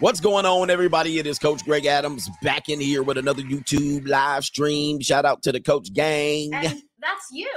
What's going on, everybody? It is Coach Greg Adams back in here with another YouTube live stream. Shout out to the Coach Gang. And that's you.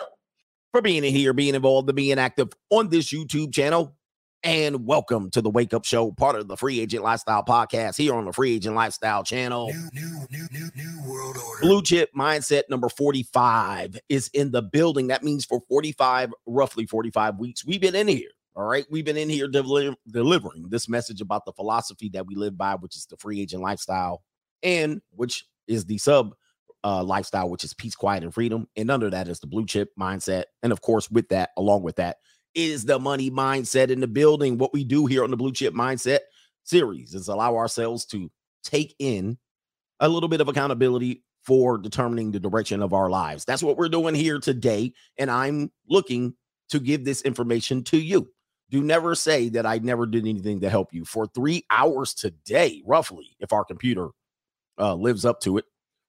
For being in here, being involved, and being active on this YouTube channel. And welcome to the Wake Up Show, part of the Free Agent Lifestyle Podcast here on the Free Agent Lifestyle channel. New, new, new, new, new world order. Blue chip mindset number 45 is in the building. That means for 45, roughly 45 weeks, we've been in here. All right. We've been in here deli- delivering this message about the philosophy that we live by, which is the free agent lifestyle, and which is the sub uh, lifestyle, which is peace, quiet, and freedom. And under that is the blue chip mindset. And of course, with that, along with that, is the money mindset in the building. What we do here on the blue chip mindset series is allow ourselves to take in a little bit of accountability for determining the direction of our lives. That's what we're doing here today. And I'm looking to give this information to you. Do never say that I never did anything to help you. For three hours today, roughly, if our computer uh, lives up to it,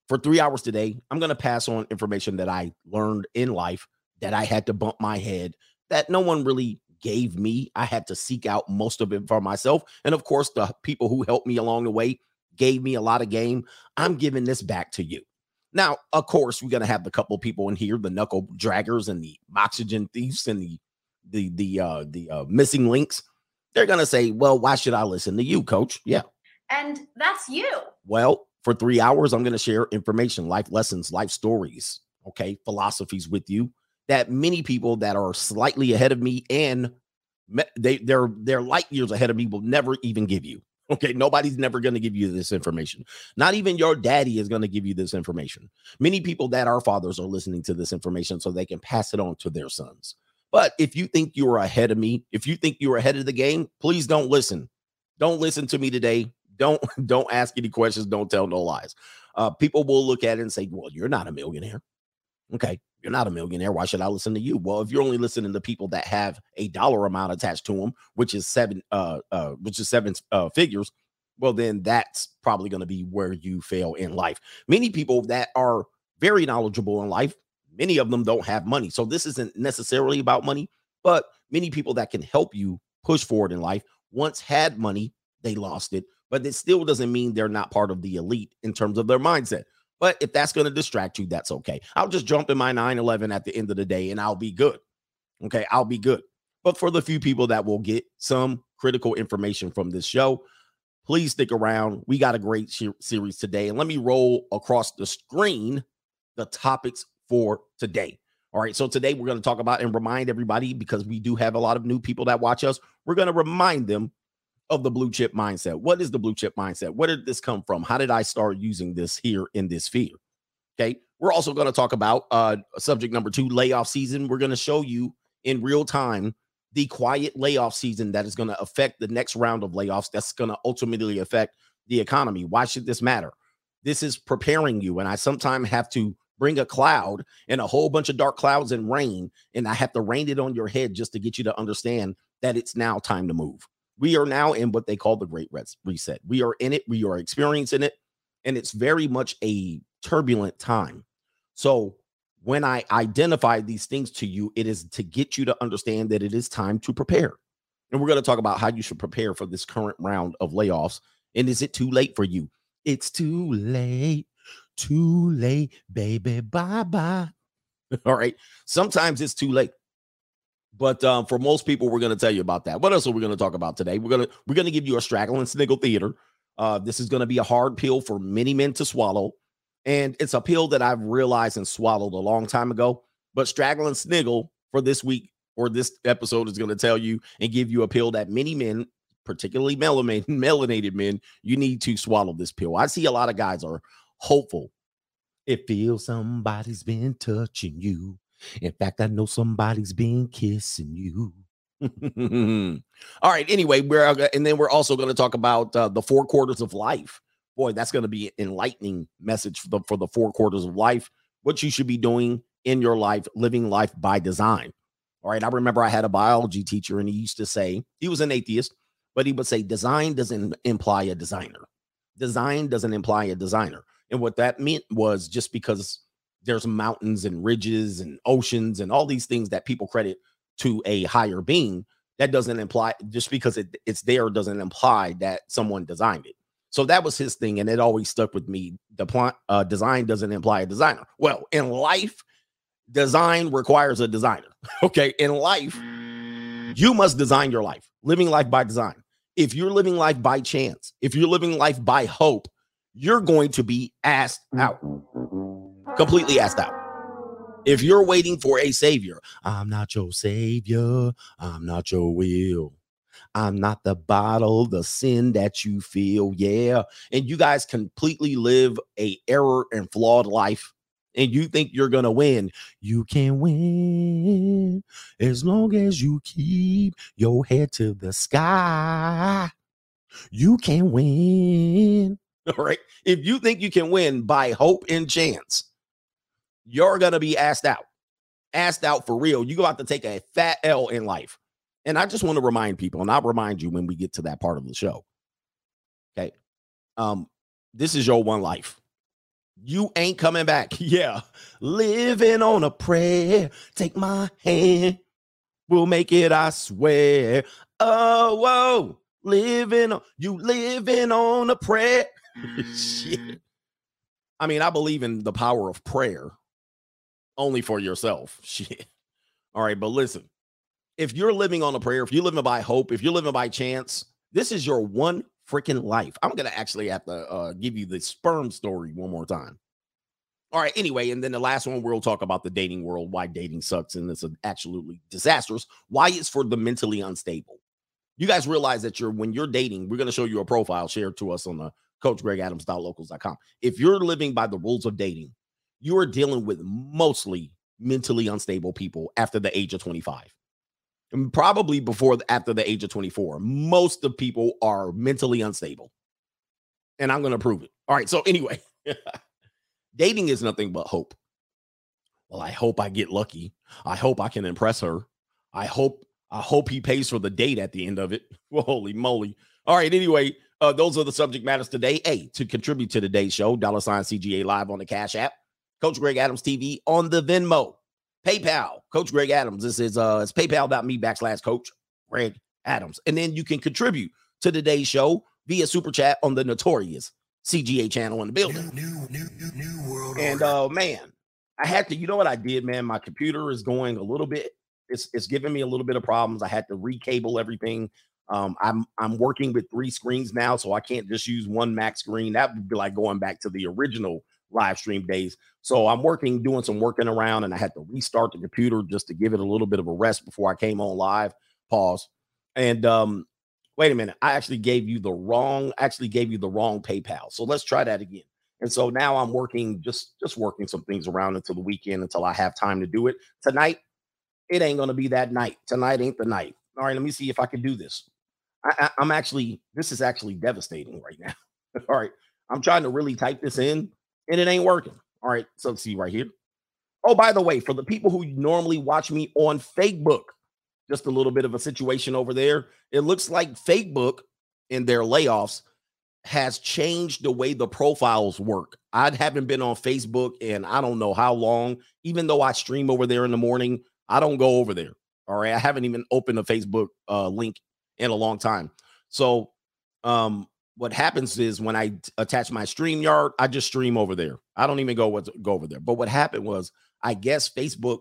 for three hours today, I'm going to pass on information that I learned in life that I had to bump my head, that no one really gave me. I had to seek out most of it for myself. And of course, the people who helped me along the way gave me a lot of game. I'm giving this back to you. Now, of course, we're going to have the couple people in here, the knuckle draggers and the oxygen thieves and the the the uh the uh missing links. They're going to say, "Well, why should I listen to you, coach?" Yeah. And that's you. Well, for 3 hours I'm going to share information, life lessons, life stories, okay, philosophies with you that many people that are slightly ahead of me and they they're they're light years ahead of me will never even give you. Okay, nobody's never going to give you this information. Not even your daddy is going to give you this information. Many people that are fathers are listening to this information so they can pass it on to their sons. But if you think you're ahead of me, if you think you're ahead of the game, please don't listen. Don't listen to me today. Don't don't ask any questions. Don't tell no lies. Uh, people will look at it and say, "Well, you're not a millionaire." Okay, you're not a millionaire. Why should I listen to you? Well, if you're only listening to people that have a dollar amount attached to them, which is seven, uh, uh, which is seven uh, figures, well, then that's probably going to be where you fail in life. Many people that are very knowledgeable in life, many of them don't have money. So this isn't necessarily about money, but many people that can help you push forward in life once had money, they lost it, but it still doesn't mean they're not part of the elite in terms of their mindset. But if that's going to distract you, that's okay. I'll just jump in my 911 at the end of the day and I'll be good. Okay, I'll be good. But for the few people that will get some critical information from this show, please stick around. We got a great se- series today. And let me roll across the screen the topics for today. All right, so today we're going to talk about and remind everybody because we do have a lot of new people that watch us. We're going to remind them of the blue chip mindset. What is the blue chip mindset? Where did this come from? How did I start using this here in this sphere? Okay. We're also going to talk about uh subject number 2 layoff season. We're going to show you in real time the quiet layoff season that is going to affect the next round of layoffs that's going to ultimately affect the economy. Why should this matter? This is preparing you and I sometimes have to bring a cloud and a whole bunch of dark clouds and rain and I have to rain it on your head just to get you to understand that it's now time to move. We are now in what they call the great res- reset. We are in it, we are experiencing it, and it's very much a turbulent time. So, when I identify these things to you, it is to get you to understand that it is time to prepare. And we're going to talk about how you should prepare for this current round of layoffs. And is it too late for you? It's too late, too late, baby. Bye bye. All right. Sometimes it's too late. But um, for most people, we're going to tell you about that. What else are we going to talk about today? We're gonna we're gonna give you a straggle and sniggle theater. Uh, this is going to be a hard pill for many men to swallow, and it's a pill that I've realized and swallowed a long time ago. But straggle and sniggle for this week or this episode is going to tell you and give you a pill that many men, particularly melanated, melanated men, you need to swallow this pill. I see a lot of guys are hopeful. It feels somebody's been touching you. In fact, I know somebody's been kissing you. All right. Anyway, we're uh, and then we're also going to talk about uh, the four quarters of life. Boy, that's going to be an enlightening message for the for the four quarters of life. What you should be doing in your life, living life by design. All right. I remember I had a biology teacher, and he used to say he was an atheist, but he would say design doesn't imply a designer. Design doesn't imply a designer. And what that meant was just because there's mountains and ridges and oceans and all these things that people credit to a higher being that doesn't imply just because it, it's there doesn't imply that someone designed it. So that was his thing, and it always stuck with me. The pl- uh, design doesn't imply a designer. Well, in life, design requires a designer. Okay, in life, you must design your life. Living life by design. If you're living life by chance, if you're living life by hope, you're going to be asked out, completely asked out. If you're waiting for a savior, I'm not your savior. I'm not your will. I'm not the bottle, the sin that you feel. Yeah. And you guys completely live a error and flawed life. And you think you're gonna win. You can win as long as you keep your head to the sky. You can win. All right. If you think you can win by hope and chance, you're going to be asked out. Asked out for real. You're about to take a fat L in life. And I just want to remind people, and I'll remind you when we get to that part of the show. Okay. Um, this is your one life. You ain't coming back. Yeah. Living on a prayer. Take my hand. We'll make it, I swear. Oh, whoa. Living on you living on a prayer. Shit. I mean, I believe in the power of prayer only for yourself. Shit. All right, but listen. If you're living on a prayer, if you're living by hope, if you're living by chance, this is your one freaking life. I'm gonna actually have to uh, give you the sperm story one more time. All right, anyway, and then the last one we'll talk about the dating world, why dating sucks and it's absolutely disastrous, why it's for the mentally unstable. You guys realize that you're when you're dating, we're gonna show you a profile shared to us on the coachgregadams.locals.com. If you're living by the rules of dating, you are dealing with mostly mentally unstable people after the age of 25 and probably before after the age of 24 most of people are mentally unstable. And i'm going to prove it. All right so anyway dating is nothing but hope. Well i hope i get lucky. I hope i can impress her. I hope i hope he pays for the date at the end of it. Well, holy moly. All right anyway uh, those are the subject matters today a to contribute to today's show dollar sign cga live on the cash app coach greg adams tv on the venmo PayPal, Coach Greg Adams. This is uh it's paypal.me backslash coach Greg Adams. And then you can contribute to today's show via super chat on the notorious CGA channel in the building. New, new, new, new world And uh man, I had to, you know what I did, man? My computer is going a little bit, it's it's giving me a little bit of problems. I had to recable everything. Um, I'm I'm working with three screens now, so I can't just use one Mac screen. That would be like going back to the original live stream days. So I'm working, doing some working around, and I had to restart the computer just to give it a little bit of a rest before I came on live. Pause. And um, wait a minute, I actually gave you the wrong, actually gave you the wrong PayPal. So let's try that again. And so now I'm working, just just working some things around until the weekend until I have time to do it. Tonight, it ain't gonna be that night. Tonight ain't the night. All right, let me see if I can do this. I, I'm actually, this is actually devastating right now. All right, I'm trying to really type this in, and it ain't working. All right, so see right here. Oh, by the way, for the people who normally watch me on Facebook, just a little bit of a situation over there. It looks like Facebook in their layoffs has changed the way the profiles work. I haven't been on Facebook in I don't know how long, even though I stream over there in the morning. I don't go over there. All right. I haven't even opened a Facebook uh, link in a long time. So, um, what happens is when I attach my StreamYard, I just stream over there. I don't even go what go over there. But what happened was, I guess Facebook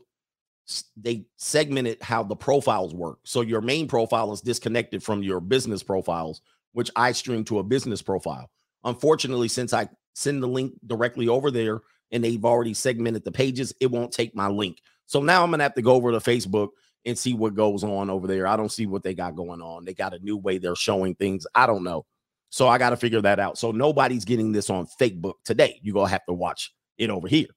they segmented how the profiles work. So your main profile is disconnected from your business profiles, which I stream to a business profile. Unfortunately, since I send the link directly over there and they've already segmented the pages, it won't take my link. So now I'm gonna have to go over to Facebook and see what goes on over there. I don't see what they got going on. They got a new way they're showing things. I don't know. So I got to figure that out. So nobody's getting this on Facebook today. You're gonna have to watch it over here.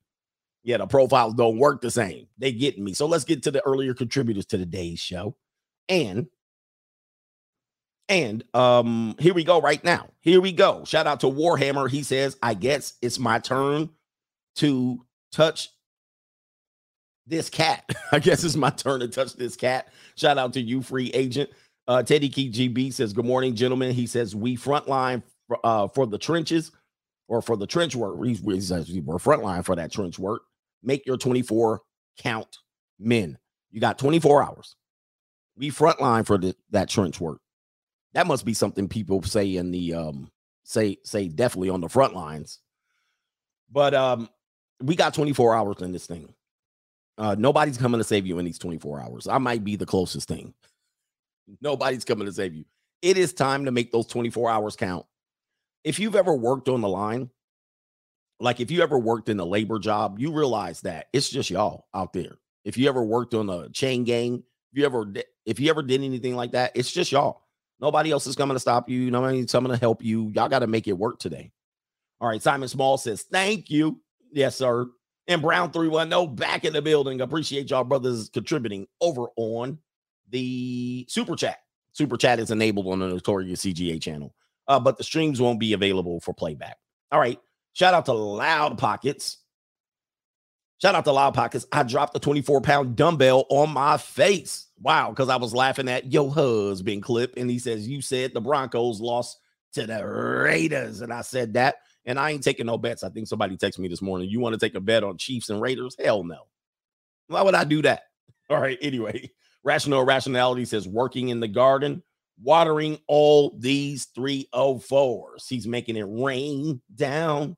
Yeah, the profiles don't work the same. They getting me. So let's get to the earlier contributors to today's show. And and um here we go right now. Here we go. Shout out to Warhammer. He says, "I guess it's my turn to touch this cat. I guess it's my turn to touch this cat. Shout out to you, free agent. Uh, Teddy Key GB says, Good morning, gentlemen. He says, We frontline for, uh, for the trenches or for the trench work. He, he says, We're frontline for that trench work. Make your 24 count men. You got 24 hours. We frontline for the, that trench work. That must be something people say in the um say say definitely on the front lines. But um we got 24 hours in this thing. Uh nobody's coming to save you in these 24 hours. I might be the closest thing. Nobody's coming to save you. It is time to make those 24 hours count. If you've ever worked on the line, like if you ever worked in a labor job, you realize that it's just y'all out there. If you ever worked on a chain gang, if you ever if you ever did anything like that, it's just y'all. Nobody else is coming to stop you. Nobody's coming to help you. Y'all got to make it work today. All right. Simon Small says, Thank you. Yes, sir. And Brown 310 back in the building. Appreciate y'all brothers contributing over on the super chat. Super chat is enabled on the Notorious CGA channel, uh, but the streams won't be available for playback. All right. Shout out to Loud Pockets. Shout out to Loud Pockets. I dropped a 24 pound dumbbell on my face. Wow. Because I was laughing at your husband clip. And he says, You said the Broncos lost to the Raiders. And I said that. And I ain't taking no bets. I think somebody texted me this morning. You want to take a bet on Chiefs and Raiders? Hell no. Why would I do that? All right. Anyway, Rational Rationality says working in the garden, watering all these 304s. He's making it rain down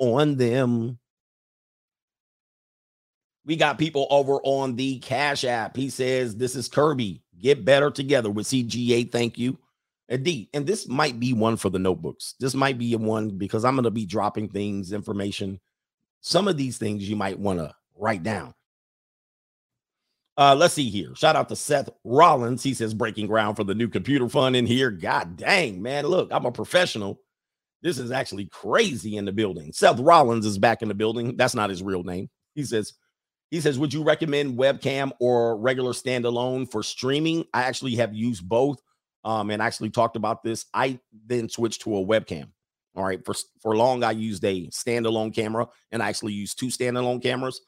on them. We got people over on the Cash App. He says, This is Kirby. Get better together with CGA. Thank you. Indeed. And this might be one for the notebooks. This might be a one because I'm going to be dropping things, information. Some of these things you might want to write down. Uh, let's see here. Shout out to Seth Rollins. He says breaking ground for the new computer fund in here. God dang, man. Look, I'm a professional. This is actually crazy in the building. Seth Rollins is back in the building. That's not his real name. He says, he says, would you recommend webcam or regular standalone for streaming? I actually have used both um, and actually talked about this. I then switched to a webcam. All right. For, for long, I used a standalone camera and I actually used two standalone cameras.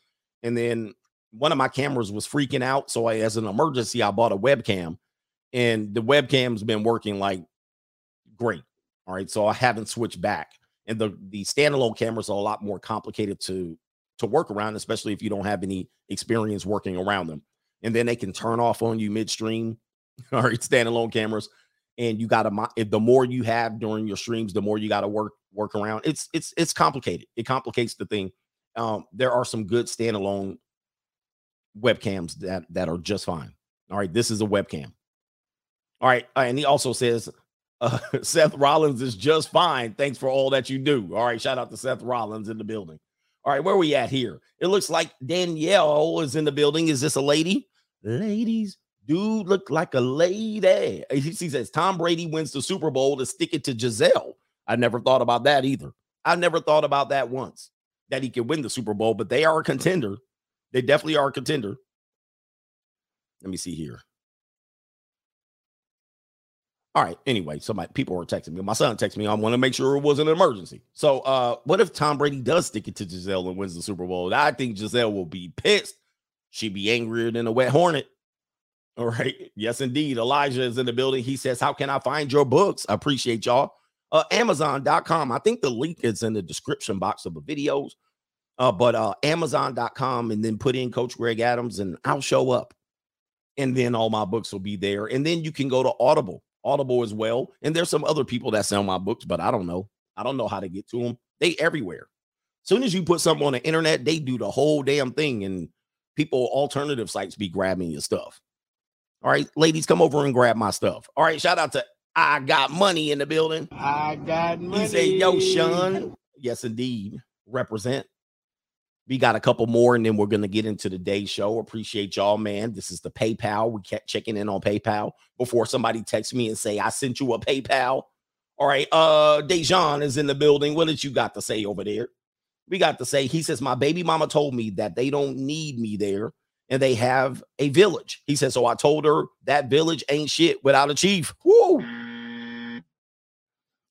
And then one of my cameras was freaking out. So I, as an emergency, I bought a webcam and the webcam's been working like great. All right. So I haven't switched back. And the the standalone cameras are a lot more complicated to to work around, especially if you don't have any experience working around them. And then they can turn off on you midstream. All right, standalone cameras. And you got to the more you have during your streams, the more you got to work work around. It's it's it's complicated. It complicates the thing. Um, there are some good standalone webcams that that are just fine. All right, this is a webcam. All right, uh, and he also says uh, Seth Rollins is just fine. Thanks for all that you do. All right, shout out to Seth Rollins in the building. All right, where are we at here? It looks like Danielle is in the building. Is this a lady? Ladies, dude, look like a lady. He says Tom Brady wins the Super Bowl to stick it to Gisele. I never thought about that either. I never thought about that once that he could win the Super Bowl, but they are a contender. They definitely are a contender. Let me see here. All right. Anyway, so my people were texting me. My son texted me. I want to make sure it wasn't an emergency. So, uh, what if Tom Brady does stick it to Gisele and wins the Super Bowl? I think Gisele will be pissed. She'd be angrier than a wet hornet. All right. Yes, indeed. Elijah is in the building. He says, How can I find your books? I appreciate y'all. Uh, Amazon.com. I think the link is in the description box of the videos. Uh, but uh, Amazon.com and then put in Coach Greg Adams and I'll show up. And then all my books will be there. And then you can go to Audible. Audible as well. And there's some other people that sell my books, but I don't know. I don't know how to get to them. They everywhere. Soon as you put something on the internet, they do the whole damn thing, and people alternative sites be grabbing your stuff. All right, ladies, come over and grab my stuff. All right, shout out to I got money in the building. I got money. He said, "Yo, Sean." Yes, indeed. Represent. We got a couple more, and then we're gonna get into the day show. Appreciate y'all, man. This is the PayPal. We kept checking in on PayPal before somebody texts me and say I sent you a PayPal. All right, uh, Dejan is in the building. What did you got to say over there? We got to say he says my baby mama told me that they don't need me there, and they have a village. He says so. I told her that village ain't shit without a chief. Woo!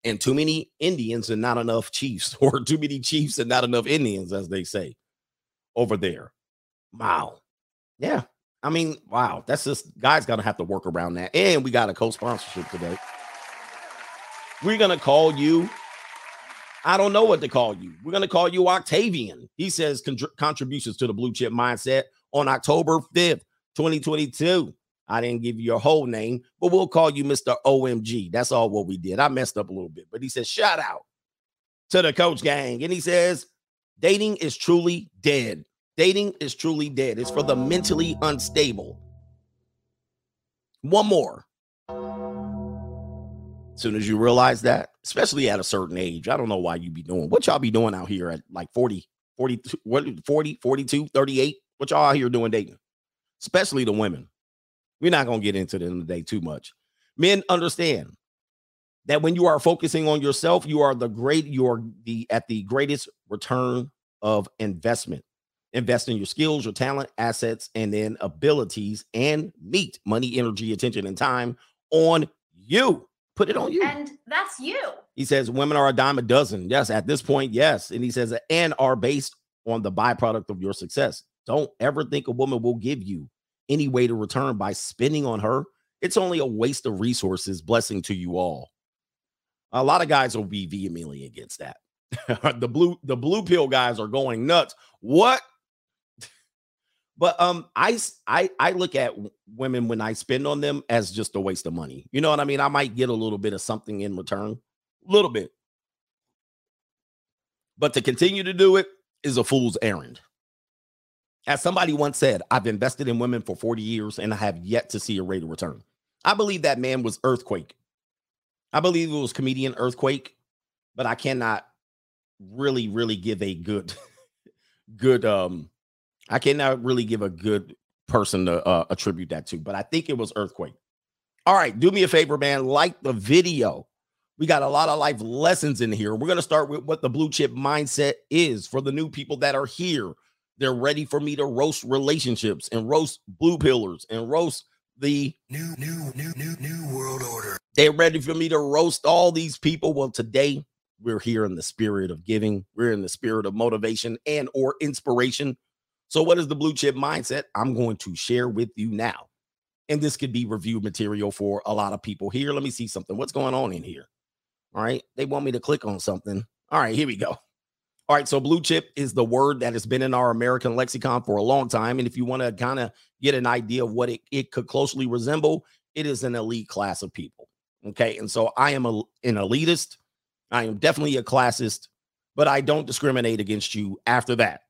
And too many Indians and not enough chiefs, or too many chiefs and not enough Indians, as they say over there. Wow. Yeah. I mean, wow. That's just guys gonna have to work around that. And we got a co-sponsorship today. We're gonna call you. I don't know what to call you. We're gonna call you Octavian. He says contributions to the blue chip mindset on October 5th, 2022. I didn't give you your whole name, but we'll call you Mr. OMG. That's all what we did. I messed up a little bit, but he says, shout out to the coach gang. And he says, dating is truly dead. Dating is truly dead. It's for the mentally unstable. One more. As soon as you realize that, especially at a certain age, I don't know why you be doing what y'all be doing out here at like 40, 40, what 40, 42, 38. What y'all out here doing dating? Especially the women. We're not gonna get into it in the day too much. Men understand that when you are focusing on yourself, you are the great, you are the at the greatest return of investment. Invest in your skills, your talent, assets, and then abilities, and meet money, energy, attention, and time on you. Put it on you. And that's you. He says women are a dime a dozen. Yes, at this point, yes. And he says, and are based on the byproduct of your success. Don't ever think a woman will give you any way to return by spending on her. It's only a waste of resources. Blessing to you all. A lot of guys will be vehemently against that. the blue the blue pill guys are going nuts. What? But um, I I I look at women when I spend on them as just a waste of money. You know what I mean? I might get a little bit of something in return, a little bit. But to continue to do it is a fool's errand. As somebody once said, I've invested in women for 40 years and I have yet to see a rate of return. I believe that man was Earthquake. I believe it was comedian Earthquake, but I cannot really, really give a good, good, um, I cannot really give a good person to uh, attribute that to, but I think it was Earthquake. All right, do me a favor, man. Like the video. We got a lot of life lessons in here. We're going to start with what the blue chip mindset is for the new people that are here. They're ready for me to roast relationships and roast blue pillars and roast the New, new, new, new, new world order. they're ready for me to roast all these people. Well, today we're here in the spirit of giving. We're in the spirit of motivation and or inspiration. So, what is the blue chip mindset? I'm going to share with you now. And this could be review material for a lot of people here. Let me see something. What's going on in here? All right. They want me to click on something. All right, here we go. All right, so blue chip is the word that has been in our American lexicon for a long time. And if you want to kind of get an idea of what it, it could closely resemble, it is an elite class of people. Okay. And so I am a, an elitist. I am definitely a classist, but I don't discriminate against you after that.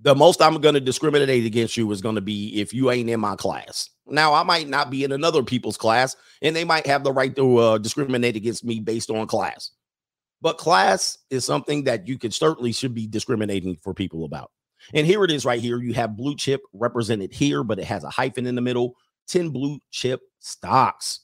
The most I'm going to discriminate against you is going to be if you ain't in my class. Now, I might not be in another people's class, and they might have the right to uh, discriminate against me based on class. But class is something that you could certainly should be discriminating for people about. And here it is right here. You have blue chip represented here, but it has a hyphen in the middle. 10 blue chip stocks.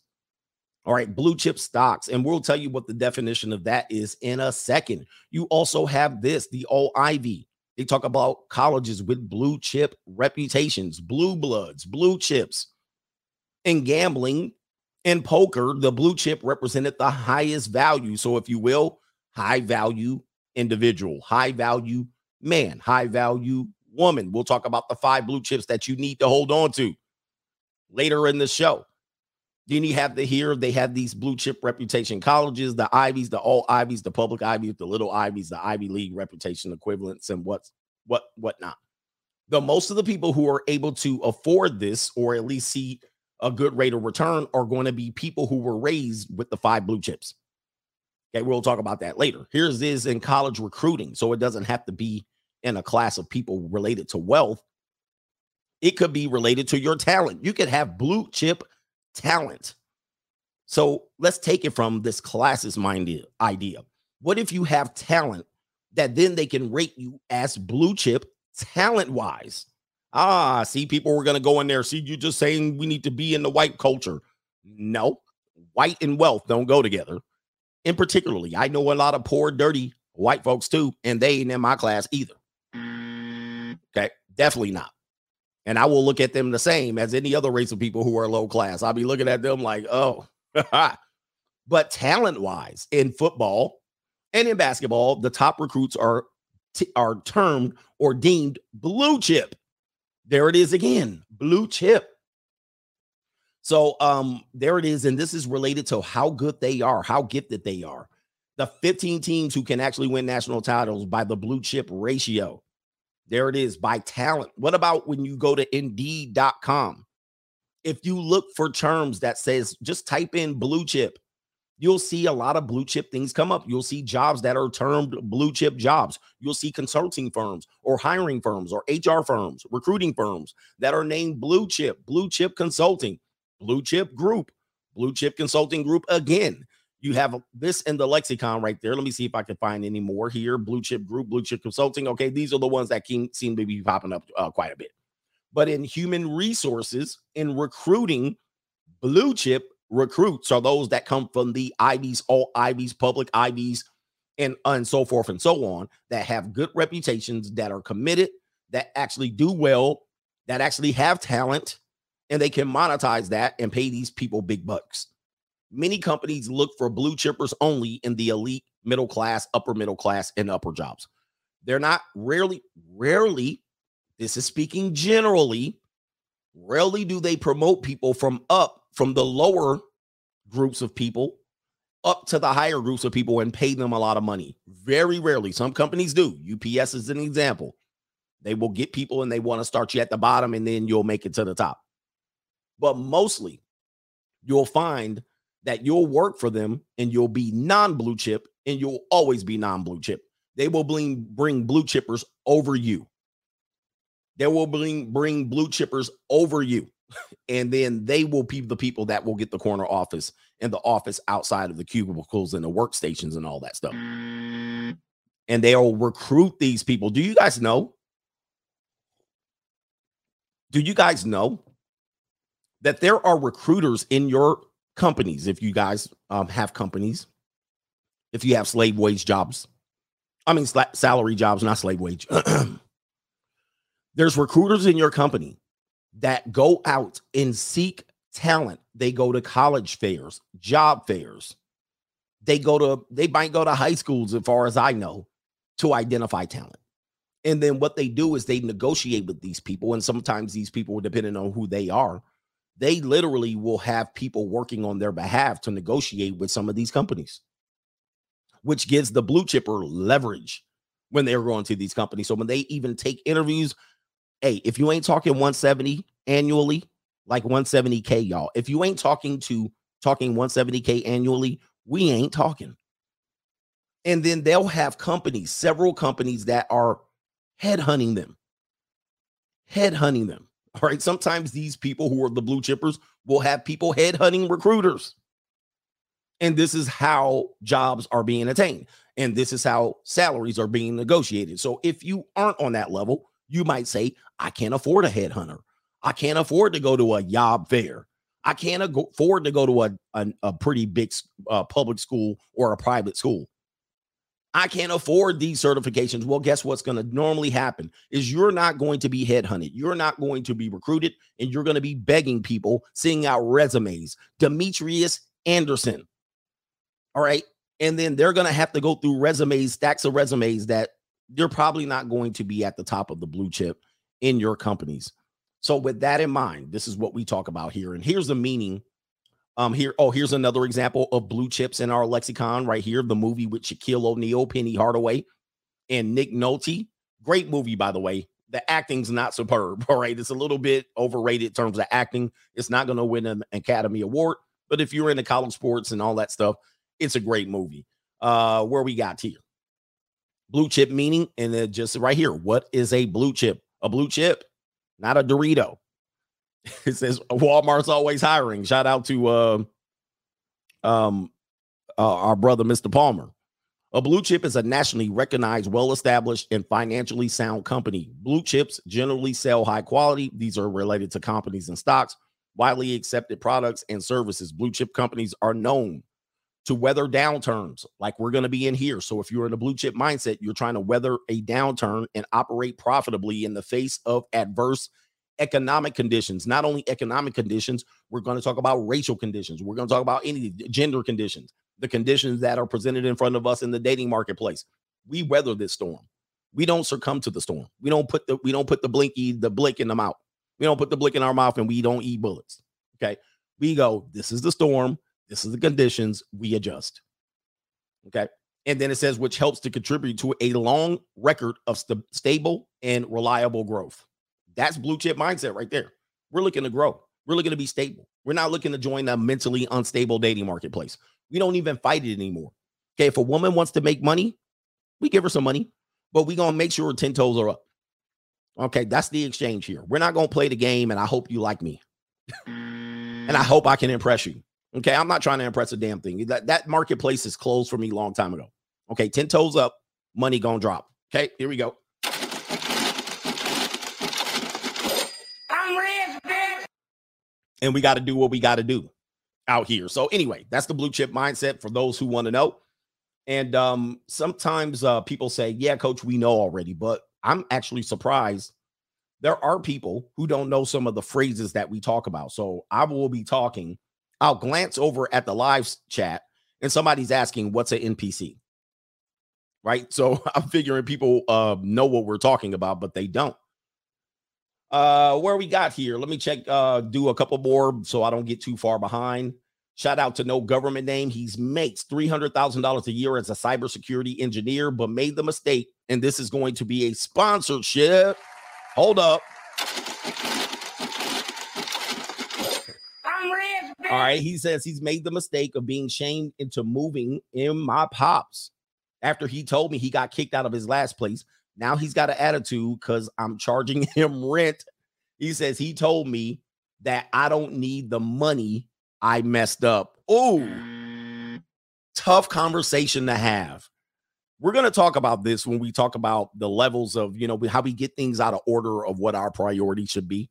All right, blue chip stocks. And we'll tell you what the definition of that is in a second. You also have this, the All Ivy. They talk about colleges with blue chip reputations, blue bloods, blue chips. In gambling and poker, the blue chip represented the highest value. So, if you will, high value individual, high value man, high value woman. We'll talk about the five blue chips that you need to hold on to later in the show. Then you have the here, they have these blue chip reputation colleges, the Ivies, the all Ivies, the public Ivies, the little Ivies, the Ivy League reputation equivalents, and what's what whatnot. The most of the people who are able to afford this or at least see a good rate of return are going to be people who were raised with the five blue chips. Okay, we'll talk about that later. Here's this in college recruiting. So it doesn't have to be in a class of people related to wealth. It could be related to your talent. You could have blue chip talent. So let's take it from this classes minded idea. What if you have talent that then they can rate you as blue chip talent wise? Ah, see, people were going to go in there. See, you just saying we need to be in the white culture. No, white and wealth don't go together. And particularly, I know a lot of poor, dirty white folks too, and they ain't in my class either. Okay, definitely not. And I will look at them the same as any other race of people who are low class. I'll be looking at them like, oh, but talent wise in football and in basketball, the top recruits are t- are termed or deemed blue chip. There it is again, blue chip. So um there it is and this is related to how good they are, how gifted they are. The 15 teams who can actually win national titles by the blue chip ratio. There it is by talent. What about when you go to indeed.com? If you look for terms that says just type in blue chip, you'll see a lot of blue chip things come up. You'll see jobs that are termed blue chip jobs. You'll see consulting firms or hiring firms or HR firms, recruiting firms that are named blue chip, blue chip consulting, blue chip group, blue chip consulting group again. You have this in the lexicon right there. Let me see if I can find any more here. Blue chip group, blue chip consulting. Okay, these are the ones that seem to be popping up uh, quite a bit. But in human resources, in recruiting, blue chip recruits are those that come from the Ivies, all Ivies, public Ivies, and, and so forth and so on, that have good reputations, that are committed, that actually do well, that actually have talent, and they can monetize that and pay these people big bucks. Many companies look for blue chippers only in the elite, middle class, upper middle class, and upper jobs. They're not rarely, rarely, this is speaking generally, rarely do they promote people from up from the lower groups of people up to the higher groups of people and pay them a lot of money. Very rarely. Some companies do. UPS is an example. They will get people and they want to start you at the bottom and then you'll make it to the top. But mostly, you'll find that you'll work for them and you'll be non blue chip and you'll always be non blue chip. They will bring bring blue chippers over you. They will bring bring blue chippers over you. And then they will be the people that will get the corner office and the office outside of the cubicles and the workstations and all that stuff. And they'll recruit these people. Do you guys know? Do you guys know that there are recruiters in your companies, if you guys um, have companies, if you have slave wage jobs, I mean, salary jobs, not slave wage. There's recruiters in your company that go out and seek talent. They go to college fairs, job fairs. They go to, they might go to high schools, as far as I know, to identify talent. And then what they do is they negotiate with these people. And sometimes these people, depending on who they are, they literally will have people working on their behalf to negotiate with some of these companies, which gives the blue chipper leverage when they're going to these companies. So when they even take interviews, hey, if you ain't talking 170 annually, like 170k, y'all, if you ain't talking to talking 170k annually, we ain't talking. And then they'll have companies, several companies that are headhunting them, headhunting them. All right. Sometimes these people who are the blue chippers will have people headhunting recruiters. And this is how jobs are being attained. And this is how salaries are being negotiated. So if you aren't on that level, you might say, I can't afford a headhunter. I can't afford to go to a job fair. I can't afford to go to a, a, a pretty big uh, public school or a private school. I can't afford these certifications. Well, guess what's going to normally happen is you're not going to be headhunted. You're not going to be recruited and you're going to be begging people, seeing out resumes. Demetrius Anderson. All right. And then they're going to have to go through resumes, stacks of resumes that you're probably not going to be at the top of the blue chip in your companies. So, with that in mind, this is what we talk about here. And here's the meaning um, here, oh, here's another example of blue chips in our lexicon right here. The movie with Shaquille O'Neal, Penny Hardaway, and Nick Nolte. Great movie, by the way. The acting's not superb. All right. It's a little bit overrated in terms of acting. It's not going to win an Academy Award. But if you're into college sports and all that stuff, it's a great movie. Uh, where we got here. Blue chip meaning, and then just right here. What is a blue chip? A blue chip, not a Dorito. it says Walmart's always hiring. Shout out to uh, um uh, our brother Mr. Palmer. A blue chip is a nationally recognized, well established, and financially sound company. Blue chips generally sell high quality. These are related to companies and stocks, widely accepted products and services. Blue chip companies are known to weather downturns like we're going to be in here. So, if you're in a blue chip mindset, you're trying to weather a downturn and operate profitably in the face of adverse economic conditions, not only economic conditions, we're going to talk about racial conditions. We're going to talk about any gender conditions, the conditions that are presented in front of us in the dating marketplace. We weather this storm. We don't succumb to the storm. We don't put the we don't put the blinky the blink in the mouth. We don't put the blink in our mouth and we don't eat bullets. Okay. We go, this is the storm. This is the conditions. We adjust. Okay. And then it says, which helps to contribute to a long record of st- stable and reliable growth. That's blue chip mindset right there. We're looking to grow. We're looking to be stable. We're not looking to join a mentally unstable dating marketplace. We don't even fight it anymore. Okay. If a woman wants to make money, we give her some money, but going to make sure 10 toes are up. Okay. That's the exchange here. We're not going to play the game, and I hope you like me. and I hope I can impress you. Okay. I'm not trying to impress a damn thing. That, that marketplace is closed for me long time ago. Okay. 10 toes up, money going to drop. Okay. Here we go. I'm rich, bitch. And we got to do what we got to do out here. So anyway, that's the blue chip mindset for those who want to know. And um sometimes uh people say, "Yeah, coach, we know already," but I'm actually surprised there are people who don't know some of the phrases that we talk about. So I will be talking. I'll glance over at the live chat and somebody's asking, "What's an NPC?" Right? So I'm figuring people uh know what we're talking about, but they don't. Uh, where we got here? Let me check. Uh, do a couple more so I don't get too far behind. Shout out to no government name. He's makes three hundred thousand dollars a year as a cybersecurity engineer, but made the mistake, and this is going to be a sponsorship. Hold up. All right. He says he's made the mistake of being shamed into moving in my pops after he told me he got kicked out of his last place. Now he's got an attitude because I'm charging him rent. He says he told me that I don't need the money I messed up. Oh, tough conversation to have. We're going to talk about this when we talk about the levels of, you know, how we get things out of order of what our priority should be.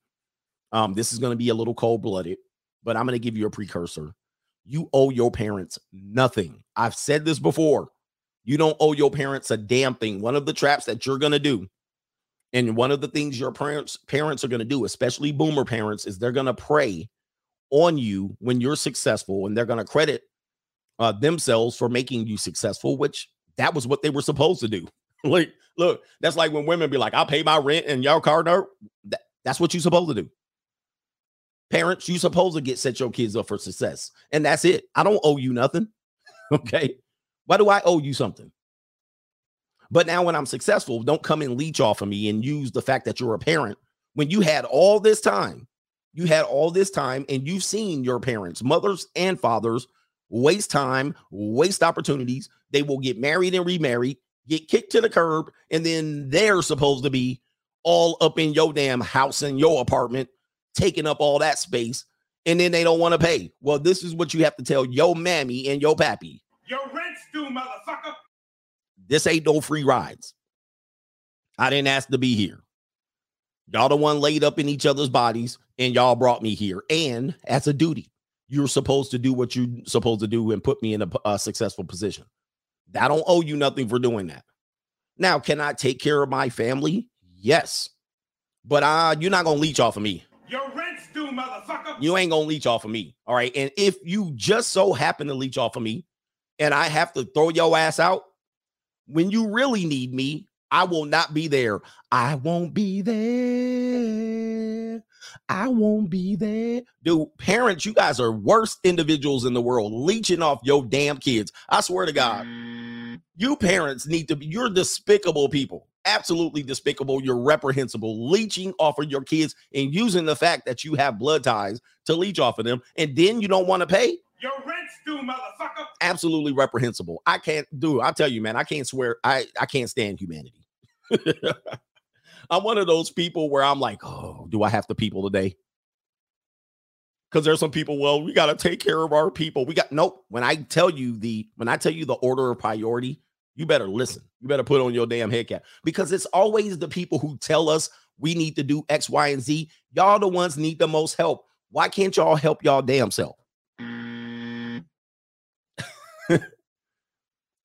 Um, this is going to be a little cold blooded, but I'm going to give you a precursor. You owe your parents nothing. I've said this before. You don't owe your parents a damn thing. One of the traps that you're going to do, and one of the things your parents parents are going to do, especially boomer parents, is they're going to prey on you when you're successful, and they're going to credit uh, themselves for making you successful, which that was what they were supposed to do. like, look, that's like when women be like, "I'll pay my rent and your car note." That, that's what you're supposed to do. Parents, you supposed to get set your kids up for success, and that's it. I don't owe you nothing. Okay, why do I owe you something? But now, when I'm successful, don't come and leech off of me and use the fact that you're a parent when you had all this time. You had all this time, and you've seen your parents, mothers and fathers, waste time, waste opportunities. They will get married and remarried, get kicked to the curb, and then they're supposed to be all up in your damn house and your apartment, taking up all that space, and then they don't want to pay. Well, this is what you have to tell your mammy and your pappy. Your motherfucker. This ain't no free rides. I didn't ask to be here. Y'all the one laid up in each other's bodies, and y'all brought me here. And as a duty, you're supposed to do what you're supposed to do and put me in a, a successful position. I don't owe you nothing for doing that. Now, can I take care of my family? Yes. But uh, you're not gonna leech off of me. Your rent's due, motherfucker. You ain't gonna leech off of me. All right. And if you just so happen to leech off of me and I have to throw your ass out, when you really need me, I will not be there. I won't be there. I won't be there. Dude, parents, you guys are worst individuals in the world, leeching off your damn kids. I swear to God. You parents need to be, you're despicable people. Absolutely despicable. You're reprehensible, leeching off of your kids and using the fact that you have blood ties to leech off of them. And then you don't want to pay. Your rent's due, motherfucker. Absolutely reprehensible. I can't do. I tell you, man, I can't swear. I I can't stand humanity. I'm one of those people where I'm like, oh, do I have to people today? Because there's some people, well, we got to take care of our people. We got nope. When I tell you the when I tell you the order of priority, you better listen. You better put on your damn head cap because it's always the people who tell us we need to do X, Y, and Z. Y'all the ones need the most help. Why can't y'all help y'all damn self?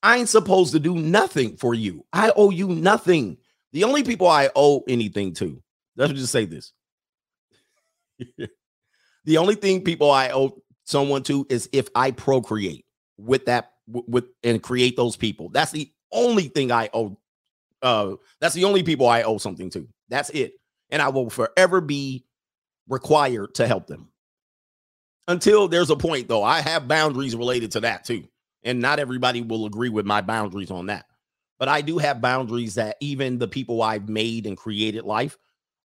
I ain't supposed to do nothing for you. I owe you nothing. The only people I owe anything to, let me just say this. the only thing people I owe someone to is if I procreate with that with and create those people. That's the only thing I owe. Uh, that's the only people I owe something to. That's it. And I will forever be required to help them. Until there's a point, though, I have boundaries related to that too. And not everybody will agree with my boundaries on that. But I do have boundaries that even the people I've made and created life,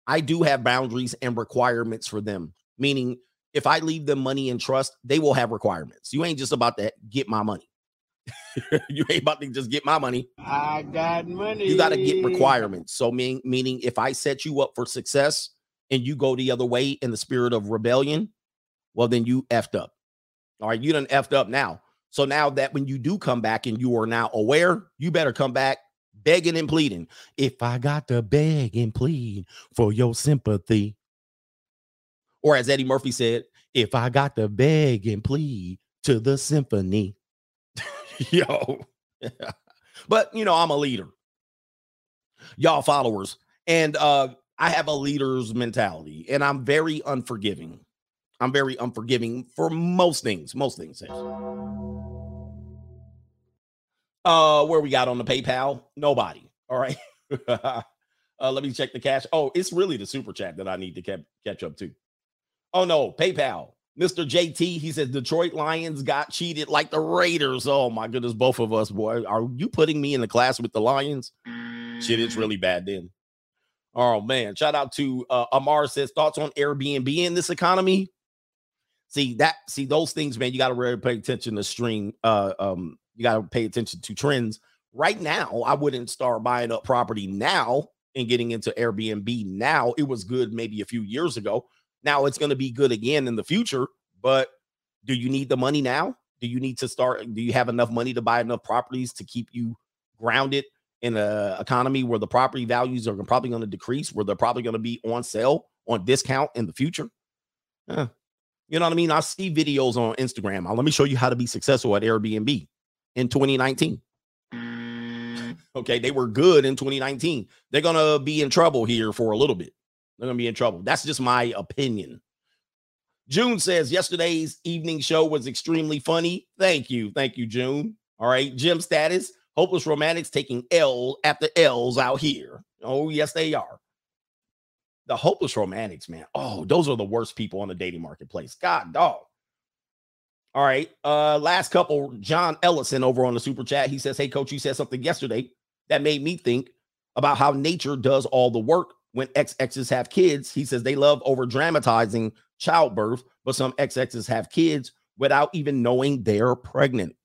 I do have boundaries and requirements for them. Meaning, if I leave them money and trust, they will have requirements. You ain't just about to get my money. you ain't about to just get my money. I got money. You got to get requirements. So meaning meaning if I set you up for success and you go the other way in the spirit of rebellion, well then you effed up. All right, you done effed up now. So now that when you do come back and you are now aware, you better come back begging and pleading. If I got to beg and plead for your sympathy, or as Eddie Murphy said, if I got to beg and plead to the symphony, yo. but you know, I'm a leader. Y'all followers. And uh I have a leader's mentality and I'm very unforgiving. I'm very unforgiving for most things, most things. Uh where we got on the PayPal? Nobody. All right. uh let me check the cash. Oh, it's really the super chat that I need to catch up to. Oh no, PayPal. Mr. JT, he says Detroit Lions got cheated like the Raiders. Oh my goodness, both of us, boy. Are you putting me in the class with the Lions? Shit, it's really bad then. Oh man, shout out to uh, Amar says thoughts on Airbnb in this economy. See that, see those things, man. You got to really pay attention to stream. Uh, um, you got to pay attention to trends. Right now, I wouldn't start buying up property now and getting into Airbnb now. It was good maybe a few years ago. Now it's to be good again in the future, but do you need the money now? Do you need to start? Do you have enough money to buy enough properties to keep you grounded in a economy where the property values are probably going to decrease, where they're probably going to be on sale on discount in the future? Uh, you know what I mean? I see videos on Instagram. Uh, let me show you how to be successful at Airbnb in 2019. Okay, they were good in 2019. They're going to be in trouble here for a little bit. They're going to be in trouble. That's just my opinion. June says yesterday's evening show was extremely funny. Thank you. Thank you, June. All right. Jim status hopeless romantics taking L after L's out here. Oh, yes, they are. The hopeless romantics, man. Oh, those are the worst people on the dating marketplace. God, dog. All right. Uh, last couple, John Ellison over on the super chat. He says, Hey, coach, you said something yesterday that made me think about how nature does all the work when XXs have kids. He says they love over dramatizing childbirth, but some XXs have kids without even knowing they're pregnant.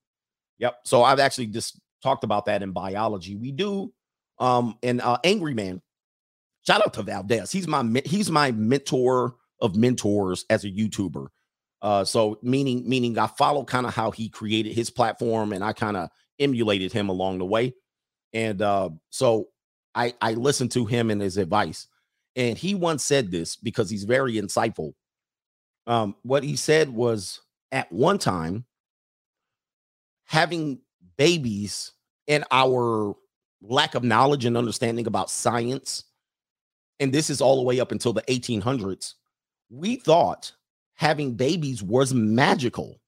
Yep. So I've actually just talked about that in biology. We do. Um, and uh, Angry Man, shout out to Valdez. He's my he's my mentor of mentors as a YouTuber. Uh, so meaning meaning I follow kind of how he created his platform, and I kind of emulated him along the way. And uh, so I I listened to him and his advice. And he once said this because he's very insightful. Um, what he said was at one time, having babies and our lack of knowledge and understanding about science, and this is all the way up until the 1800s, we thought having babies was magical.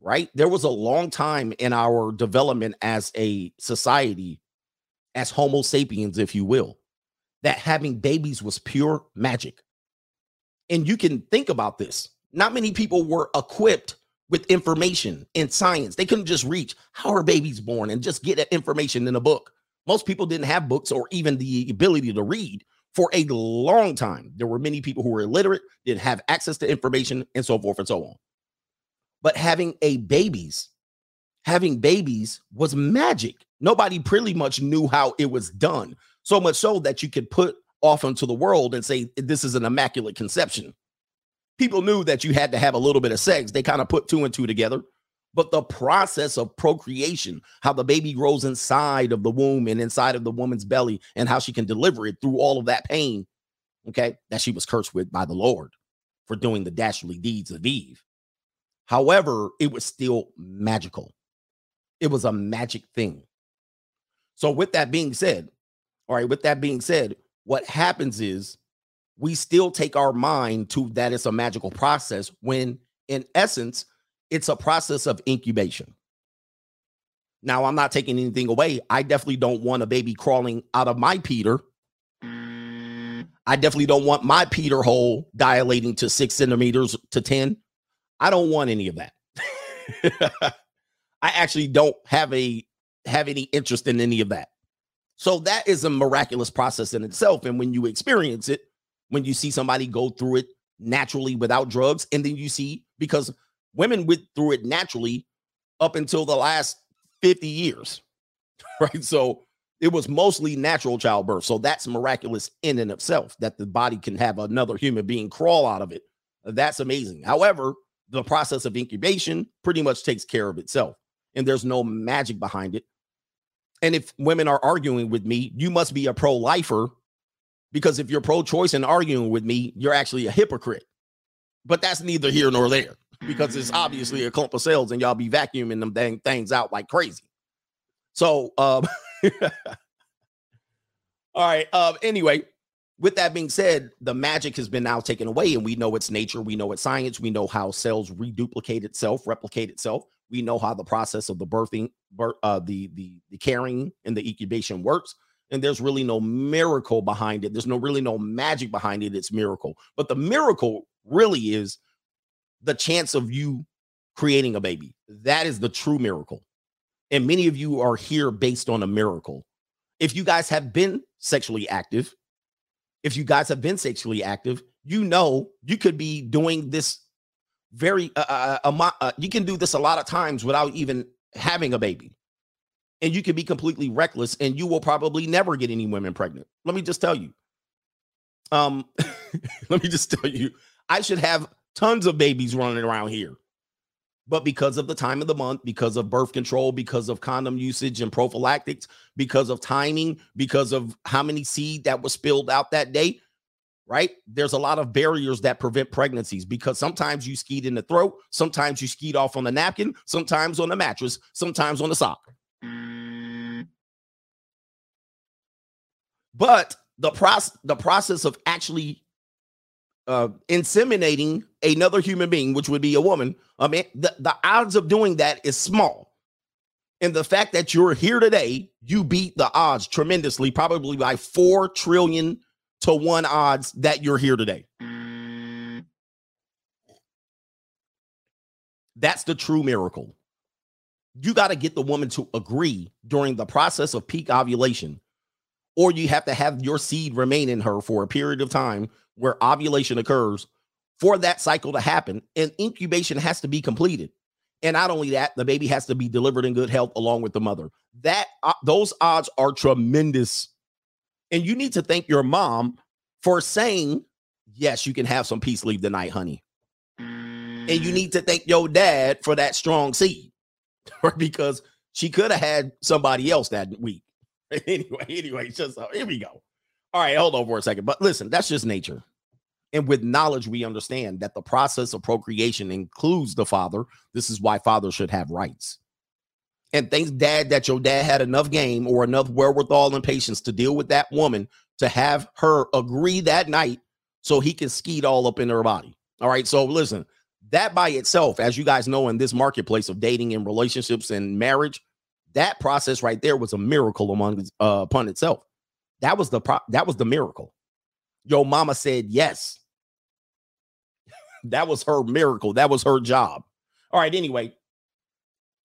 Right? There was a long time in our development as a society, as Homo sapiens, if you will, that having babies was pure magic. And you can think about this. Not many people were equipped with information in science. They couldn't just reach how are babies born and just get that information in a book. Most people didn't have books or even the ability to read for a long time. There were many people who were illiterate, didn't have access to information, and so forth and so on. But having a babies, having babies was magic. Nobody pretty much knew how it was done. So much so that you could put off into the world and say, This is an immaculate conception. People knew that you had to have a little bit of sex. They kind of put two and two together. But the process of procreation, how the baby grows inside of the womb and inside of the woman's belly, and how she can deliver it through all of that pain, okay, that she was cursed with by the Lord for doing the dastardly deeds of Eve. However, it was still magical. It was a magic thing. So, with that being said, all right, with that being said, what happens is we still take our mind to that it's a magical process when, in essence, it's a process of incubation. Now, I'm not taking anything away. I definitely don't want a baby crawling out of my Peter. I definitely don't want my Peter hole dilating to six centimeters to 10. I don't want any of that. I actually don't have a have any interest in any of that. So that is a miraculous process in itself. And when you experience it, when you see somebody go through it naturally without drugs, and then you see because women went through it naturally up until the last 50 years, right? So it was mostly natural childbirth. So that's miraculous in and of itself that the body can have another human being crawl out of it. That's amazing. However, the process of incubation pretty much takes care of itself, and there's no magic behind it. And if women are arguing with me, you must be a pro lifer because if you're pro choice and arguing with me, you're actually a hypocrite. But that's neither here nor there because it's obviously a clump of cells and y'all be vacuuming them dang things out like crazy. So, um, all right. Um, anyway, with that being said, the magic has been now taken away, and we know it's nature, we know it's science, we know how cells reduplicate itself, replicate itself. We know how the process of the birthing, birth, uh, the the the carrying and the incubation works. And there's really no miracle behind it. There's no really no magic behind it. It's miracle. But the miracle really is the chance of you creating a baby. That is the true miracle. And many of you are here based on a miracle. If you guys have been sexually active, if you guys have been sexually active, you know you could be doing this very uh, uh, uh, you can do this a lot of times without even having a baby and you can be completely reckless and you will probably never get any women pregnant let me just tell you um let me just tell you i should have tons of babies running around here but because of the time of the month because of birth control because of condom usage and prophylactics because of timing because of how many seed that was spilled out that day right? There's a lot of barriers that prevent pregnancies because sometimes you skeet in the throat, sometimes you skeet off on the napkin, sometimes on the mattress, sometimes on the sock. But the process the process of actually uh, inseminating another human being, which would be a woman, I mean, the, the odds of doing that is small. And the fact that you're here today, you beat the odds tremendously, probably by 4 trillion to one odds that you're here today. That's the true miracle. You got to get the woman to agree during the process of peak ovulation, or you have to have your seed remain in her for a period of time where ovulation occurs for that cycle to happen. And incubation has to be completed. And not only that, the baby has to be delivered in good health along with the mother. That uh, those odds are tremendous and you need to thank your mom for saying, yes, you can have some peace leave the night, honey. And you need to thank your dad for that strong seed, because she could have had somebody else that week. anyway, anyway, just here we go. All right, hold on for a second. But listen, that's just nature. And with knowledge, we understand that the process of procreation includes the father. This is why fathers should have rights. And thanks, dad, that your dad had enough game or enough wherewithal and patience to deal with that woman to have her agree that night so he can skeet all up in her body. All right. So listen, that by itself, as you guys know, in this marketplace of dating and relationships and marriage, that process right there was a miracle among uh, upon itself. That was the pro- that was the miracle. Yo mama said yes. that was her miracle. That was her job. All right. Anyway,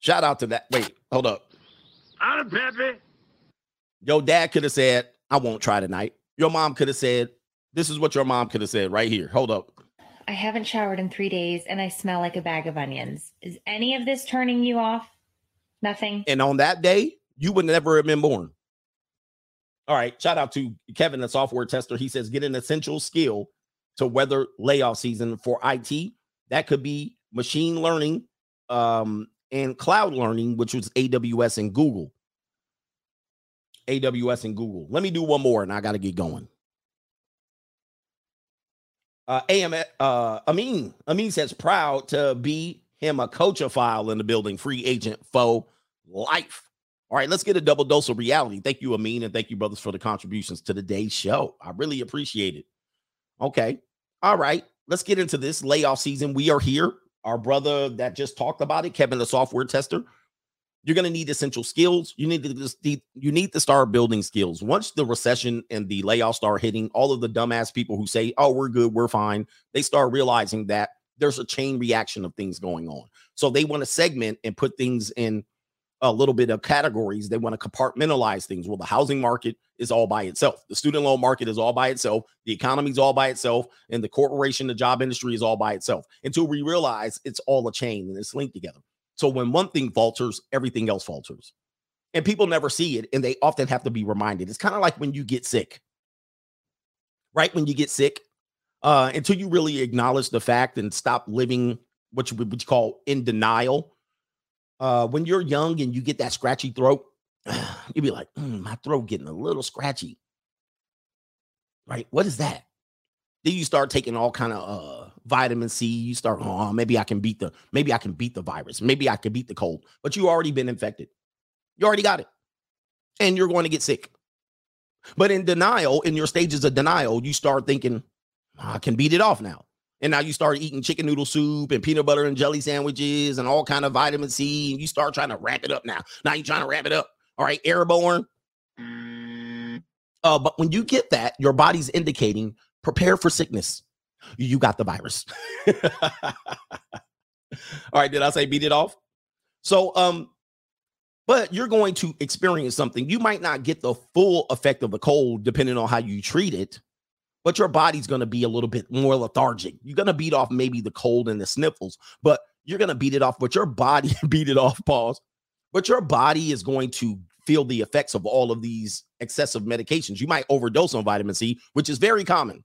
Shout out to that. Wait, hold up. I'm Pepe. Your dad could have said, I won't try tonight. Your mom could have said, This is what your mom could have said right here. Hold up. I haven't showered in three days and I smell like a bag of onions. Is any of this turning you off? Nothing. And on that day, you would never have been born. All right. Shout out to Kevin, the software tester. He says, get an essential skill to weather layoff season for IT. That could be machine learning, um, and cloud learning, which was AWS and Google. AWS and Google. Let me do one more and I got to get going. Uh, AM, uh, Amin, Amin says proud to be him a coach of file in the building, free agent for life. All right, let's get a double dose of reality. Thank you, Amin, and thank you, brothers, for the contributions to today's show. I really appreciate it. Okay. All right, let's get into this layoff season. We are here our brother that just talked about it, Kevin, the software tester. You're going to need essential skills. You need to you need to start building skills. Once the recession and the layoffs start hitting, all of the dumbass people who say, "Oh, we're good, we're fine," they start realizing that there's a chain reaction of things going on. So they want to segment and put things in a little bit of categories. They want to compartmentalize things. Well, the housing market is all by itself. The student loan market is all by itself. The economy is all by itself. And the corporation, the job industry is all by itself until we realize it's all a chain and it's linked together. So when one thing falters, everything else falters. And people never see it and they often have to be reminded. It's kind of like when you get sick, right? When you get sick, uh, until you really acknowledge the fact and stop living what you would call in denial uh, when you're young and you get that scratchy throat, you'd be like, mm, my throat getting a little scratchy. Right? What is that? Then you start taking all kind of uh, vitamin C. You start, oh, maybe I can beat the, maybe I can beat the virus. Maybe I can beat the cold. But you already been infected. You already got it, and you're going to get sick. But in denial, in your stages of denial, you start thinking, I can beat it off now and now you start eating chicken noodle soup and peanut butter and jelly sandwiches and all kind of vitamin C, and you start trying to wrap it up now. Now you're trying to wrap it up. All right, airborne. Mm. Uh, but when you get that, your body's indicating prepare for sickness. You got the virus. all right, did I say beat it off? So, um, but you're going to experience something. You might not get the full effect of the cold depending on how you treat it but your body's going to be a little bit more lethargic. You're going to beat off maybe the cold and the sniffles, but you're going to beat it off. But your body beat it off, pause. But your body is going to feel the effects of all of these excessive medications. You might overdose on vitamin C, which is very common.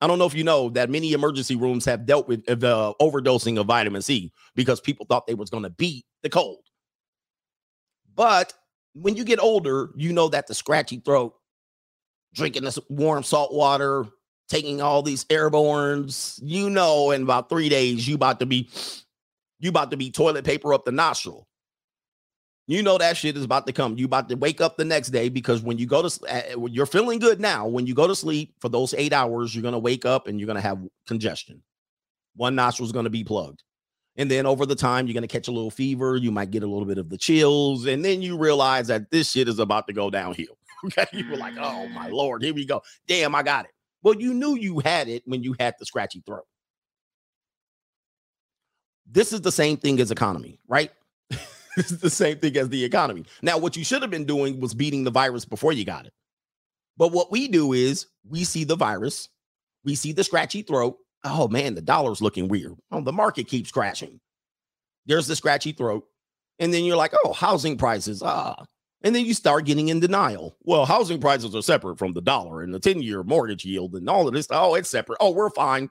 I don't know if you know that many emergency rooms have dealt with uh, the overdosing of vitamin C because people thought they was going to beat the cold. But when you get older, you know that the scratchy throat, drinking this warm salt water, taking all these airborns, you know, in about three days, you about to be you about to be toilet paper up the nostril. You know that shit is about to come. You about to wake up the next day because when you go to you're feeling good now. When you go to sleep for those eight hours, you're gonna wake up and you're gonna have congestion. One nostril is gonna be plugged. And then over the time, you're going to catch a little fever. You might get a little bit of the chills. And then you realize that this shit is about to go downhill. Okay. You were like, oh my Lord, here we go. Damn, I got it. Well, you knew you had it when you had the scratchy throat. This is the same thing as economy, right? this is the same thing as the economy. Now, what you should have been doing was beating the virus before you got it. But what we do is we see the virus, we see the scratchy throat. Oh man, the dollar's looking weird. Oh, the market keeps crashing. There's the scratchy throat. And then you're like, oh, housing prices. Ah, and then you start getting in denial. Well, housing prices are separate from the dollar and the 10 year mortgage yield and all of this. Oh, it's separate. Oh, we're fine.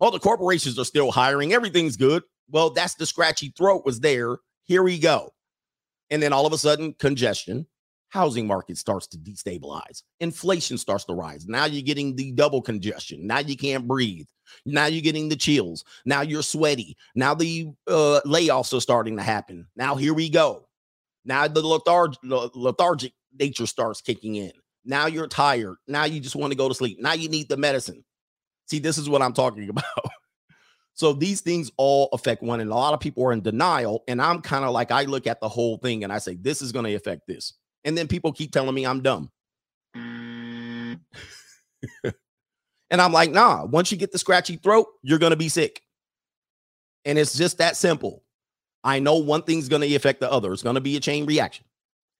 Oh, the corporations are still hiring. Everything's good. Well, that's the scratchy throat was there. Here we go. And then all of a sudden, congestion, housing market starts to destabilize. Inflation starts to rise. Now you're getting the double congestion. Now you can't breathe. Now you're getting the chills. Now you're sweaty. Now the uh, layoffs are starting to happen. Now here we go. Now the letharg- lethargic nature starts kicking in. Now you're tired. Now you just want to go to sleep. Now you need the medicine. See, this is what I'm talking about. so these things all affect one, and a lot of people are in denial. And I'm kind of like, I look at the whole thing and I say, this is going to affect this. And then people keep telling me I'm dumb. And I'm like, nah, once you get the scratchy throat, you're going to be sick. And it's just that simple. I know one thing's going to affect the other. It's going to be a chain reaction.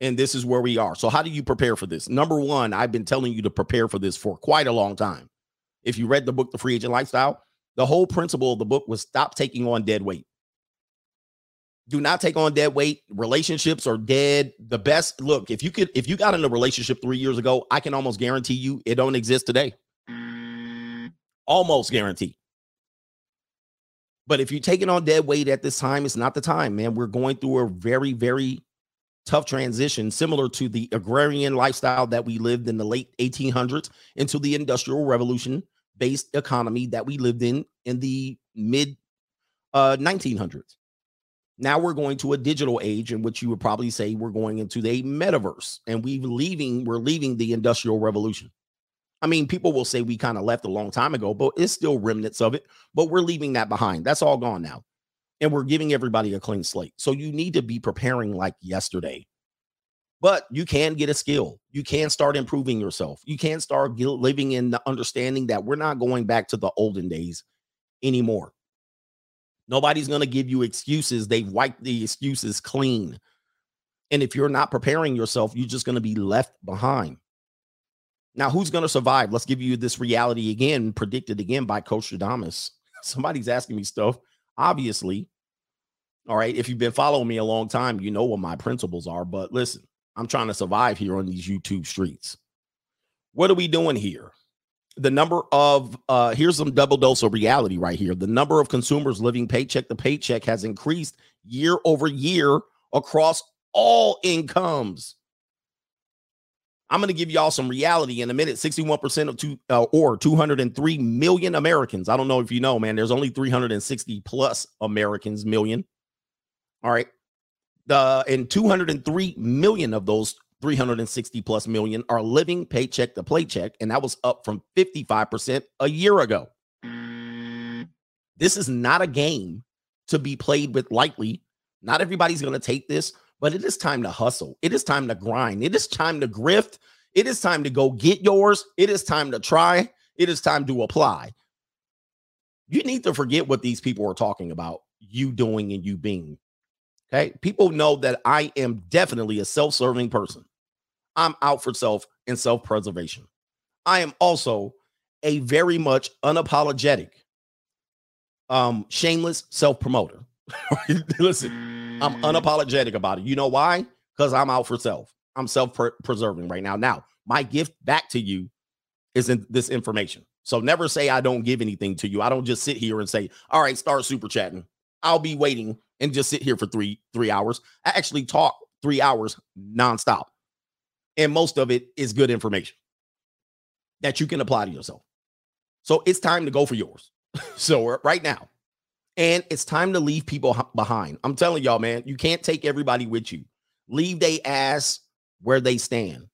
And this is where we are. So, how do you prepare for this? Number one, I've been telling you to prepare for this for quite a long time. If you read the book, The Free Agent Lifestyle, the whole principle of the book was stop taking on dead weight. Do not take on dead weight. Relationships are dead. The best look, if you could, if you got in a relationship three years ago, I can almost guarantee you it don't exist today. Mm. Almost guarantee. But if you're taking on dead weight at this time, it's not the time, man. We're going through a very, very tough transition, similar to the agrarian lifestyle that we lived in the late 1800s into the industrial revolution based economy that we lived in in the mid uh, 1900s. Now we're going to a digital age in which you would probably say we're going into the metaverse and we're leaving we're leaving the industrial revolution. I mean, people will say we kind of left a long time ago, but it's still remnants of it. But we're leaving that behind. That's all gone now. And we're giving everybody a clean slate. So you need to be preparing like yesterday. But you can get a skill. You can start improving yourself. You can start living in the understanding that we're not going back to the olden days. anymore. Nobody's going to give you excuses. They've wiped the excuses clean. And if you're not preparing yourself, you're just going to be left behind. Now, who's going to survive? Let's give you this reality again, predicted again by Coach Adams. Somebody's asking me stuff. Obviously, all right. If you've been following me a long time, you know what my principles are. But listen, I'm trying to survive here on these YouTube streets. What are we doing here? The number of uh here's some double dose of reality right here. The number of consumers living paycheck to paycheck has increased year over year across all incomes. I'm going to give y'all some reality in a minute. 61% of two uh, or 203 million Americans. I don't know if you know, man, there's only 360 plus Americans million. All right. The and 203 million of those 360 plus million are living paycheck to paycheck, and that was up from 55% a year ago. This is not a game to be played with lightly. Not everybody's going to take this but it is time to hustle. It is time to grind. It is time to grift. It is time to go get yours. It is time to try. It is time to apply. You need to forget what these people are talking about, you doing and you being. Okay. People know that I am definitely a self serving person. I'm out for self and self preservation. I am also a very much unapologetic, um, shameless self promoter. Listen, I'm unapologetic about it. You know why? Because I'm out for self. I'm self preserving right now. Now, my gift back to you is in this information. So never say I don't give anything to you. I don't just sit here and say, "All right, start super chatting." I'll be waiting and just sit here for three three hours. I actually talk three hours nonstop, and most of it is good information that you can apply to yourself. So it's time to go for yours. so uh, right now, and it's time to leave people behind. I'm telling y'all, man, you can't take everybody with you. Leave they ass where they stand.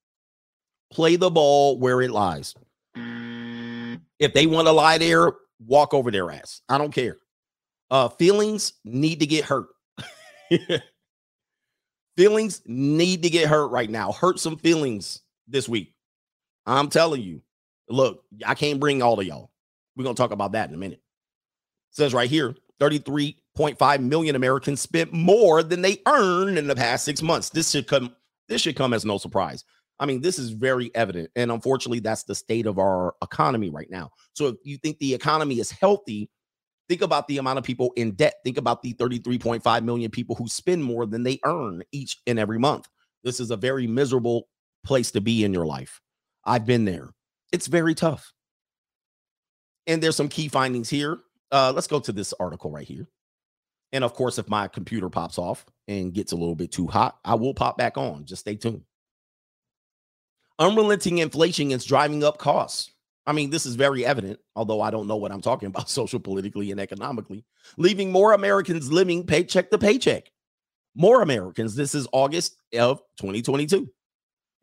Play the ball where it lies. If they want to lie there, walk over their ass. I don't care. Uh, feelings need to get hurt. feelings need to get hurt right now. Hurt some feelings this week. I'm telling you. Look, I can't bring all of y'all. We're going to talk about that in a minute. It says right here 33.5 million Americans spent more than they earned in the past six months. This should come, this should come as no surprise. I mean, this is very evident. And unfortunately, that's the state of our economy right now. So if you think the economy is healthy, think about the amount of people in debt. Think about the 33.5 million people who spend more than they earn each and every month. This is a very miserable place to be in your life. I've been there. It's very tough. And there's some key findings here uh, let's go to this article right here. And of course, if my computer pops off and gets a little bit too hot, I will pop back on. Just stay tuned. Unrelenting inflation is driving up costs. I mean, this is very evident, although I don't know what I'm talking about social, politically, and economically, leaving more Americans living paycheck to paycheck. More Americans. This is August of 2022.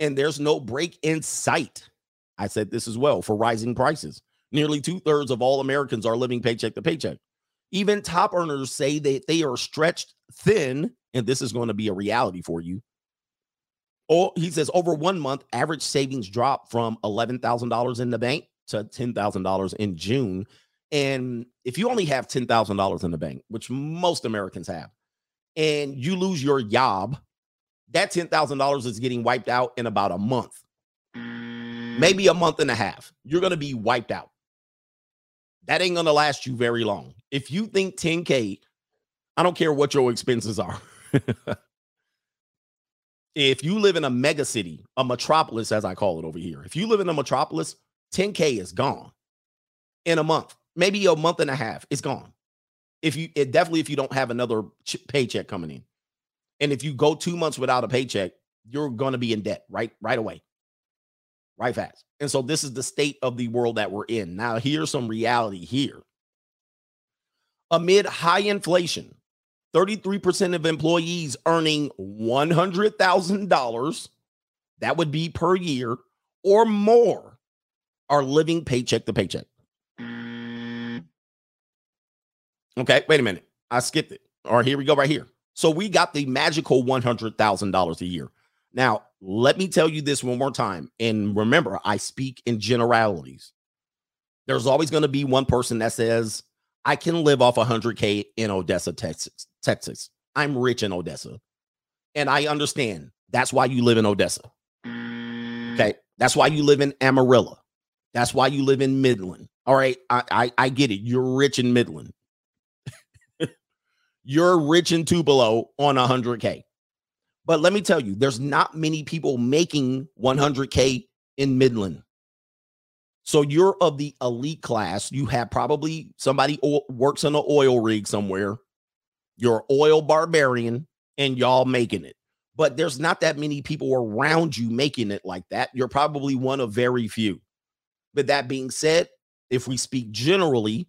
And there's no break in sight. I said this as well for rising prices. Nearly two thirds of all Americans are living paycheck to paycheck. Even top earners say that they are stretched thin, and this is going to be a reality for you. Oh, he says over one month, average savings dropped from $11,000 in the bank to $10,000 in June. And if you only have $10,000 in the bank, which most Americans have, and you lose your job, that $10,000 is getting wiped out in about a month, maybe a month and a half. You're going to be wiped out that ain't gonna last you very long. If you think 10K, I don't care what your expenses are. if you live in a mega city, a metropolis, as I call it over here, if you live in a metropolis, 10K is gone in a month, maybe a month and a half, it's gone. If you it definitely if you don't have another ch- paycheck coming in. And if you go two months without a paycheck, you're gonna be in debt right right away right fast. And so this is the state of the world that we're in. Now, here's some reality here. Amid high inflation, 33% of employees earning $100,000, that would be per year or more, are living paycheck to paycheck. Okay, wait a minute. I skipped it. All right, here we go right here. So we got the magical $100,000 a year. Now, let me tell you this one more time. And remember, I speak in generalities. There's always going to be one person that says, I can live off 100K in Odessa, Texas. Texas. I'm rich in Odessa. And I understand that's why you live in Odessa. Okay. That's why you live in Amarillo. That's why you live in Midland. All right. I, I, I get it. You're rich in Midland. You're rich in Tupelo on 100K. But let me tell you, there's not many people making 100K in Midland. So you're of the elite class. You have probably somebody o- works on an oil rig somewhere. You're oil barbarian and y'all making it. But there's not that many people around you making it like that. You're probably one of very few. But that being said, if we speak generally,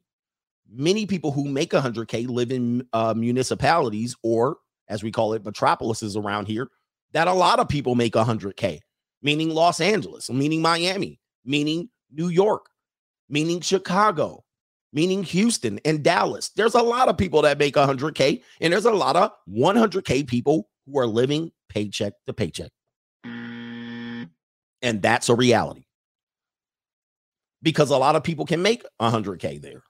many people who make 100K live in uh, municipalities or, as we call it, metropolises around here, that a lot of people make 100K, meaning Los Angeles, meaning Miami, meaning New York, meaning Chicago, meaning Houston and Dallas. There's a lot of people that make 100K, and there's a lot of 100K people who are living paycheck to paycheck. And that's a reality because a lot of people can make 100K there.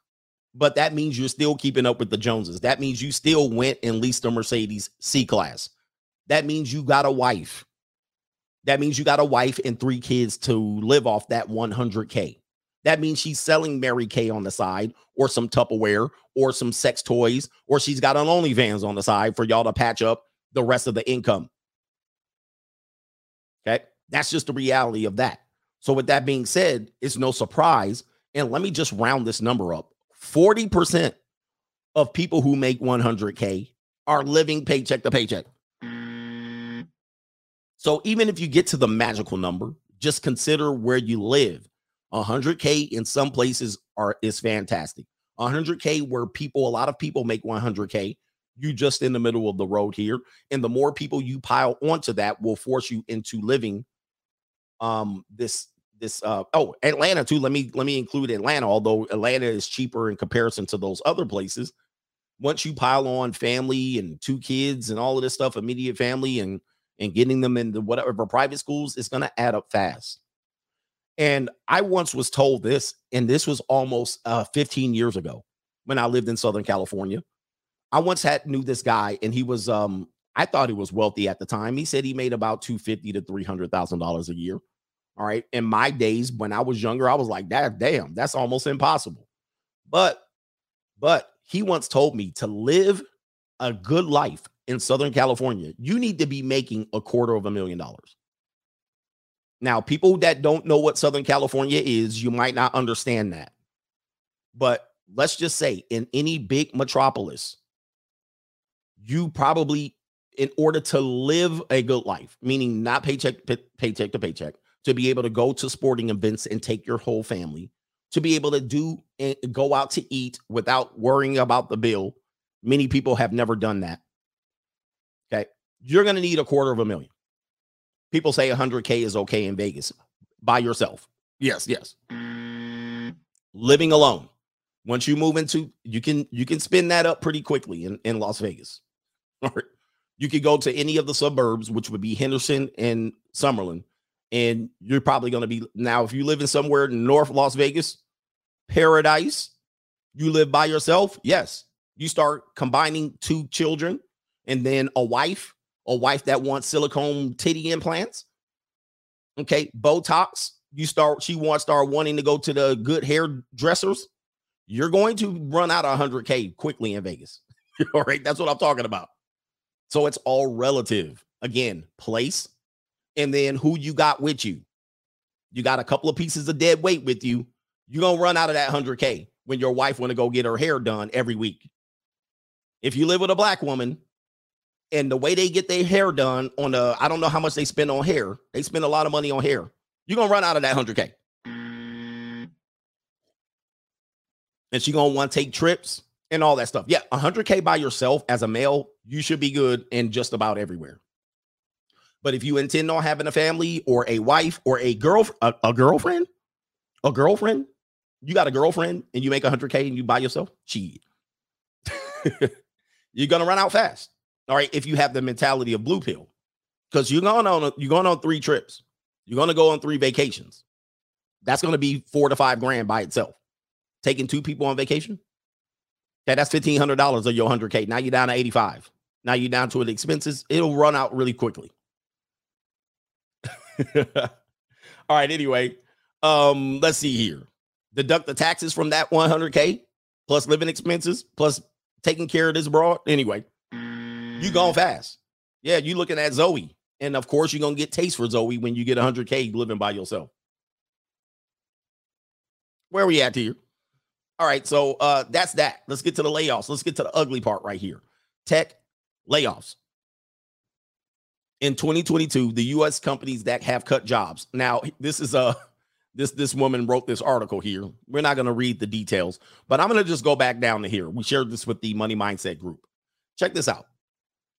But that means you're still keeping up with the Joneses. That means you still went and leased a Mercedes C class. That means you got a wife. That means you got a wife and three kids to live off that 100K. That means she's selling Mary Kay on the side, or some Tupperware, or some sex toys, or she's got an OnlyFans on the side for y'all to patch up the rest of the income. Okay. That's just the reality of that. So, with that being said, it's no surprise. And let me just round this number up 40% of people who make 100K are living paycheck to paycheck. So, even if you get to the magical number, just consider where you live. 100K in some places are is fantastic. 100K where people, a lot of people make 100K. You just in the middle of the road here. And the more people you pile onto that will force you into living um this this uh oh Atlanta too. Let me let me include Atlanta, although Atlanta is cheaper in comparison to those other places. Once you pile on family and two kids and all of this stuff, immediate family and and getting them into whatever private schools, it's gonna add up fast. And I once was told this, and this was almost uh 15 years ago when I lived in Southern California. I once had knew this guy, and he was um I thought he was wealthy at the time. He said he made about 250 to 300 thousand dollars a year. All right. In my days when I was younger, I was like, that damn, that's almost impossible. But but he once told me to live a good life in Southern California, you need to be making a quarter of a million dollars. Now, people that don't know what Southern California is, you might not understand that. But let's just say in any big metropolis, you probably, in order to live a good life, meaning not paycheck, pay, paycheck to paycheck, to be able to go to sporting events and take your whole family, to be able to do and go out to eat without worrying about the bill. Many people have never done that. Okay. You're going to need a quarter of a million. People say 100K is okay in Vegas by yourself. Yes, yes. Living alone. Once you move into, you can you can spin that up pretty quickly in, in Las Vegas. All right. You could go to any of the suburbs, which would be Henderson and Summerlin, and you're probably going to be now if you live in somewhere North Las Vegas, paradise, you live by yourself. Yes, you start combining two children and then a wife, a wife that wants silicone titty implants. Okay, Botox. You start, she wants start wanting to go to the good hairdressers. You're going to run out of 100K quickly in Vegas. all right, that's what I'm talking about. So it's all relative. Again, place and then who you got with you. You got a couple of pieces of dead weight with you. You're going to run out of that 100K when your wife want to go get her hair done every week. If you live with a black woman and the way they get their hair done on the, I don't know how much they spend on hair. They spend a lot of money on hair. You're going to run out of that 100K. And she going to want to take trips and all that stuff. Yeah, 100K by yourself as a male, you should be good in just about everywhere. But if you intend on having a family or a wife or a girl, a, a girlfriend, a girlfriend, you got a girlfriend and you make 100K and you buy yourself, cheat. you're gonna run out fast. All right, if you have the mentality of blue pill, because you're going on you're going on three trips, you're gonna go on three vacations. That's gonna be four to five grand by itself. Taking two people on vacation, Okay, that's fifteen hundred dollars of your hundred k. Now you're down to eighty five. Now you're down to the expenses. It'll run out really quickly. All right. Anyway, um, let's see here. Deduct the taxes from that 100k plus living expenses plus taking care of this broad. Anyway, you going fast. Yeah, you looking at Zoe, and of course you're gonna get taste for Zoe when you get 100k living by yourself. Where are we at here? All right, so uh that's that. Let's get to the layoffs. Let's get to the ugly part right here. Tech layoffs. In 2022, the US companies that have cut jobs. Now, this is a this this woman wrote this article here. We're not going to read the details, but I'm going to just go back down to here. We shared this with the Money Mindset group. Check this out.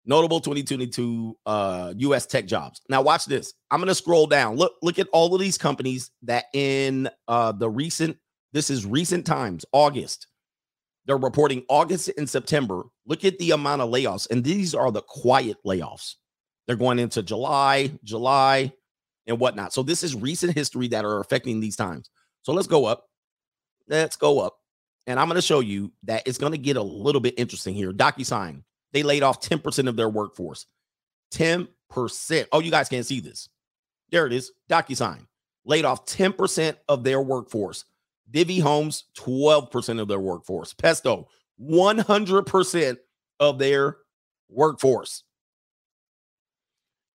Notable 2022 uh, US tech jobs. Now watch this. I'm going to scroll down. Look look at all of these companies that in uh, the recent this is recent times, August. They're reporting August and September. Look at the amount of layoffs and these are the quiet layoffs. They're going into July, July, and whatnot. So this is recent history that are affecting these times. So let's go up. Let's go up. And I'm going to show you that it's going to get a little bit interesting here. DocuSign, they laid off 10% of their workforce. 10%. Oh, you guys can't see this. There it is. DocuSign laid off 10% of their workforce. Divvy Homes, 12% of their workforce. Pesto, 100% of their workforce.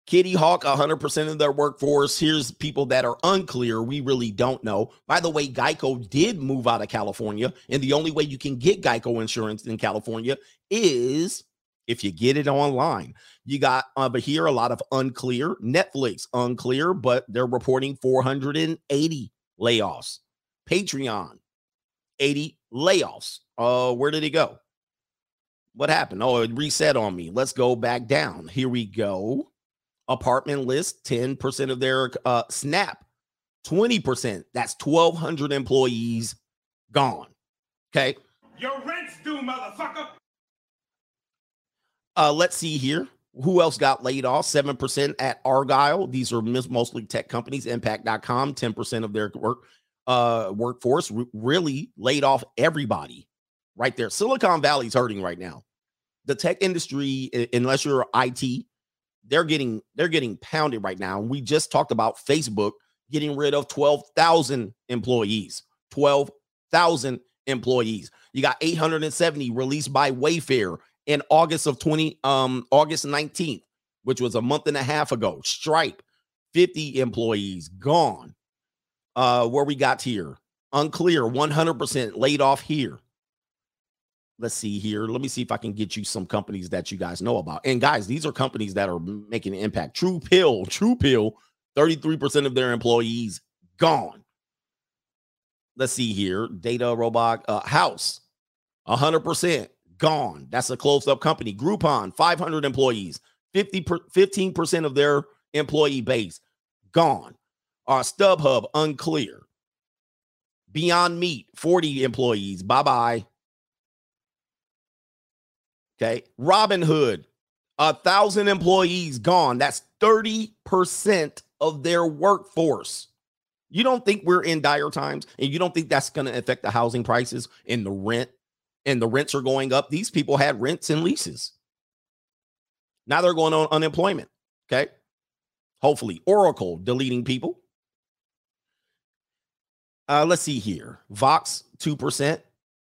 Kitty Hawk, 100% of their workforce. Here's people that are unclear. We really don't know. By the way, Geico did move out of California. And the only way you can get Geico insurance in California is if you get it online. You got over here a lot of unclear. Netflix, unclear, but they're reporting 480 layoffs. Patreon, 80 layoffs. Uh, where did it go? What happened? Oh, it reset on me. Let's go back down. Here we go apartment list 10% of their uh, snap 20% that's 1200 employees gone okay? Your rent's due, motherfucker. uh, let's see here. Who else got laid off? 7% at argyle. These are mostly tech companies impact.com 10% of their work uh, workforce really laid off everybody right there. Silicon valley's hurting right now. The tech industry unless you're it they're getting they're getting pounded right now. We just talked about Facebook getting rid of 12,000 employees. 12,000 employees. You got 870 released by Wayfair in August of 20 um August 19th, which was a month and a half ago. Stripe 50 employees gone. Uh where we got here. Unclear 100% laid off here let's see here. Let me see if I can get you some companies that you guys know about. And guys, these are companies that are making an impact. Truepill, True Pill, 33% of their employees gone. Let's see here. DataRobot uh, House, 100% gone. That's a closed up company. Groupon, 500 employees, 50 per, 15% of their employee base gone. Uh, StubHub, unclear. Beyond Meat, 40 employees. Bye bye. Okay. Robinhood, a thousand employees gone. That's 30% of their workforce. You don't think we're in dire times and you don't think that's going to affect the housing prices and the rent and the rents are going up. These people had rents and leases. Now they're going on unemployment. Okay. Hopefully, Oracle deleting people. Uh, let's see here. Vox, 2%.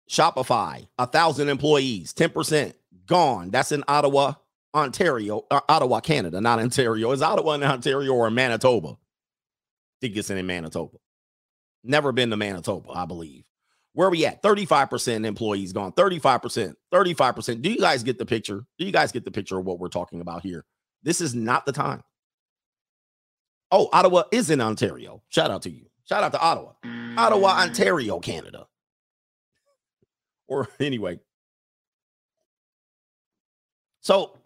Shopify, a thousand employees, 10% gone. That's in Ottawa, Ontario, uh, Ottawa, Canada, not Ontario. Is Ottawa in Ontario or Manitoba? I think it's in Manitoba. Never been to Manitoba, I believe. Where are we at? 35% employees gone. 35%. 35%. Do you guys get the picture? Do you guys get the picture of what we're talking about here? This is not the time. Oh, Ottawa is in Ontario. Shout out to you. Shout out to Ottawa. Ottawa, Ontario, Canada. Or anyway. So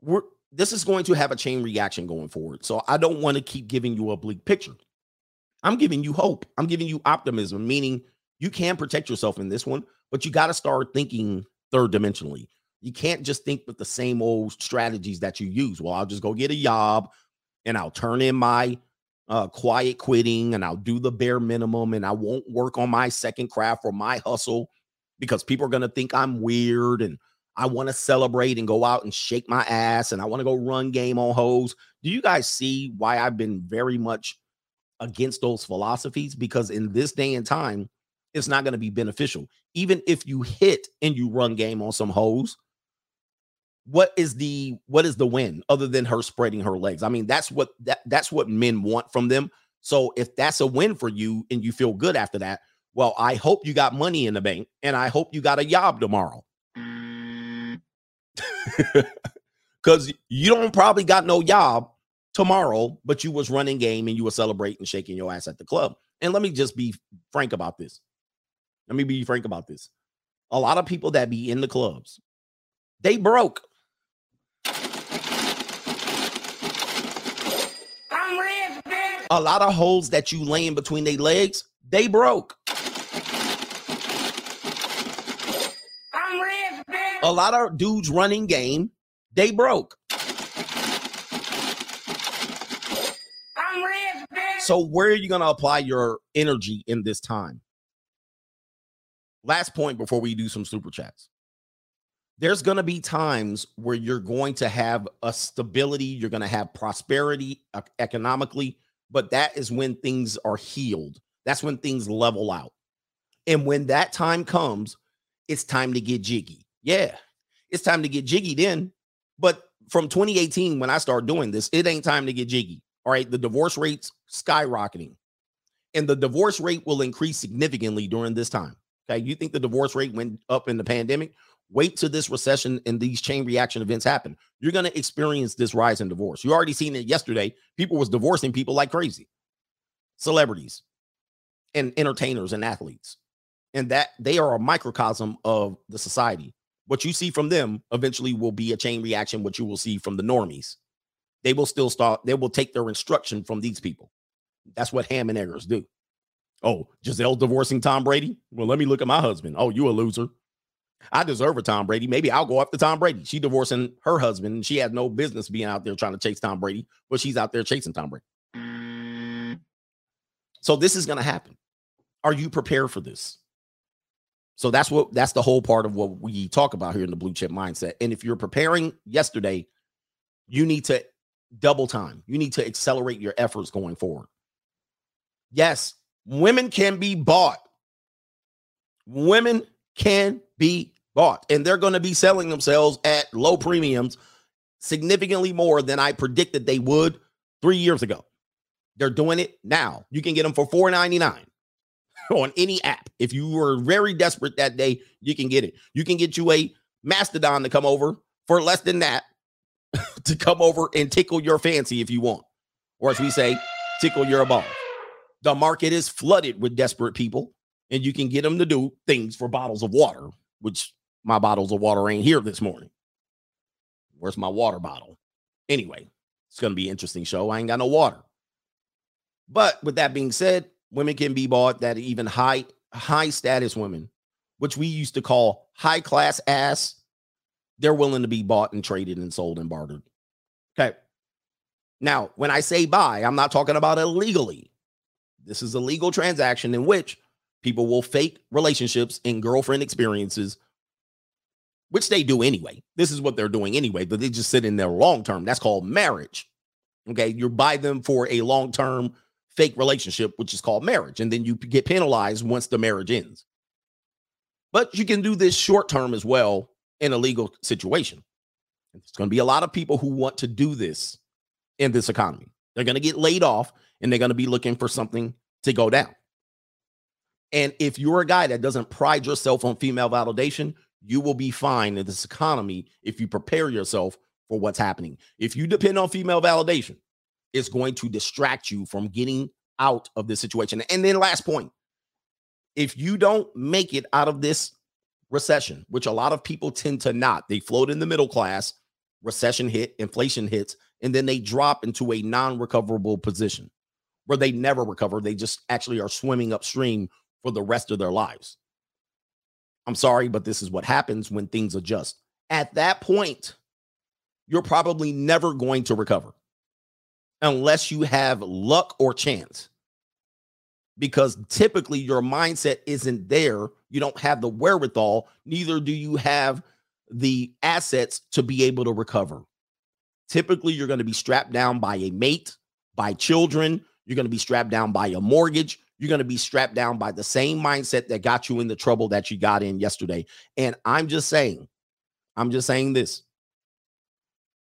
we're this is going to have a chain reaction going forward. So I don't want to keep giving you a bleak picture. I'm giving you hope. I'm giving you optimism, meaning you can protect yourself in this one, but you got to start thinking third dimensionally. You can't just think with the same old strategies that you use. Well, I'll just go get a job and I'll turn in my uh, quiet quitting and I'll do the bare minimum and I won't work on my second craft or my hustle. because people are going to think I'm weird and I want to celebrate and go out and shake my ass and I want to go run game on hoes. Do you guys see why I've been very much against those philosophies? Because in this day and time, it's not going to be beneficial. Even if you hit and you run game on some hoes, what is the what is the win other than her spreading her legs? I mean, that's what that that's what men want from them. So if that's a win for you and you feel good after that, well, I hope you got money in the bank and I hope you got a job tomorrow. Cuz you don't probably got no job tomorrow, but you was running game and you were celebrating shaking your ass at the club. And let me just be frank about this. Let me be frank about this. A lot of people that be in the clubs, they broke. I'm rich, bitch. A lot of holes that you laying between their legs, they broke. I'm rich, bitch. A lot of dudes running game, they broke. I'm rich, bitch. So where are you going to apply your energy in this time? Last point before we do some super chats. There's going to be times where you're going to have a stability, you're going to have prosperity economically, but that is when things are healed. That's when things level out. And when that time comes, it's time to get jiggy. Yeah, it's time to get jiggy then. But from 2018, when I start doing this, it ain't time to get jiggy. All right. The divorce rates skyrocketing. And the divorce rate will increase significantly during this time. Okay. You think the divorce rate went up in the pandemic? Wait till this recession and these chain reaction events happen. You're going to experience this rise in divorce. You already seen it yesterday. People was divorcing people like crazy. Celebrities and entertainers and athletes. And that they are a microcosm of the society. What you see from them eventually will be a chain reaction, what you will see from the normies. They will still start, they will take their instruction from these people. That's what ham and eggers do. Oh, Gisele divorcing Tom Brady? Well, let me look at my husband. Oh, you a loser. I deserve a Tom Brady. Maybe I'll go after Tom Brady. She divorcing her husband, she had no business being out there trying to chase Tom Brady, but she's out there chasing Tom Brady. So this is going to happen. Are you prepared for this? So that's what that's the whole part of what we talk about here in the blue chip mindset. And if you're preparing yesterday, you need to double time. You need to accelerate your efforts going forward. Yes, women can be bought. Women can be bought, and they're going to be selling themselves at low premiums, significantly more than I predicted they would three years ago. They're doing it now. You can get them for $4.99 on any app. If you were very desperate that day, you can get it. You can get you a Mastodon to come over for less than that to come over and tickle your fancy if you want. Or as we say, tickle your balls. The market is flooded with desperate people, and you can get them to do things for bottles of water, which my bottles of water ain't here this morning. Where's my water bottle? Anyway, it's going to be an interesting show. I ain't got no water. But with that being said, women can be bought that even high high status women, which we used to call high class ass, they're willing to be bought and traded and sold and bartered. Okay. Now, when I say buy, I'm not talking about illegally. This is a legal transaction in which people will fake relationships and girlfriend experiences, which they do anyway. This is what they're doing anyway, but they just sit in there long term. That's called marriage. Okay. You buy them for a long term fake relationship, which is called marriage. And then you get penalized once the marriage ends. But you can do this short term as well in a legal situation. There's going to be a lot of people who want to do this in this economy. They're going to get laid off and they're going to be looking for something to go down. And if you're a guy that doesn't pride yourself on female validation, you will be fine in this economy if you prepare yourself for what's happening. If you depend on female validation, it's going to distract you from getting out of this situation. And then, last point if you don't make it out of this recession, which a lot of people tend to not, they float in the middle class, recession hit, inflation hits, and then they drop into a non recoverable position where they never recover. They just actually are swimming upstream for the rest of their lives. I'm sorry, but this is what happens when things adjust. At that point, you're probably never going to recover unless you have luck or chance. because typically your mindset isn't there. You don't have the wherewithal, neither do you have the assets to be able to recover. Typically, you're going to be strapped down by a mate, by children, you're going to be strapped down by a mortgage, you're going to be strapped down by the same mindset that got you in the trouble that you got in yesterday. And I'm just saying, I'm just saying this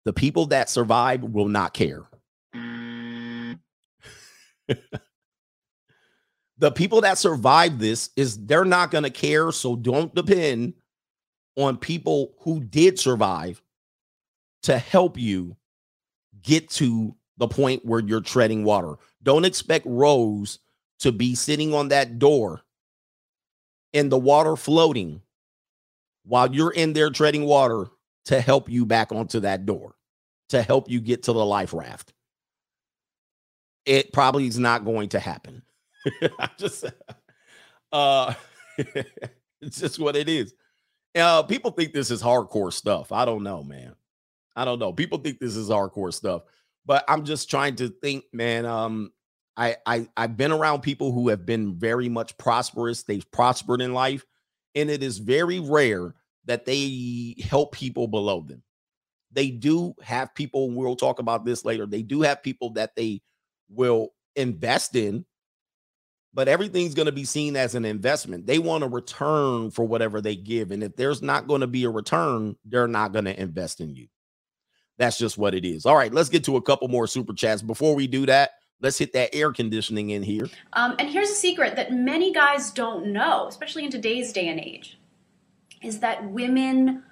the people that survive will not care. the people that survive this is they're not going to care so don't depend on people who did survive to help you get to the point where you're treading water. Don't expect rose to be sitting on that door in the water floating while you're in there treading water to help you back onto that door to help you get to the life raft it probably is not going to happen I just uh it's just what it is. Uh people think this is hardcore stuff. I don't know, man. I don't know. People think this is hardcore stuff, but I'm just trying to think, man. Um I I I've been around people who have been very much prosperous. They've prospered in life, and it is very rare that they help people below them. They do have people, we'll talk about this later. They do have people that they will invest in but everything's going to be seen as an investment. They want a return for whatever they give. And if there's not going to be a return, they're not going to invest in you. That's just what it is. All right, let's get to a couple more super chats. Before we do that, let's hit that air conditioning in here. Um, and here's a secret that many guys don't know, especially in today's day and age, is that women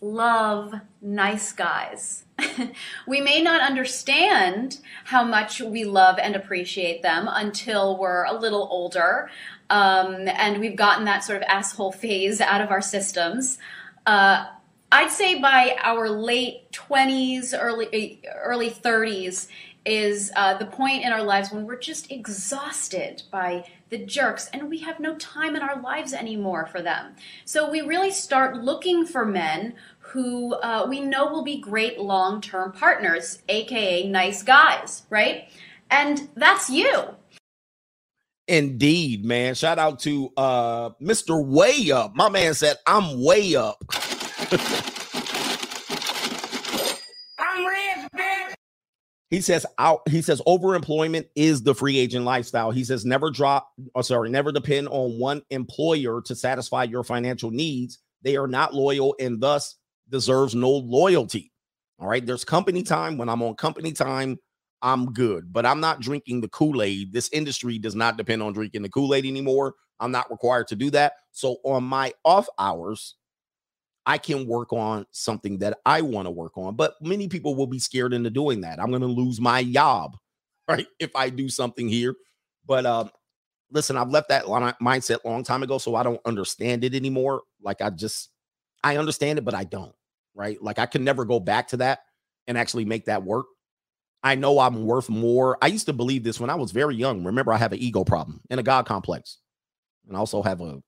love nice guys. we may not understand how much we love and appreciate them until we're a little older um, and we've gotten that sort of asshole phase out of our systems. Uh, I'd say by our late 20s, early early 30s is uh, the point in our lives when we're just exhausted by the jerks and we have no time in our lives anymore for them. So we really start looking for men who uh, we know will be great long term partners, aka nice guys, right? And that's you. Indeed, man. Shout out to uh Mr. Way Up. My man said, I'm way up. I'm rich, bitch. He says out he says overemployment is the free agent lifestyle. He says never drop or sorry, never depend on one employer to satisfy your financial needs. They are not loyal and thus deserves no loyalty. All right. There's company time. When I'm on company time, I'm good, but I'm not drinking the Kool Aid. This industry does not depend on drinking the Kool Aid anymore. I'm not required to do that. So on my off hours, I can work on something that I want to work on. But many people will be scared into doing that. I'm going to lose my job, right? If I do something here. But uh, listen, I've left that mindset long time ago, so I don't understand it anymore. Like I just, I understand it, but I don't right? Like I can never go back to that and actually make that work. I know I'm worth more. I used to believe this when I was very young. Remember, I have an ego problem and a God complex. And I also have a,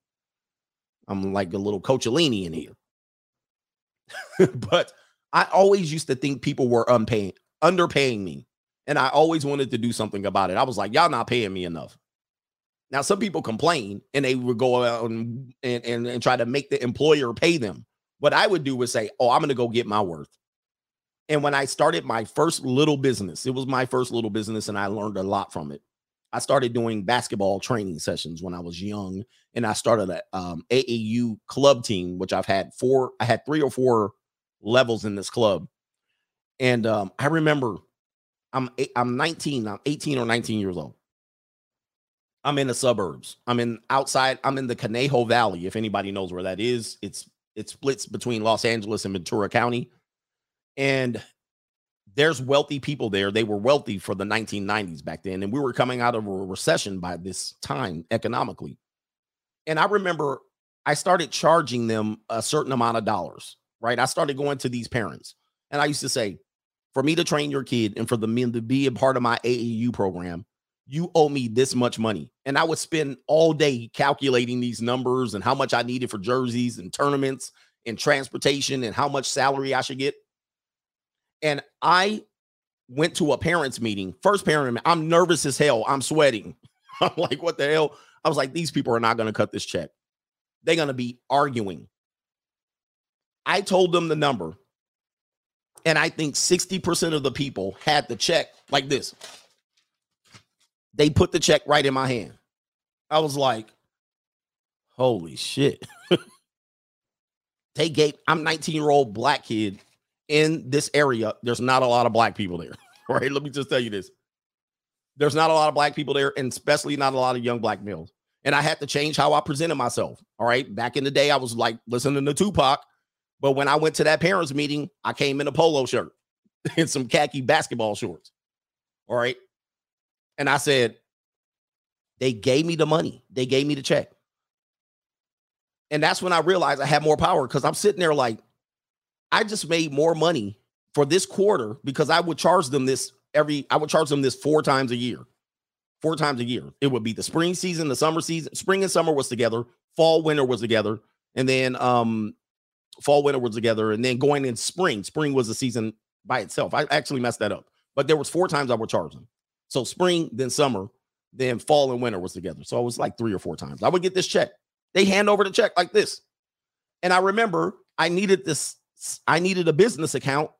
I'm like a little Coachellini in here. but I always used to think people were unpaying, underpaying me. And I always wanted to do something about it. I was like, y'all not paying me enough. Now, some people complain and they would go out and, and, and, and try to make the employer pay them. What I would do was say, Oh, I'm going to go get my worth. And when I started my first little business, it was my first little business and I learned a lot from it. I started doing basketball training sessions when I was young, and I started a um, AAU club team, which I've had four. I had three or four levels in this club, and um, I remember I'm I'm 19, I'm 18 or 19 years old. I'm in the suburbs. I'm in outside. I'm in the Conejo Valley. If anybody knows where that is, it's it splits between Los Angeles and Ventura County. And there's wealthy people there. They were wealthy for the 1990s back then. And we were coming out of a recession by this time economically. And I remember I started charging them a certain amount of dollars, right? I started going to these parents and I used to say, for me to train your kid and for the men to be a part of my AAU program, you owe me this much money. And I would spend all day calculating these numbers and how much I needed for jerseys and tournaments and transportation and how much salary I should get. And I went to a parents meeting, first parent, I'm nervous as hell. I'm sweating. I'm like, what the hell? I was like, these people are not going to cut this check. They're going to be arguing. I told them the number, and I think 60% of the people had the check like this. They put the check right in my hand. I was like, holy shit. they gave, I'm 19 year old black kid in this area. There's not a lot of black people there, right? Let me just tell you this. There's not a lot of black people there, and especially not a lot of young black males. And I had to change how I presented myself. All right. Back in the day, I was like listening to Tupac. But when I went to that parents' meeting, I came in a polo shirt and some khaki basketball shorts. All right. And I said, they gave me the money, they gave me the check. And that's when I realized I had more power because I'm sitting there like, I just made more money for this quarter because I would charge them this every, I would charge them this four times a year. Four times a year. It would be the spring season, the summer season, spring and summer was together, fall, winter was together, and then um fall, winter was together, and then going in spring. Spring was the season by itself. I actually messed that up. But there was four times I would charge them. So spring, then summer, then fall and winter was together. So it was like three or four times. I would get this check. They hand over the check like this. And I remember I needed this, I needed a business account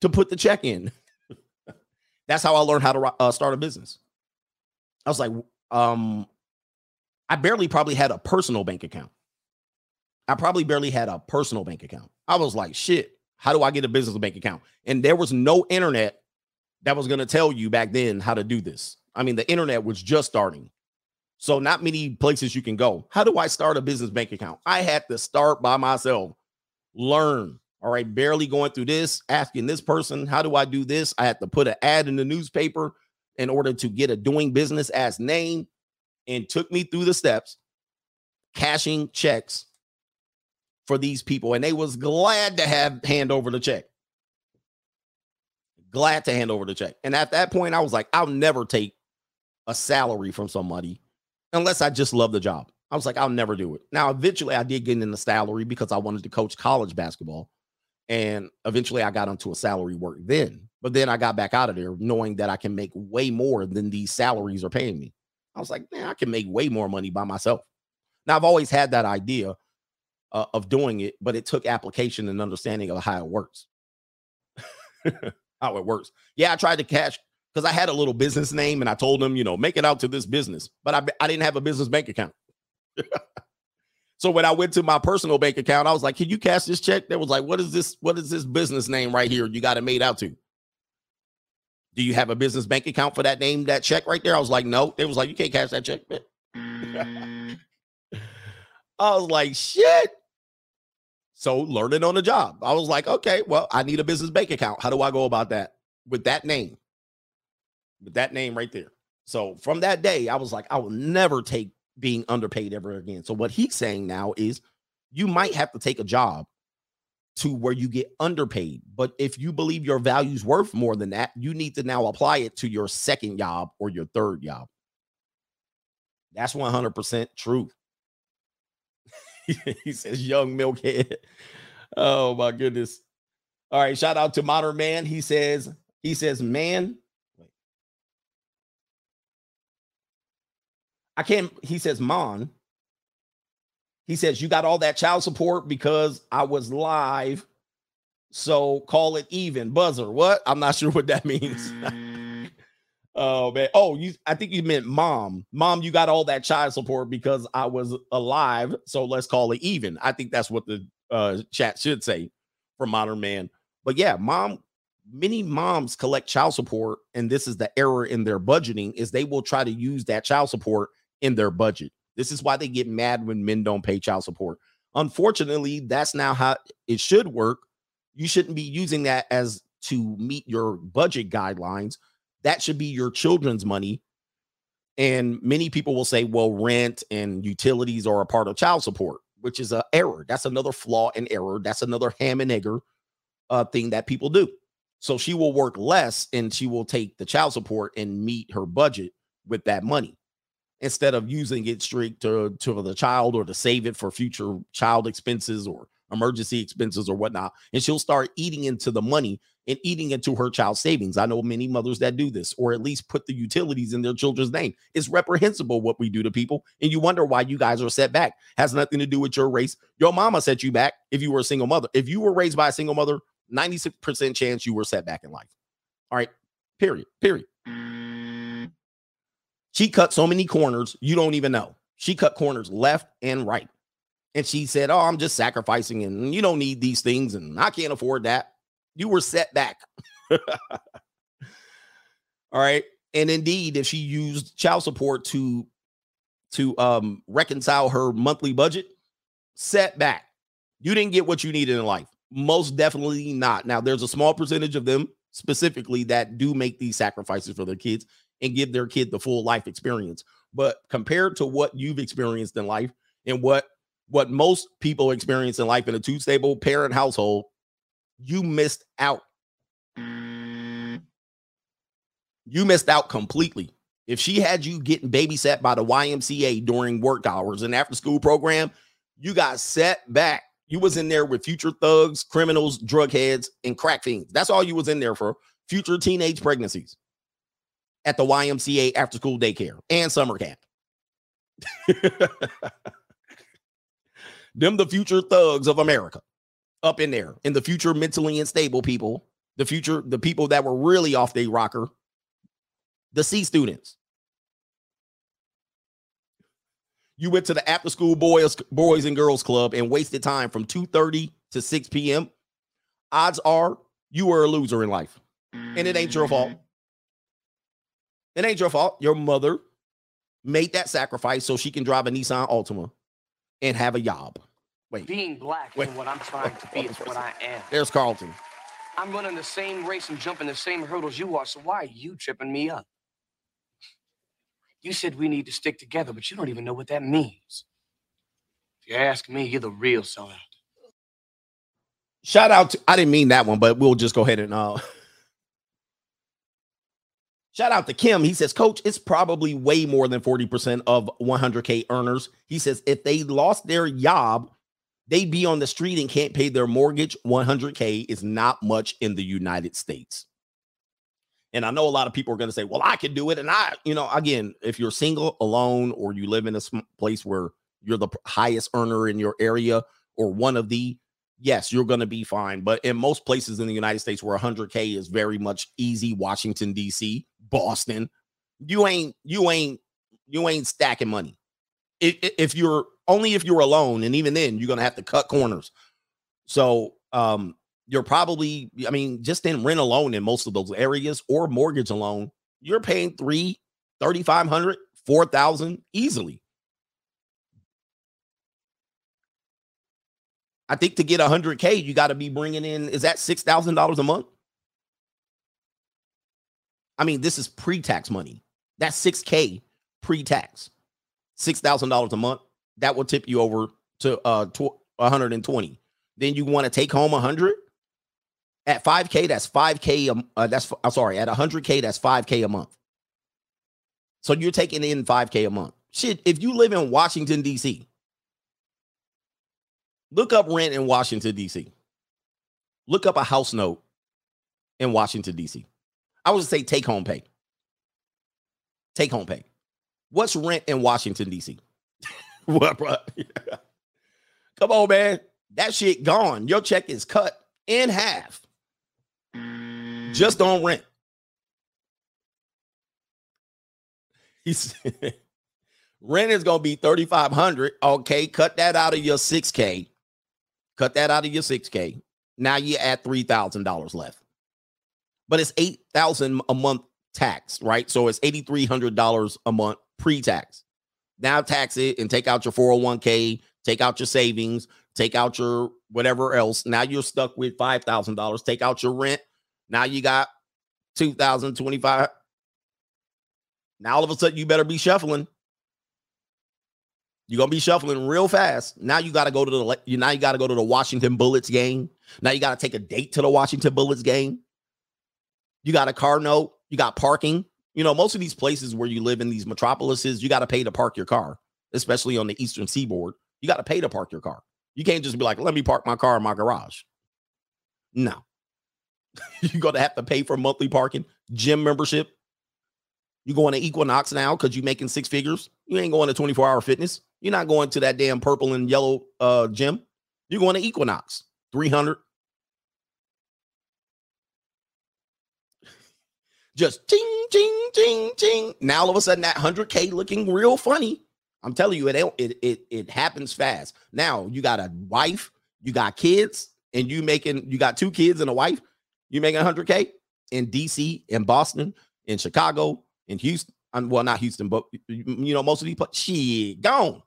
to put the check in. That's how I learned how to uh, start a business. I was like, um, I barely probably had a personal bank account. I probably barely had a personal bank account. I was like, shit, how do I get a business bank account? And there was no internet that was going to tell you back then how to do this. I mean, the internet was just starting. So, not many places you can go. How do I start a business bank account? I had to start by myself, learn. All right, barely going through this, asking this person, how do I do this? I had to put an ad in the newspaper in order to get a doing business as name and took me through the steps, cashing checks for these people. And they was glad to have hand over the check. Glad to hand over the check. And at that point, I was like, I'll never take a salary from somebody unless I just love the job. I was like, I'll never do it. Now, eventually, I did get in the salary because I wanted to coach college basketball. And eventually, I got into a salary work then. But then I got back out of there knowing that I can make way more than these salaries are paying me. I was like, man, I can make way more money by myself. Now, I've always had that idea uh, of doing it, but it took application and understanding of how it works. how it works. Yeah, I tried to cash because I had a little business name and I told them, you know, make it out to this business, but I, I didn't have a business bank account. so when I went to my personal bank account, I was like, can you cash this check? They was like, what is this? What is this business name right here? You got it made out to. Do you have a business bank account for that name, that check right there? I was like, no. It was like, you can't cash that check. I was like, shit. So learning on the job. I was like, okay, well, I need a business bank account. How do I go about that with that name? With that name right there. So from that day, I was like, I will never take being underpaid ever again. So what he's saying now is you might have to take a job to where you get underpaid. But if you believe your value's worth more than that, you need to now apply it to your second job or your third job. That's 100% truth. he says, young milkhead. Oh my goodness. All right. Shout out to Modern Man. He says, he says, man. I can't, he says, Mon. He says, you got all that child support because I was live. So call it even. Buzzer. What? I'm not sure what that means. Oh man. Oh, you I think you meant mom. Mom, you got all that child support because I was alive. So let's call it even. I think that's what the uh chat should say for modern man. But yeah, mom, many moms collect child support, and this is the error in their budgeting, is they will try to use that child support in their budget. This is why they get mad when men don't pay child support. Unfortunately, that's now how it should work. You shouldn't be using that as to meet your budget guidelines that should be your children's money. And many people will say, well, rent and utilities are a part of child support, which is an error. That's another flaw and error. That's another ham and egger uh, thing that people do. So she will work less and she will take the child support and meet her budget with that money instead of using it straight to, to the child or to save it for future child expenses or emergency expenses or whatnot, and she'll start eating into the money and eating into her child's savings. I know many mothers that do this, or at least put the utilities in their children's name. It's reprehensible what we do to people, and you wonder why you guys are set back. Has nothing to do with your race. Your mama set you back if you were a single mother. If you were raised by a single mother, 96% chance you were set back in life. All right. Period. Period. She cut so many corners, you don't even know. She cut corners left and right. And she said, Oh, I'm just sacrificing and you don't need these things and I can't afford that. You were set back. All right. And indeed, if she used child support to to um reconcile her monthly budget, set back. You didn't get what you needed in life. Most definitely not. Now, there's a small percentage of them specifically that do make these sacrifices for their kids and give their kid the full life experience. But compared to what you've experienced in life and what what most people experience in life in a two stable parent household, you missed out. Mm. You missed out completely. If she had you getting babysat by the YMCA during work hours and after school program, you got set back. You was in there with future thugs, criminals, drug heads, and crack fiends. That's all you was in there for. Future teenage pregnancies at the YMCA after school daycare and summer camp. Them the future thugs of America up in there, and the future mentally unstable people, the future, the people that were really off their rocker, the C students. You went to the after school boys, boys and girls club and wasted time from 2:30 to 6 p.m. Odds are you were a loser in life. And it ain't your fault. It ain't your fault. Your mother made that sacrifice so she can drive a Nissan Altima and have a job. Wait, Being black Wait. and what I'm trying to be is what I am. there's Carlton. I'm running the same race and jumping the same hurdles you are, so why are you tripping me up? You said we need to stick together, but you don't even know what that means. If you ask me, you're the real sellout. Shout out to I didn't mean that one, but we'll just go ahead and uh shout out to Kim. He says, Coach, it's probably way more than 40% of 100k earners. He says if they lost their job, they'd be on the street and can't pay their mortgage. 100k is not much in the United States. And I know a lot of people are going to say, "Well, I can do it." And I, you know, again, if you're single, alone, or you live in a place where you're the highest earner in your area or one of the yes, you're going to be fine. But in most places in the United States where 100K is very much easy, Washington, D.C., Boston, you ain't, you ain't, you ain't stacking money. If, you're only if you're alone, and even then, you're to have to cut corners. So, um, you're probably, I mean, just in rent alone in most of those areas or mortgage alone, you're paying three, 3,500, 4,000 easily. I think to get 100K, you got to be bringing in, is that $6,000 a month? I mean, this is pre tax money. That's 6K pre tax. $6,000 a month. That will tip you over to uh tw- 120. Then you want to take home 100 at 5K. That's 5K. Um, uh, that's I'm sorry. At 100K, that's 5K a month. So you're taking in 5K a month. Shit, if you live in Washington, D.C., Look up rent in Washington, D.C. Look up a house note in Washington, D.C. I would say take home pay. Take home pay. What's rent in Washington, D.C.? what, bro? Come on, man. That shit gone. Your check is cut in half just on rent. Rent is gonna be 3500 okay cut that out of your 6k cut that out of your 6k now you're at $3000 left but it's 8000 a month tax right? So it's $8300 a month pre-tax. Now tax it and take out your 401k take out your savings take out your whatever else. Now you're stuck with $5000 take out your rent. Now you got 2025 now all of a sudden you better be shuffling. You're gonna be shuffling real fast. Now you got to go to the now you got to go to the Washington Bullets game. Now you got to take a date to the Washington Bullets game. You got a car note. You got parking. You know most of these places where you live in these metropolises, you got to pay to park your car, especially on the Eastern Seaboard. You got to pay to park your car. You can't just be like, let me park my car in my garage. No. You're gonna have to pay for monthly parking, gym membership. You going to Equinox now because you're making six figures. You ain't going to 24 hour fitness. You're not going to that damn purple and yellow uh gym. You're going to Equinox, 300. Just ting, ting, ting, ting. Now all of a sudden that 100K looking real funny. I'm telling you, it it it, it happens fast. Now you got a wife, you got kids, and you making you got two kids and a wife. You making 100K in DC, in Boston, in Chicago, in Houston. Well, not Houston, but you know, most of these shit gone.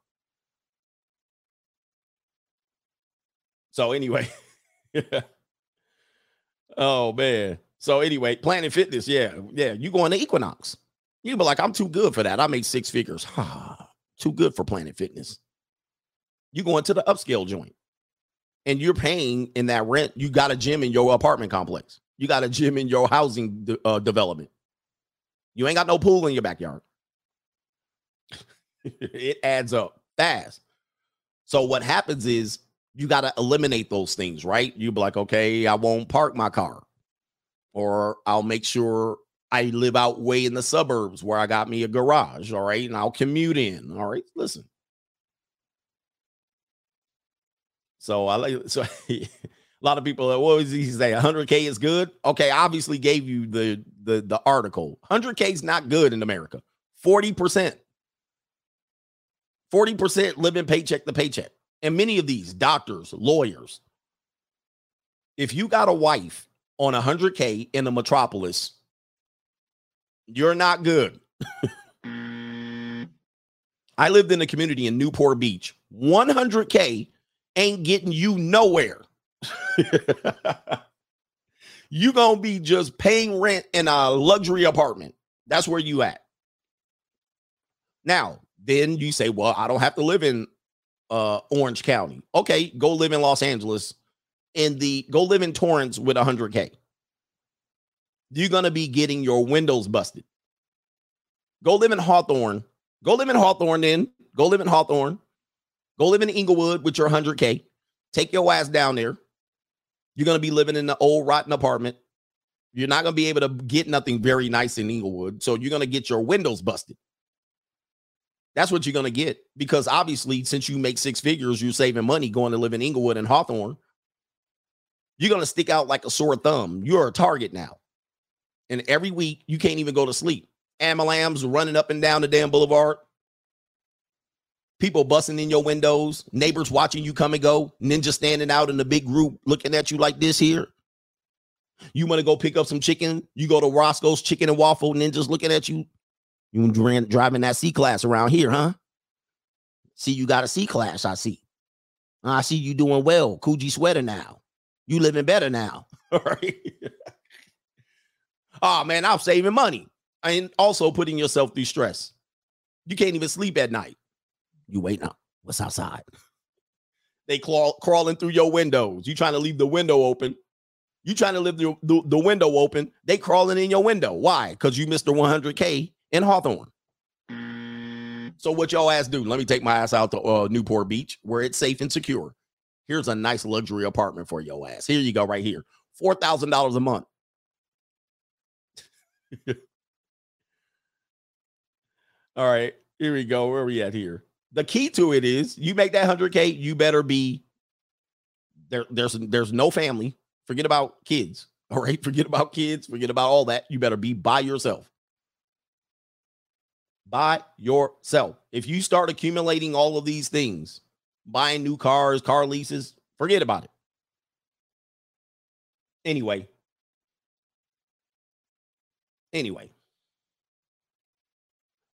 So anyway, oh man. So anyway, Planet Fitness, yeah, yeah. You going to Equinox? You be like, I'm too good for that. I made six figures. too good for Planet Fitness. You going to the upscale joint, and you're paying in that rent. You got a gym in your apartment complex. You got a gym in your housing de- uh, development. You ain't got no pool in your backyard. it adds up fast. So what happens is you got to eliminate those things, right? You be like, okay, I won't park my car, or I'll make sure I live out way in the suburbs where I got me a garage, all right, and I'll commute in. All right, listen. So I like so a lot of people. What was he say? 100k is good. Okay, obviously gave you the the the article. 100k is not good in America. 40 percent. 40 percent living paycheck to paycheck and many of these doctors, lawyers, if you got a wife on 100K in the metropolis, you're not good. I lived in a community in Newport Beach. 100K ain't getting you nowhere. you going to be just paying rent in a luxury apartment. That's where you at. Now, then you say, well, I don't have to live in uh, Orange County. Okay, go live in Los Angeles in the go live in Torrance with 100K. You're going to be getting your windows busted. Go live in Hawthorne. Go live in Hawthorne then. Go live in Hawthorne. Go live in Inglewood with your 100K. Take your ass down there. You're going to be living in the old rotten apartment. You're not going to be able to get nothing very nice in Inglewood. So you're going to get your windows busted. That's what you're going to get because obviously, since you make six figures, you're saving money going to live in Inglewood and Hawthorne. You're going to stick out like a sore thumb. You're a target now. And every week, you can't even go to sleep. Amalams running up and down the damn boulevard. People busting in your windows, neighbors watching you come and go, ninja standing out in the big group looking at you like this here. You want to go pick up some chicken? You go to Roscoe's Chicken and Waffle, ninjas looking at you you driving that C class around here, huh? See, you got a C class. I see. I see you doing well. Coogi sweater now. You living better now. Right. oh man, I'm saving money. And also putting yourself through stress. You can't even sleep at night. You waiting up. What's outside? They claw, crawling through your windows. You trying to leave the window open. You trying to leave the, the, the window open. They crawling in your window. Why? Because you missed the 100K in Hawthorne. So what y'all ass do? Let me take my ass out to uh, Newport Beach where it's safe and secure. Here's a nice luxury apartment for your ass. Here you go, right here. Four thousand dollars a month. All right, here we go. Where are we at here? The key to it is you make that hundred k, you better be there. There's there's no family. Forget about kids. All right, forget about kids. Forget about all that. You better be by yourself by yourself. If you start accumulating all of these things, buying new cars, car leases, forget about it. Anyway, anyway,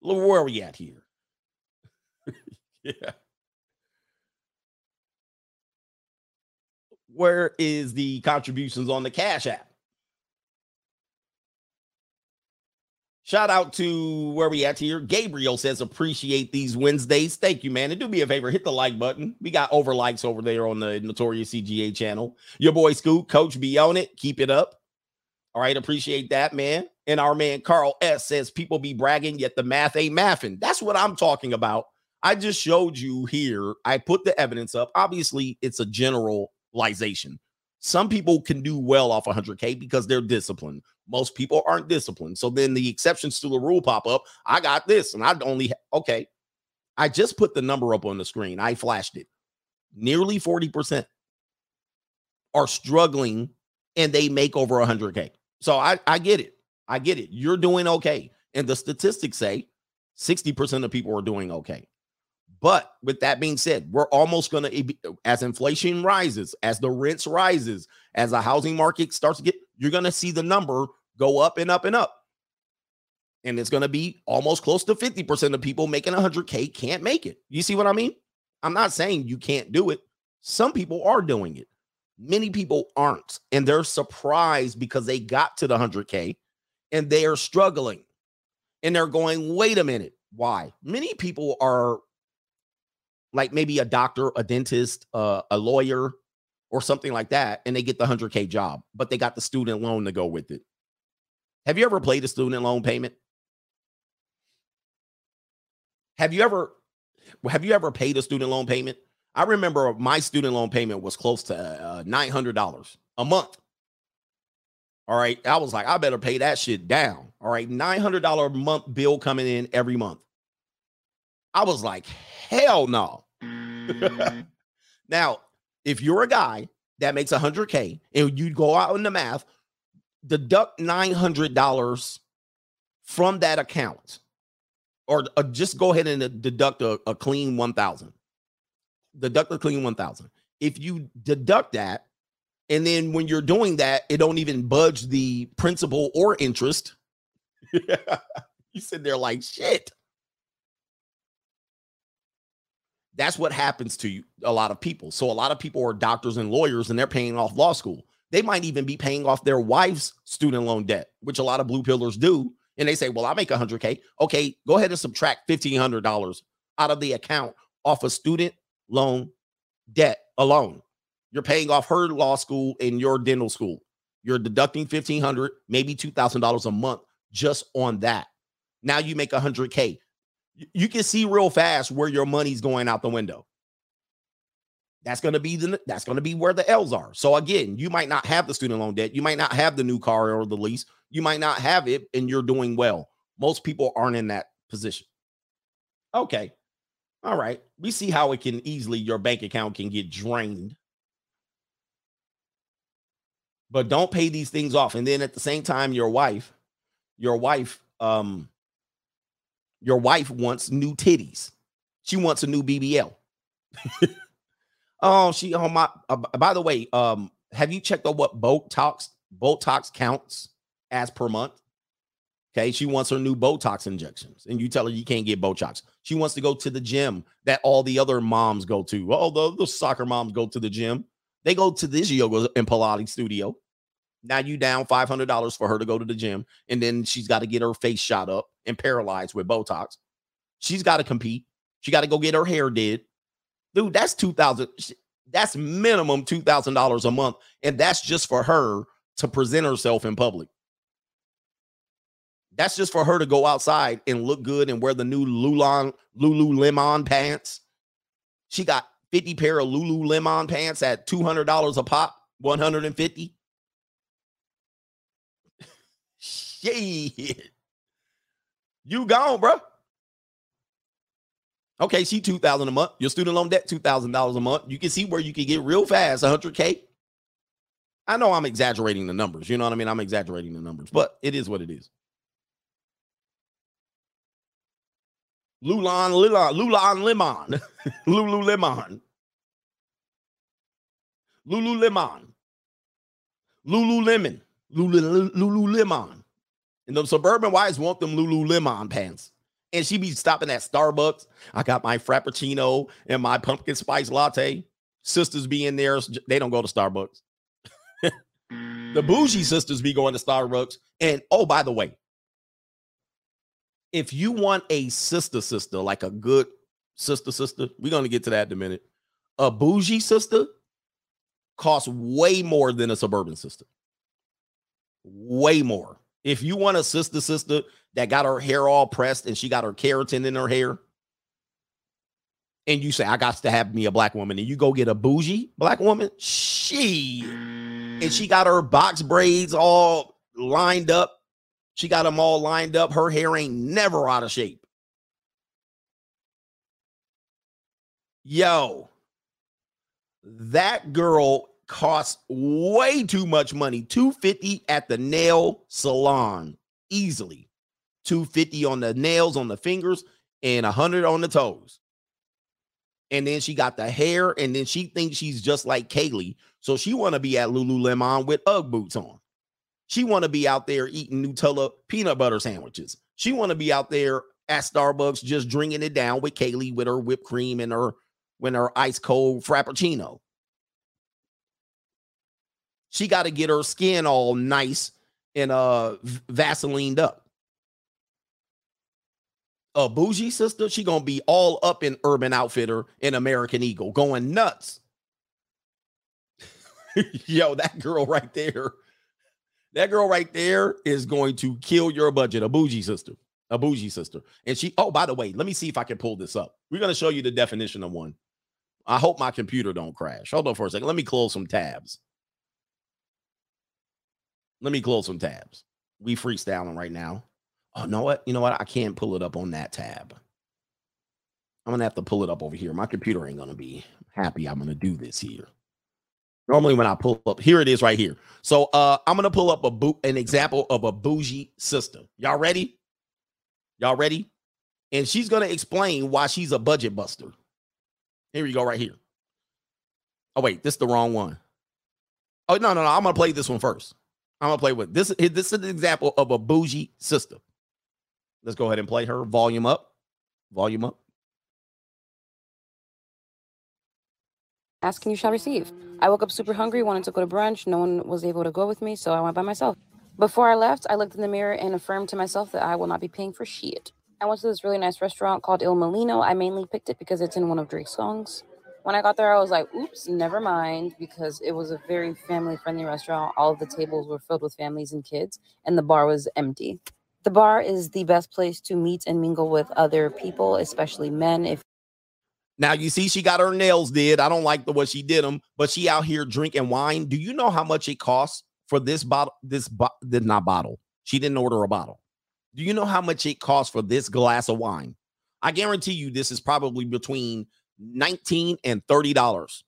where are we at here? yeah. Where is the contributions on the Cash App? Shout out to where we at here. Gabriel says, appreciate these Wednesdays. Thank you, man. And do me a favor, hit the like button. We got over likes over there on the Notorious CGA channel. Your boy Scoop, Coach, be on it. Keep it up. All right, appreciate that, man. And our man Carl S says, people be bragging, yet the math ain't mathing. That's what I'm talking about. I just showed you here. I put the evidence up. Obviously, it's a generalization. Some people can do well off 100K because they're disciplined. Most people aren't disciplined. So then the exceptions to the rule pop up. I got this, and I'd only, okay. I just put the number up on the screen. I flashed it. Nearly 40% are struggling and they make over 100K. So I, I get it. I get it. You're doing okay. And the statistics say 60% of people are doing okay. But with that being said, we're almost going to, as inflation rises, as the rents rises, as the housing market starts to get, you're going to see the number go up and up and up. And it's going to be almost close to 50% of people making 100K can't make it. You see what I mean? I'm not saying you can't do it. Some people are doing it. Many people aren't. And they're surprised because they got to the 100K and they are struggling. And they're going, wait a minute. Why? Many people are like maybe a doctor, a dentist, uh, a lawyer, or something like that, and they get the 100K job, but they got the student loan to go with it. Have you ever played a student loan payment? Have you ever have you ever paid a student loan payment? I remember my student loan payment was close to uh, $900 a month. All right. I was like, I better pay that shit down. All right. $900 a month bill coming in every month. I was like, hell no. Mm. now, if you're a guy that makes 100K and you go out in the math, deduct $900 from that account or uh, just go ahead and uh, deduct a, a clean 1000 deduct a clean 1000 if you deduct that and then when you're doing that it don't even budge the principal or interest you sit there like shit That's what happens to you, a lot of people. So a lot of people are doctors and lawyers and they're paying off law school. They might even be paying off their wife's student loan debt, which a lot of blue pillars do. And they say, well, I make 100K. Okay, go ahead and subtract $1,500 out of the account off a student loan debt alone. You're paying off her law school and your dental school. You're deducting 1500 maybe $2,000 a month just on that. Now you make 100K you can see real fast where your money's going out the window. That's going to be the that's going to be where the L's are. So again, you might not have the student loan debt, you might not have the new car or the lease, you might not have it and you're doing well. Most people aren't in that position. Okay. All right. We see how it can easily your bank account can get drained. But don't pay these things off and then at the same time your wife your wife um your wife wants new titties. She wants a new BBL. oh, she oh my uh, by the way, um have you checked on what Botox Botox counts as per month? Okay, she wants her new Botox injections, and you tell her you can't get Botox. She wants to go to the gym that all the other moms go to. All the, the soccer moms go to the gym. They go to this yoga and Pilates studio. Now you down five hundred dollars for her to go to the gym, and then she's got to get her face shot up and paralyzed with Botox. She's got to compete. She got to go get her hair did. Dude, that's two thousand. That's minimum two thousand dollars a month, and that's just for her to present herself in public. That's just for her to go outside and look good and wear the new Lulon Lululemon pants. She got 50 pair of Lululemon pants at $200 a pop, 150. Shit. You gone, bro. Okay, she 2000 a month. Your student loan debt $2,000 a month. You can see where you can get real fast 100K. I know I'm exaggerating the numbers. You know what I mean? I'm exaggerating the numbers, but it is what it is. Lulon, Lulon, Lulon Lemon, Lululemon, Lululemon, Lululemon. And the suburban wives want them Lululemon pants. And she be stopping at Starbucks. I got my Frappuccino and my pumpkin spice latte. Sisters be in there. They don't go to Starbucks. the bougie mm. sisters be going to Starbucks. And oh, by the way, if you want a sister sister, like a good sister sister, we're going to get to that in a minute. A bougie sister costs way more than a suburban sister. Way more. If you want a sister sister that got her hair all pressed and she got her keratin in her hair, and you say, I got to have me a black woman, and you go get a bougie black woman, she and she got her box braids all lined up. She got them all lined up. Her hair ain't never out of shape. Yo, that girl costs way too much money. 250 at the nail salon easily. 250 on the nails on the fingers and 100 on the toes. And then she got the hair and then she thinks she's just like Kaylee. So she want to be at Lululemon with Ugg boots on. She want to be out there eating Nutella peanut butter sandwiches. She want to be out there at Starbucks just drinking it down with Kaylee with her whipped cream and her when her ice cold frappuccino. She got to get her skin all nice and uh Vaselined up. A bougie sister, she gonna be all up in Urban Outfitter and American Eagle, going nuts. Yo, that girl right there, that girl right there is going to kill your budget. A bougie sister, a bougie sister, and she. Oh, by the way, let me see if I can pull this up. We're gonna show you the definition of one. I hope my computer don't crash. Hold on for a second. Let me close some tabs. Let me close some tabs. We freestyling right now. Oh, know what? You know what? I can't pull it up on that tab. I'm gonna have to pull it up over here. My computer ain't gonna be happy. I'm gonna do this here. Normally, when I pull up, here it is right here. So uh I'm gonna pull up a boot an example of a bougie sister. Y'all ready? Y'all ready? And she's gonna explain why she's a budget buster. Here we go, right here. Oh, wait, this is the wrong one. Oh, no, no, no. I'm gonna play this one first. I'm gonna play with this. This is an example of a bougie sister. Let's go ahead and play her. Volume up. Volume up. Asking you shall receive. I woke up super hungry, wanted to go to brunch. No one was able to go with me, so I went by myself. Before I left, I looked in the mirror and affirmed to myself that I will not be paying for shit. I went to this really nice restaurant called Il Molino. I mainly picked it because it's in one of Drake's songs. When I got there, I was like, oops, never mind, because it was a very family friendly restaurant. All of the tables were filled with families and kids, and the bar was empty. The bar is the best place to meet and mingle with other people, especially men. If Now you see, she got her nails did. I don't like the way she did them, but she out here drinking wine. Do you know how much it costs for this bottle? This bo- did not bottle. She didn't order a bottle. Do you know how much it costs for this glass of wine? I guarantee you, this is probably between 19 and 30 dollars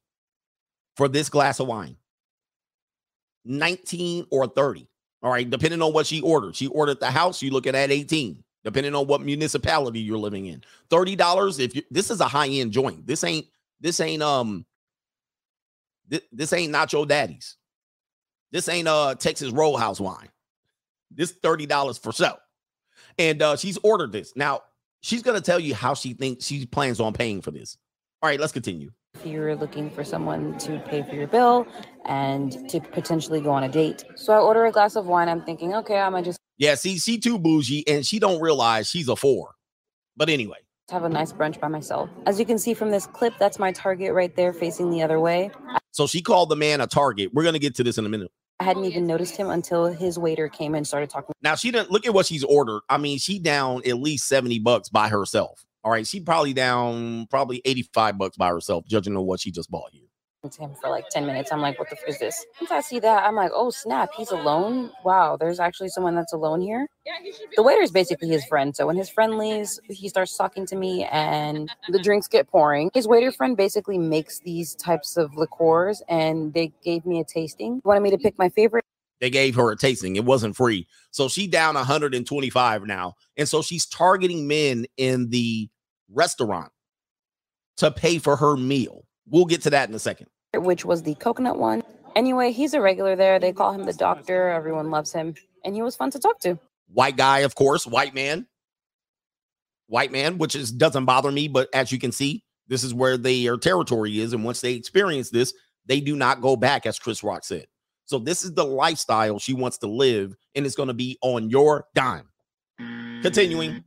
for this glass of wine 19 or 30 all right depending on what she ordered. She ordered the house you looking at 18 depending on what municipality you're living in. 30 dollars if you this is a high-end joint. This ain't this ain't um this, this ain't nacho daddies this ain't uh texas roadhouse wine. This 30 dollars for sure and uh she's ordered this. Now she's gonna tell you how she thinks she plans on paying for this. All right, let's continue. You're looking for someone to pay for your bill and to potentially go on a date. So I order a glass of wine. I'm thinking, okay, I'm gonna just Yeah, see, she too bougie, and she don't realize she's a four. But anyway, have a nice brunch by myself. As you can see from this clip, that's my target right there facing the other way. so she called the man a target. We're gonna get to this in a minute. I hadn't even noticed him until his waiter came and started talking. Now she didn't look at what she's ordered. I mean, she down at least 70 bucks by herself. All right, she probably down probably 85 bucks by herself, judging on what she just bought here. to him for like 10 minutes. I'm like, what the f is this? Once I see that, I'm like, oh snap, he's alone. Wow, there's actually someone that's alone here. The waiter is basically his friend. So when his friend leaves, he starts talking to me and the drinks get pouring. His waiter friend basically makes these types of liqueurs and they gave me a tasting. Wanted me to pick my favorite. They gave her a tasting. It wasn't free. So she down 125 now. And so she's targeting men in the restaurant to pay for her meal. We'll get to that in a second. which was the coconut one. Anyway, he's a regular there. They call him the doctor. Everyone loves him. And he was fun to talk to. White guy, of course, white man. White man, which is doesn't bother me, but as you can see, this is where their territory is. And once they experience this, they do not go back, as Chris Rock said. So this is the lifestyle she wants to live, and it's going to be on your dime. Continuing.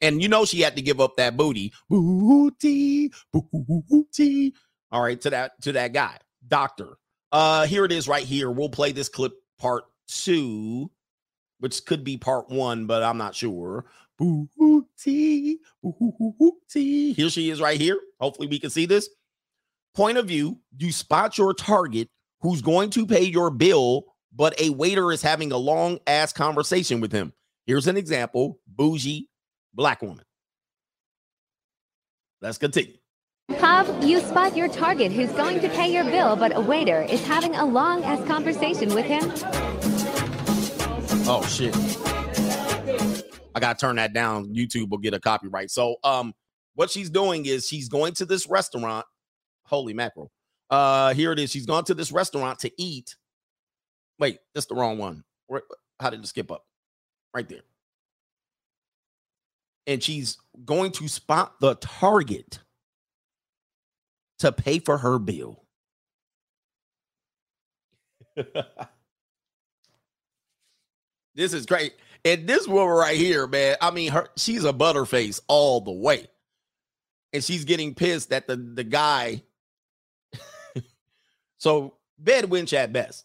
And you know she had to give up that booty. Booty, booty. All right, to that to that guy, doctor. Uh, here it is right here. We'll play this clip part two. which could be part one, but I'm not sure. Booty, booty. Here she is right here. Hopefully, we can see this. Point of view you spot your target who's going to pay your bill, but a waiter is having a long ass conversation with him. Here's an example bougie black woman. Let's continue. Pub, you spot your target who's going to pay your bill, but a waiter is having a long ass conversation with him. Oh shit. I gotta turn that down. YouTube will get a copyright. So um what she's doing is she's going to this restaurant. Holy mackerel. Uh here it is. She's gone to this restaurant to eat. Wait, that's the wrong one. How did it skip up? Right there. And she's going to spot the target to pay for her bill. this is great. And this woman right here, man, I mean, her she's a butterface all the way. And she's getting pissed that the the guy. So bed winch at best.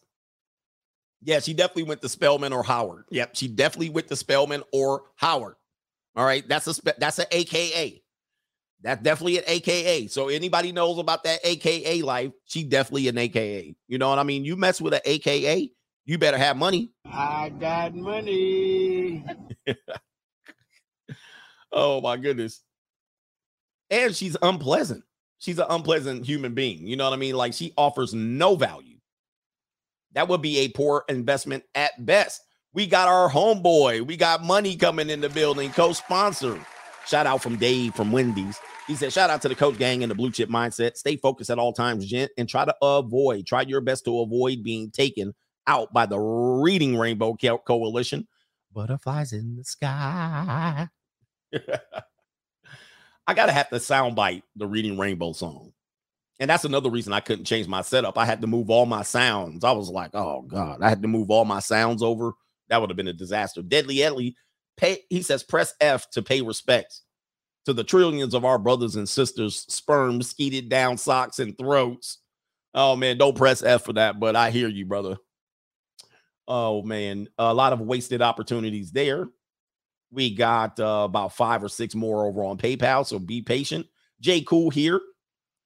Yeah, she definitely went to Spelman or Howard. Yep, she definitely went to Spelman or Howard. All right, that's a spe- that's an AKA. That's definitely an AKA. So anybody knows about that AKA life, she definitely an AKA. You know what I mean? You mess with an AKA, you better have money. I got money. Oh my goodness. And she's unpleasant. She's an unpleasant human being. You know what I mean? Like she offers no value. That would be a poor investment at best. We got our homeboy. We got money coming in the building, co-sponsor. Shout out from Dave from Wendy's. He said, shout out to the coach gang and the blue chip mindset. Stay focused at all times, gent, and try to avoid, try your best to avoid being taken out by the Reading Rainbow Coalition. Butterflies in the sky. I gotta have to soundbite the Reading Rainbow song. And that's another reason I couldn't change my setup. I had to move all my sounds. I was like, oh God, I had to move all my sounds over. That would have been a disaster. Deadly Edley, pay, he says, press F to pay respects to the trillions of our brothers and sisters, sperm skeeted down socks and throats. Oh man, don't press F for that, but I hear you, brother. Oh man, a lot of wasted opportunities there. We got uh, about five or six more over on PayPal, so be patient. Jay Cool here.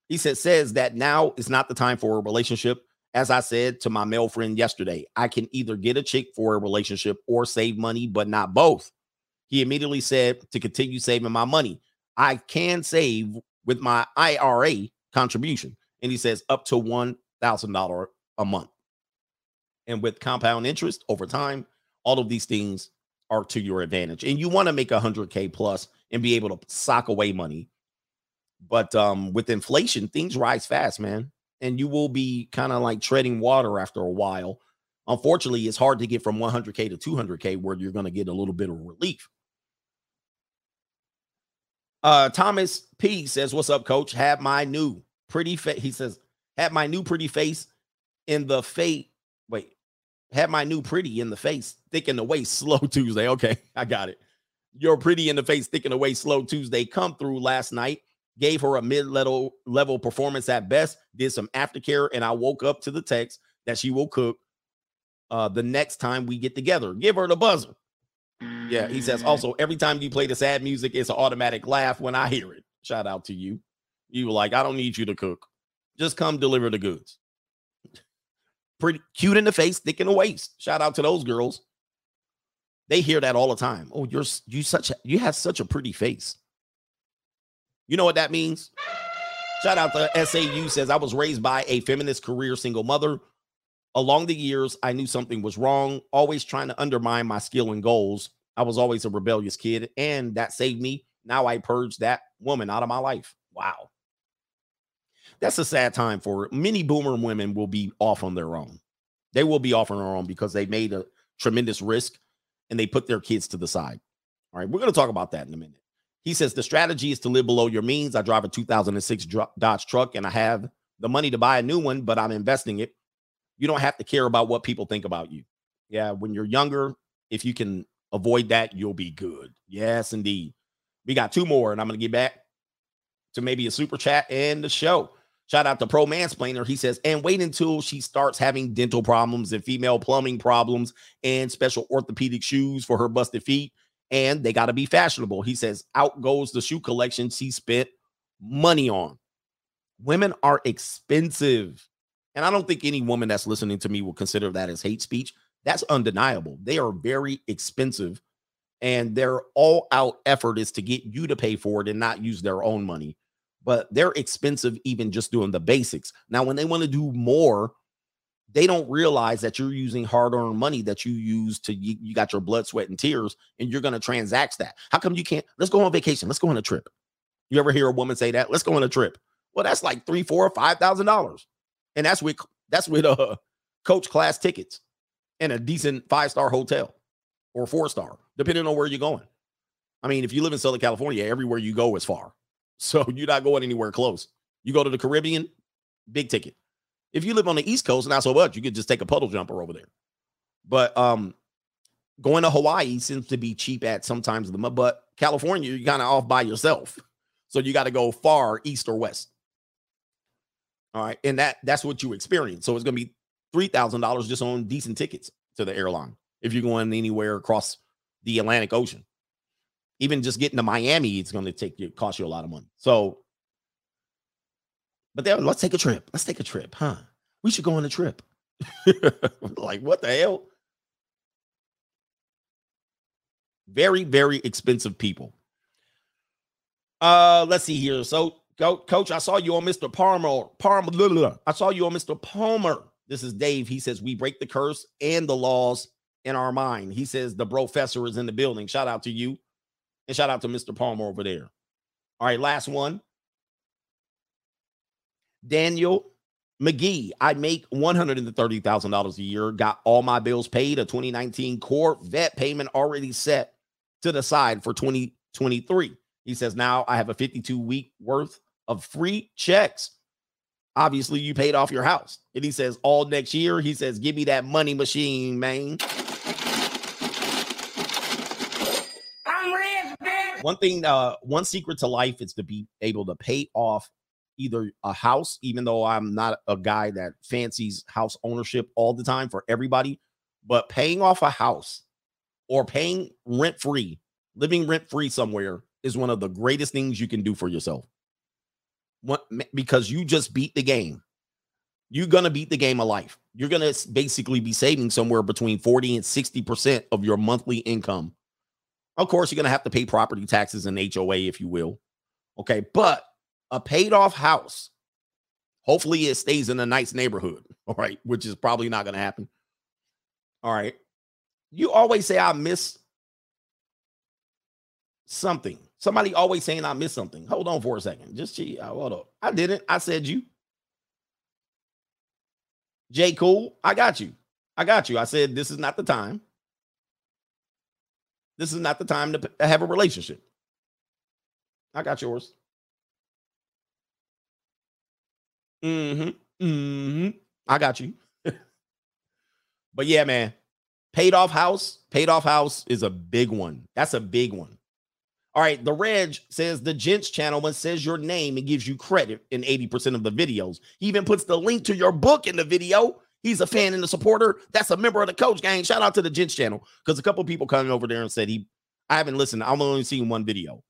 He said says that now is not the time for a relationship. As I said to my male friend yesterday, I can either get a chick for a relationship or save money, but not both. He immediately said to continue saving my money. I can save with my IRA contribution. And he says up to $1,000 a month. And with compound interest over time, all of these things are to your advantage. And you want to make 100K plus and be able to sock away money. But um, with inflation, things rise fast, man. And you will be kind of like treading water after a while. Unfortunately, it's hard to get from 100K to 200K where you're going to get a little bit of relief. Uh, Thomas P says, What's up, coach? Have my new pretty face. He says, Have my new pretty face in the face. Have my new pretty in the face, thick in the waist, slow Tuesday. Okay, I got it. Your pretty in the face, thick in the waist, slow Tuesday come through last night. Gave her a mid level level performance at best. Did some aftercare, and I woke up to the text that she will cook uh the next time we get together. Give her the buzzer. Yeah, he says also every time you play the sad music, it's an automatic laugh when I hear it. Shout out to you. You were like, I don't need you to cook. Just come deliver the goods. Pretty cute in the face, thick in the waist. Shout out to those girls. They hear that all the time. Oh, you're you such you have such a pretty face. You know what that means? Shout out to SAU says I was raised by a feminist career single mother. Along the years, I knew something was wrong, always trying to undermine my skill and goals. I was always a rebellious kid, and that saved me. Now I purged that woman out of my life. Wow. That's a sad time for many boomer women will be off on their own. They will be off on their own because they made a tremendous risk and they put their kids to the side. All right, we're going to talk about that in a minute. He says the strategy is to live below your means. I drive a 2006 Dodge truck and I have the money to buy a new one, but I'm investing it. You don't have to care about what people think about you. Yeah, when you're younger, if you can avoid that, you'll be good. Yes, indeed. We got two more, and I'm going to get back to maybe a super chat and the show. Shout out to Pro Mansplainer. He says, and wait until she starts having dental problems and female plumbing problems and special orthopedic shoes for her busted feet. And they got to be fashionable. He says, out goes the shoe collection she spent money on. Women are expensive. And I don't think any woman that's listening to me will consider that as hate speech. That's undeniable. They are very expensive. And their all out effort is to get you to pay for it and not use their own money but they're expensive even just doing the basics. Now, when they want to do more, they don't realize that you're using hard-earned money that you use to you, you got your blood, sweat, and tears, and you're to transact that. How come you can't? Let's go on vacation. Let's go on a trip. You ever hear a woman say that? Let's go on a trip. Well, that's like three, four, five thousand dollars, and that's with that's with uh coach class tickets and a decent five star hotel or four star, depending on where you're going. I mean, if you live in Southern California, everywhere you go is far. So you're not going anywhere close. You go to the Caribbean, big ticket. If you live on the East Coast, not so much. You could just take a puddle jumper over there. But um, going to Hawaii seems to be cheap at sometimes the but California, you're kind of off by yourself. So you got to go far east or west. All right. And that that's what you experience. So it's gonna be three thousand dollars just on decent tickets to the airline if you're going anywhere across the Atlantic Ocean even just getting to Miami, it's going to take you cost you a lot of money. So, but there, let's take a trip. Let's take a trip, huh? We should go on a trip. like what the hell? Very, very expensive people. Uh, let's see here. So, go, coach, I saw you on Mr. Palmer. Palmer. Blah, blah, blah. I saw you on Mr. Palmer. This is Dave. He says we break the curse and the laws in our mind. He says the professor is in the building. Shout out to you. And shout out to Mr. Palmer over there. All right, last one. Daniel McGee. I make $130,000 a year, got all my bills paid, a 2019 Corvette payment already set to the side for 2023. He says, now I have a 52 week worth of free checks. Obviously, you paid off your house. And he says, all next year, he says, give me that money machine, man. One thing, uh, one secret to life is to be able to pay off either a house, even though I'm not a guy that fancies house ownership all the time for everybody, but paying off a house or paying rent free, living rent free somewhere is one of the greatest things you can do for yourself. What, because you just beat the game. You're going to beat the game of life. You're going to basically be saving somewhere between 40 and 60% of your monthly income of course, you're going to have to pay property taxes and HOA, if you will. Okay. But a paid off house, hopefully it stays in a nice neighborhood. All right. Which is probably not going to happen. All right. You always say, I miss something. Somebody always saying, I miss something. Hold on for a second. Just gee, uh, hold up. I didn't. I said you. J. Cool, I got you. I got you. I said, this is not the time. This is not the time to have a relationship. I got yours. Mm-hmm. Mm-hmm. I got you. but yeah, man. Paid off house, paid off house is a big one. That's a big one. All right, the Reg says the Gents channel when says your name and gives you credit in 80% of the videos. He even puts the link to your book in the video. He's a fan and a supporter. That's a member of the coach gang. Shout out to the Gents channel because a couple people coming over there and said he. I haven't listened. I've only seen one video,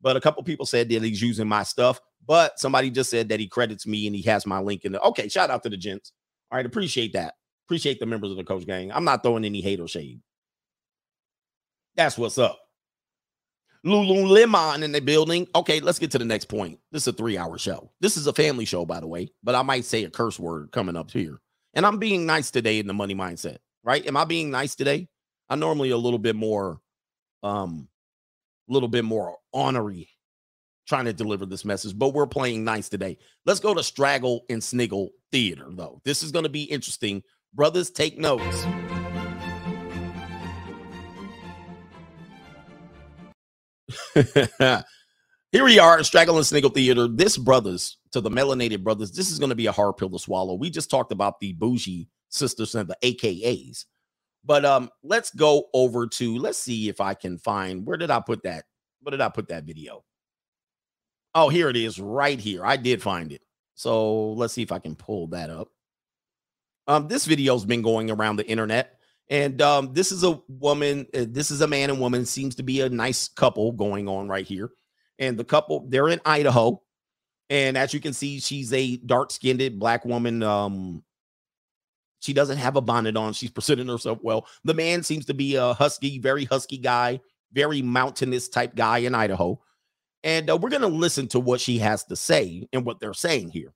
but a couple people said that he's using my stuff. But somebody just said that he credits me and he has my link in the. Okay, shout out to the Gents. All right, appreciate that. Appreciate the members of the coach gang. I'm not throwing any hate or shade. That's what's up. Lululemon in the building. Okay, let's get to the next point. This is a three hour show. This is a family show, by the way, but I might say a curse word coming up here. And I'm being nice today in the money mindset, right? Am I being nice today? I'm normally a little bit more, um, a little bit more honorary trying to deliver this message, but we're playing nice today. Let's go to Straggle and Sniggle Theater, though. This is going to be interesting. Brothers, take notes. Here we are, Straggle and Sniggle Theater. This brothers to the melanated brothers, this is going to be a hard pill to swallow. We just talked about the bougie sisters and the AKAs. But um, let's go over to let's see if I can find where did I put that? Where did I put that video? Oh, here it is, right here. I did find it. So let's see if I can pull that up. Um, this video's been going around the internet, and um, this is a woman. Uh, this is a man and woman. Seems to be a nice couple going on right here. And the couple, they're in Idaho, and as you can see, she's a dark-skinned black woman. Um, she doesn't have a bonnet on. She's presenting herself well. The man seems to be a husky, very husky guy, very mountainous type guy in Idaho. And uh, we're going to listen to what she has to say and what they're saying here.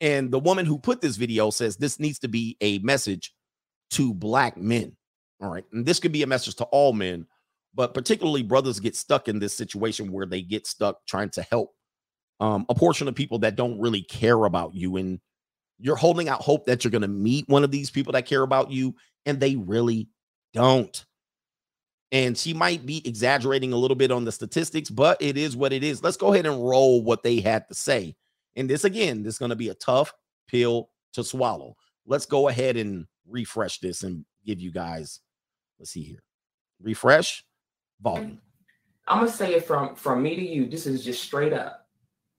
And the woman who put this video says this needs to be a message to black men. All right. And this could be a message to all men, but particularly brothers get stuck in this situation where they get stuck trying to help um, a portion of people that don't really care about you. And you're holding out hope that you're going to meet one of these people that care about you, and they really don't. And she might be exaggerating a little bit on the statistics, but it is what it is. Let's go ahead and roll what they had to say. And this, again, this is going to be a tough pill to swallow. Let's go ahead and refresh this and give you guys, let's see here. Refresh volume. I'm gonna say it from from me to you. This is just straight up.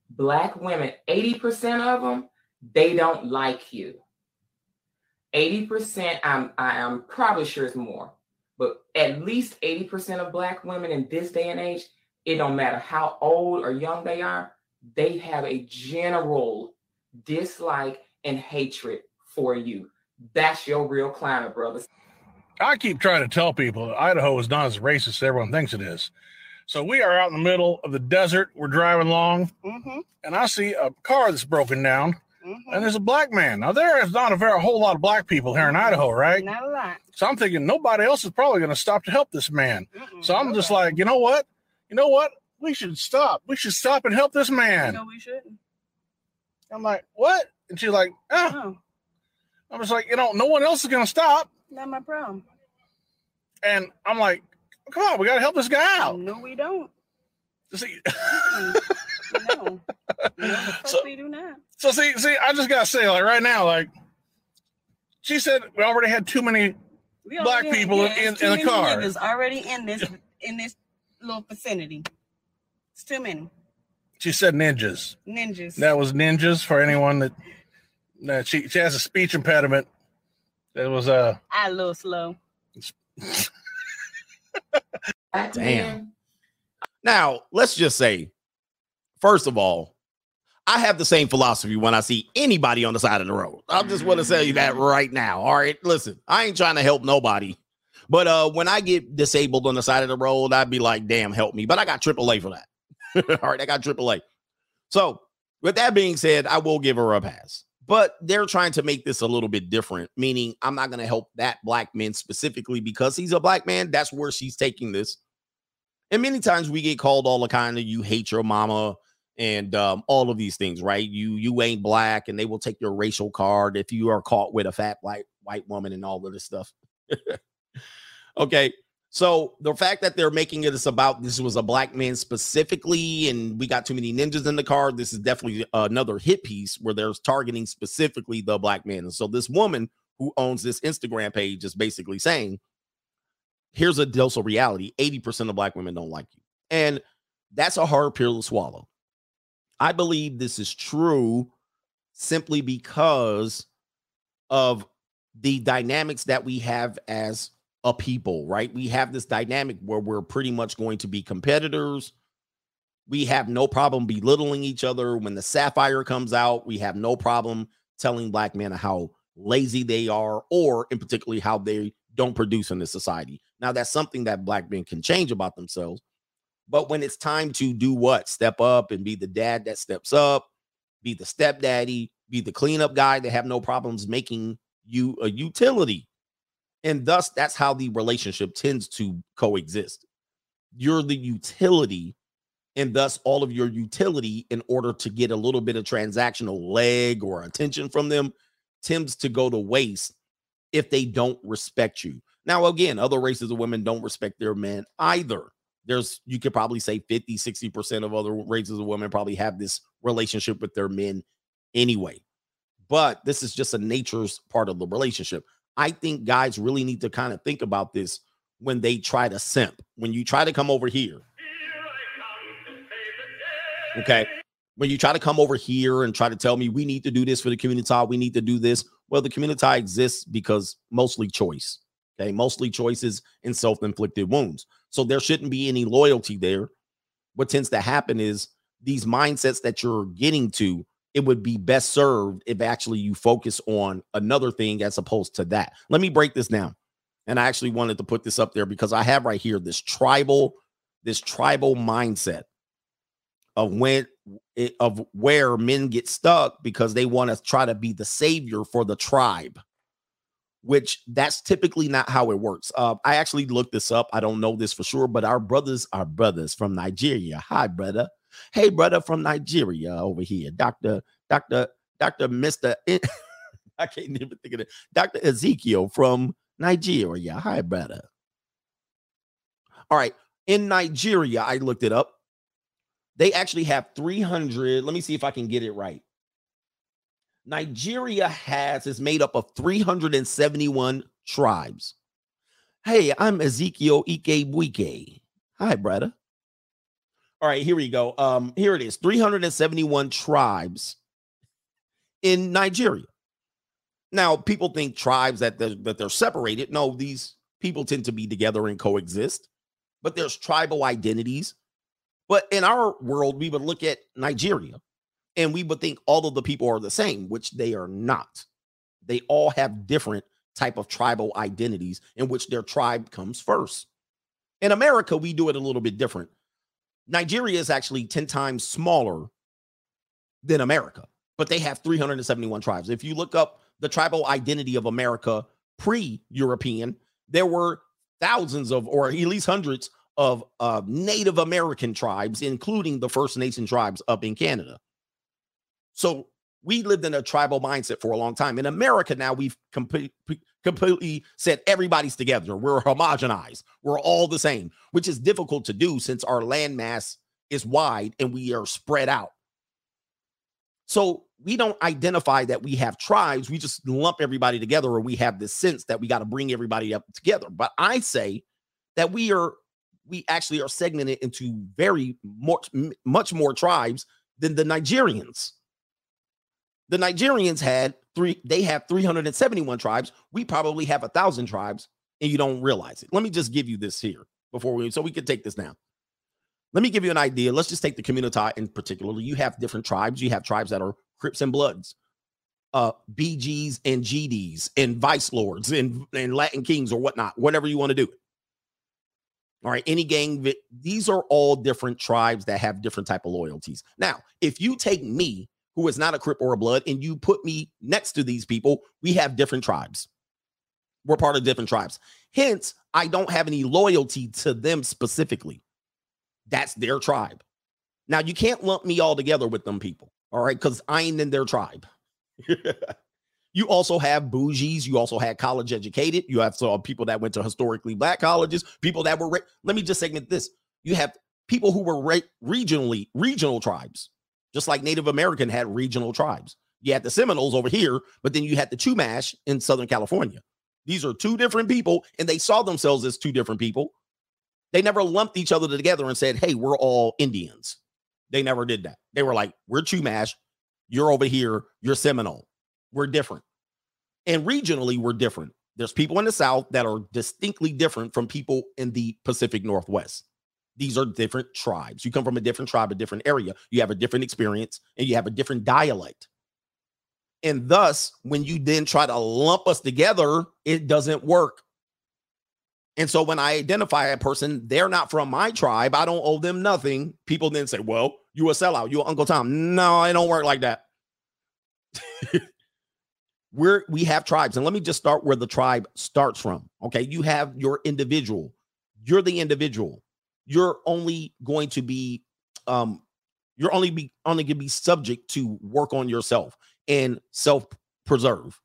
Black women, 80% of them, they don't like you. 80%, I'm I am probably sure it's more, but at least 80% of black women in this day and age, it don't matter how old or young they are, they have a general dislike and hatred for you. That's your real climate, brothers. I keep trying to tell people Idaho is not as racist as everyone thinks it is. So we are out in the middle of the desert. We're driving along, Mm-hmm. and I see a car that's broken down, Mm-hmm. and there's a black man. Now there is not a very whole lot of black people here in Idaho, right? Not a lot. So I'm thinking nobody else is probably going to stop to help this man. Mm-mm. So I'm just like, you know what? You know what? We should stop. We should stop and help this man. No, we shouldn't. I'm like, what? And she's like, ah. No, I'm just like, you know, no one else is going to stop. not my problem. And I'm like, come on, we got to help this guy out. No, we don't. See, no. No, So- we do not. so see, see, I just got to say, like right now, like she said, we already had too many. Black already- people in- it's in too the car. niggas already in this in this little vicinity. It's too many She said ninjas. ninjas. That was ninjas for anyone that that she she has a speech impediment. It was uh I a little slow. Damn. men, Now, let's just say, first of all, I have the same philosophy when I see anybody on the side of the road. I just want to tell you that right now. All right. Listen, I ain't trying to help nobody. But uh when I get disabled on the side of the road, I'd be like, damn, help me. But I got AAA for that. all right, I got AAA. So with that being said, I will give her a pass. But they're trying to make this a little bit different, meaning I'm not going to help that black man specifically because he's a black man. That's where she's taking this. And many times we get called all the kind of you hate your mama and um, all of these things, right? You you ain't black, and they will take your racial card if you are caught with a fat white white woman and all of this stuff. okay, so the fact that they're making it is about this was a black man specifically, and we got too many ninjas in the car. This is definitely another hit piece where they're targeting specifically the black man. And so this woman who owns this Instagram page is basically saying, here's a dose of reality 80% of black women don't like you. And that's a hard pill to swallow. I believe this is true simply because of the dynamics that we have as a people, right? We have this dynamic where we're pretty much going to be competitors. We have no problem belittling each other. When the sapphire comes out, we have no problem telling black men how lazy they are, or in particularly how they don't produce in this society. Now, that's something that black men can change about themselves. But when it's time to do what? Step up and be the dad that steps up, be the stepdaddy, be the cleanup guy. They have no problems making you a utility. And thus, that's how the relationship tends to coexist. You're the utility, and thus, all of your utility, in order to get a little bit of transactional leg or attention from them, tends to go to waste if they don't respect you. Now, again, other races of women don't respect their men either. There's, you could probably say 50, 60% of other races of women probably have this relationship with their men anyway. But this is just a nature's part of the relationship. I think guys really need to kind of think about this when they try to simp. When you try to come over here, okay, When you try to come over here and try to tell me we need to do this for the community, we need to do this. Well, the community exists because mostly choice. Okay, mostly choices and self-inflicted wounds. So there shouldn't be any loyalty there. What tends to happen is these mindsets that you're getting to, it would be best served if actually you focus on another thing as opposed to that. Let me break this down. And I actually wanted to put this up there because I have right here this tribal, this tribal mindset of when of where men get stuck because they want to try to be the savior for the tribe which that's typically not how it works. Uh, I actually looked this up. I don't know this for sure, but our brothers are brothers from Nigeria. Hi, brother. Hey, brother from Nigeria over here. Dr. Dr. Dr. Mr. I can't even think of it. Dr. Ezekiel from Nigeria. Hi, brother. All right. In Nigeria, I looked it up. They actually have 300. Let me see if I can get it right. Nigeria has is made up of 371 tribes. Hey, I'm Ezekiel Ike Hi, brother. All right, here we go. Um, here it is: 371 tribes in Nigeria. Now, people think tribes that they're, that they're separated. No, these people tend to be together and coexist. But there's tribal identities. But in our world, we would look at Nigeria and we would think all of the people are the same which they are not they all have different type of tribal identities in which their tribe comes first in america we do it a little bit different nigeria is actually 10 times smaller than america but they have 371 tribes. If you look up the tribal identity of america pre-european there were thousands of or at least hundreds of uh, native american tribes including the first nation tribes up in canada. So we lived in a tribal mindset for a long time. In America now, we've complete, completely said everybody's together. We're homogenized. We're all the same, which is difficult to do since our landmass is wide and we are spread out. So we don't identify that we have tribes. We just lump everybody together, or we have this sense that we got to bring everybody up together. But I say that we are, we actually are segmented into very much, much more tribes than the Nigerians. The Nigerians had three, they have 371 tribes. We probably have a thousand tribes, and you don't realize it. Let me just give you this here before we so we can take this down. Let me give you an idea. Let's just take the community in particular. You have different tribes. You have tribes that are Crips and Bloods, uh, BGs and GDs, and Vice Lords and, and Latin Kings or whatnot, whatever you want to do. All right, any gang, these are all different tribes that have different type of loyalties. Now, if you take me who is not a Crip or a Blood, and you put me next to these people, we have different tribes. We're part of different tribes. Hence, I don't have any loyalty to them specifically. That's their tribe. Now, you can't lump me all together with them people, all right? Because I ain't in their tribe. you also have bougies. You also had college educated. You have some people that went to historically black colleges, people that were, let me just segment this. You have people who were regionally, regional tribes just like Native American had regional tribes. You had the Seminoles over here, but then you had the Chumash in Southern California. These are two different people, and they saw themselves as two different people. They never lumped each other together and said, Hey, we're all Indians. They never did that. They were like, We're Chumash. You're over here. You're Seminole. We're different. And regionally, we're different. There's people in the South that are distinctly different from people in the Pacific Northwest. These are different tribes. You come from a different tribe, a different area. You have a different experience and you have a different dialect. And thus, when you then try to lump us together, it doesn't work. And so when I identify a person, they're not from my tribe. I don't owe them nothing. People then say, well, you a sellout, you Uncle Tom. No, it don't work like that. We're we have tribes. And let me just start where the tribe starts from. Okay. You have your individual. You're the individual you're only going to be um you're only be only going to be subject to work on yourself and self preserve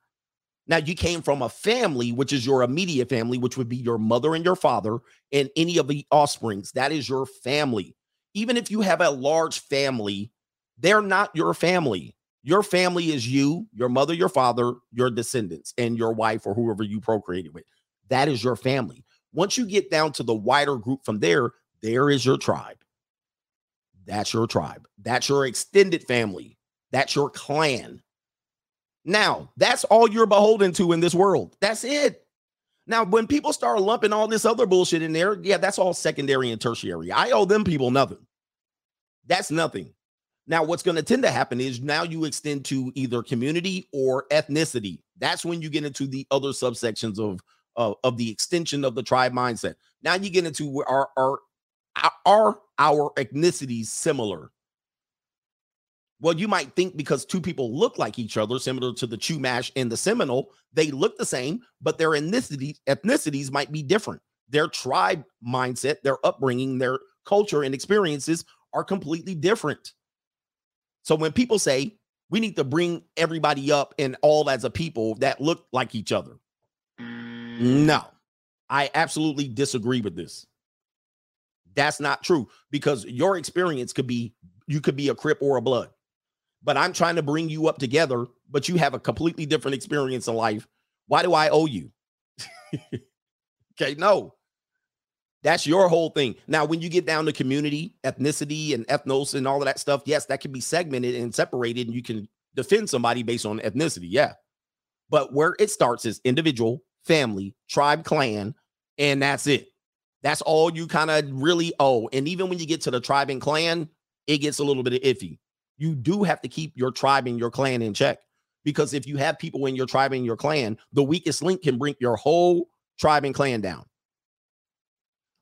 now you came from a family which is your immediate family which would be your mother and your father and any of the offsprings. That is your family. Even if you have a large family they're not your family. Your family is you your mother your father your descendants and your wife or whoever you procreated with. That is your family. Once you get down to the wider group from there there is your tribe. That's your tribe. That's your extended family. That's your clan. Now, that's all you're beholden to in this world. That's it. Now, when people start lumping all this other bullshit in there, yeah, that's all secondary and tertiary. I owe them people nothing. That's nothing. Now, what's going to tend to happen is now you extend to either community or ethnicity. That's when you get into the other subsections of of, of the extension of the tribe mindset. Now you get into our are are our ethnicities similar? Well, you might think because two people look like each other, similar to the Chumash and the Seminole, they look the same, but their ethnicity, ethnicities might be different. Their tribe mindset, their upbringing, their culture and experiences are completely different. So when people say we need to bring everybody up and all as a people that look like each other, mm. no, I absolutely disagree with this. That's not true because your experience could be you could be a crip or a blood. But I'm trying to bring you up together, but you have a completely different experience in life. Why do I owe you? okay, no. That's your whole thing. Now, when you get down to community, ethnicity, and ethnos and all of that stuff, yes, that can be segmented and separated, and you can defend somebody based on ethnicity. Yeah. But where it starts is individual, family, tribe, clan, and that's it. That's all you kind of really owe. And even when you get to the tribe and clan, it gets a little bit iffy. You do have to keep your tribe and your clan in check because if you have people in your tribe and your clan, the weakest link can bring your whole tribe and clan down.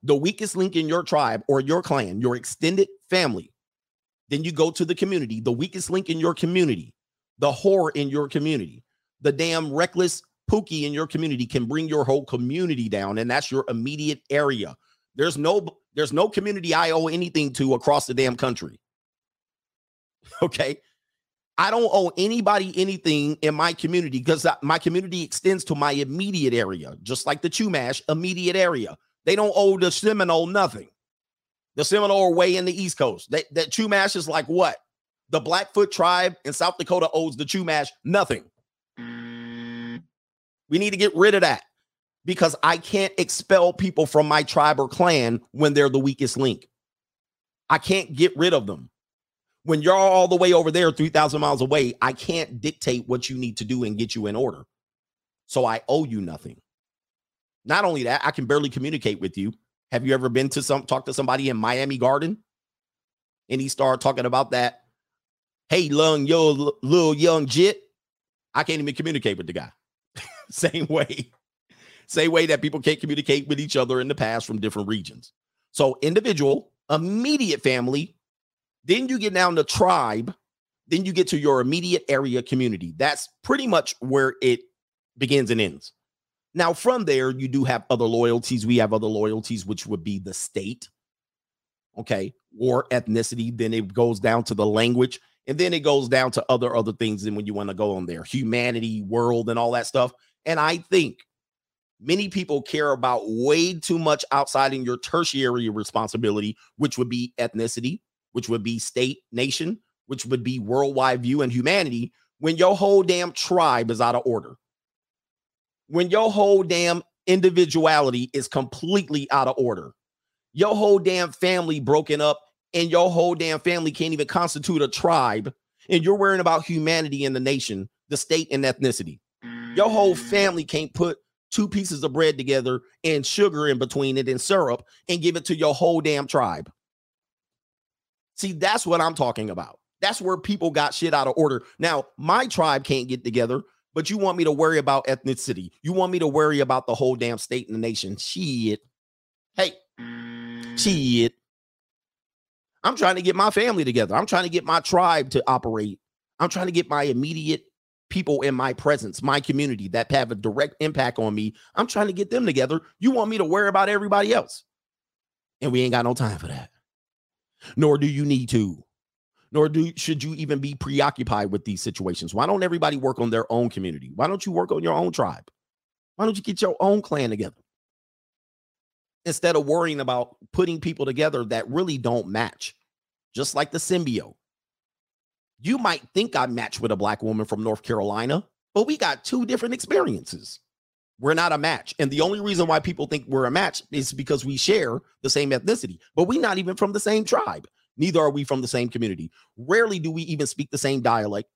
The weakest link in your tribe or your clan, your extended family, then you go to the community, the weakest link in your community, the whore in your community, the damn reckless Pookie in your community can bring your whole community down, and that's your immediate area. There's no there's no community I owe anything to across the damn country. Okay. I don't owe anybody anything in my community because my community extends to my immediate area, just like the Chumash immediate area. They don't owe the Seminole nothing. The Seminole are way in the East Coast. That, that Chumash is like what? The Blackfoot tribe in South Dakota owes the Chumash nothing. We need to get rid of that because I can't expel people from my tribe or clan when they're the weakest link. I can't get rid of them. When you're all the way over there, 3,000 miles away, I can't dictate what you need to do and get you in order. So I owe you nothing. Not only that, I can barely communicate with you. Have you ever been to some talk to somebody in Miami Garden? And he started talking about that. Hey, young, yo, little young jit. I can't even communicate with the guy. Same way. Same way that people can't communicate with each other in the past from different regions. So, individual, immediate family, then you get down to tribe, then you get to your immediate area community. That's pretty much where it begins and ends. Now, from there, you do have other loyalties. We have other loyalties, which would be the state, okay, or ethnicity. Then it goes down to the language, and then it goes down to other other things. And when you want to go on there, humanity, world, and all that stuff. And I think many people care about way too much outside in your tertiary responsibility, which would be ethnicity, which would be state, nation, which would be worldwide view and humanity, when your whole damn tribe is out of order. When your whole damn individuality is completely out of order. Your whole damn family broken up, and your whole damn family can't even constitute a tribe, and you're worrying about humanity and the nation, the state, and ethnicity. Your whole family can't put two pieces of bread together and sugar in between it and syrup and give it to your whole damn tribe. See, that's what I'm talking about. That's where people got shit out of order. Now, my tribe can't get together, but you want me to worry about ethnicity. You want me to worry about the whole damn state and the nation. Shit. Hey, shit. I'm trying to get my family together. I'm trying to get my tribe to operate. I'm trying to get my immediate people in my presence, my community that have a direct impact on me. I'm trying to get them together. You want me to worry about everybody else. And we ain't got no time for that. Nor do you need to. Nor do should you even be preoccupied with these situations. Why don't everybody work on their own community? Why don't you work on your own tribe? Why don't you get your own clan together? Instead of worrying about putting people together that really don't match, just like the symbiote you might think I match with a black woman from North Carolina, but we got two different experiences. We're not a match. And the only reason why people think we're a match is because we share the same ethnicity, but we're not even from the same tribe. Neither are we from the same community. Rarely do we even speak the same dialect.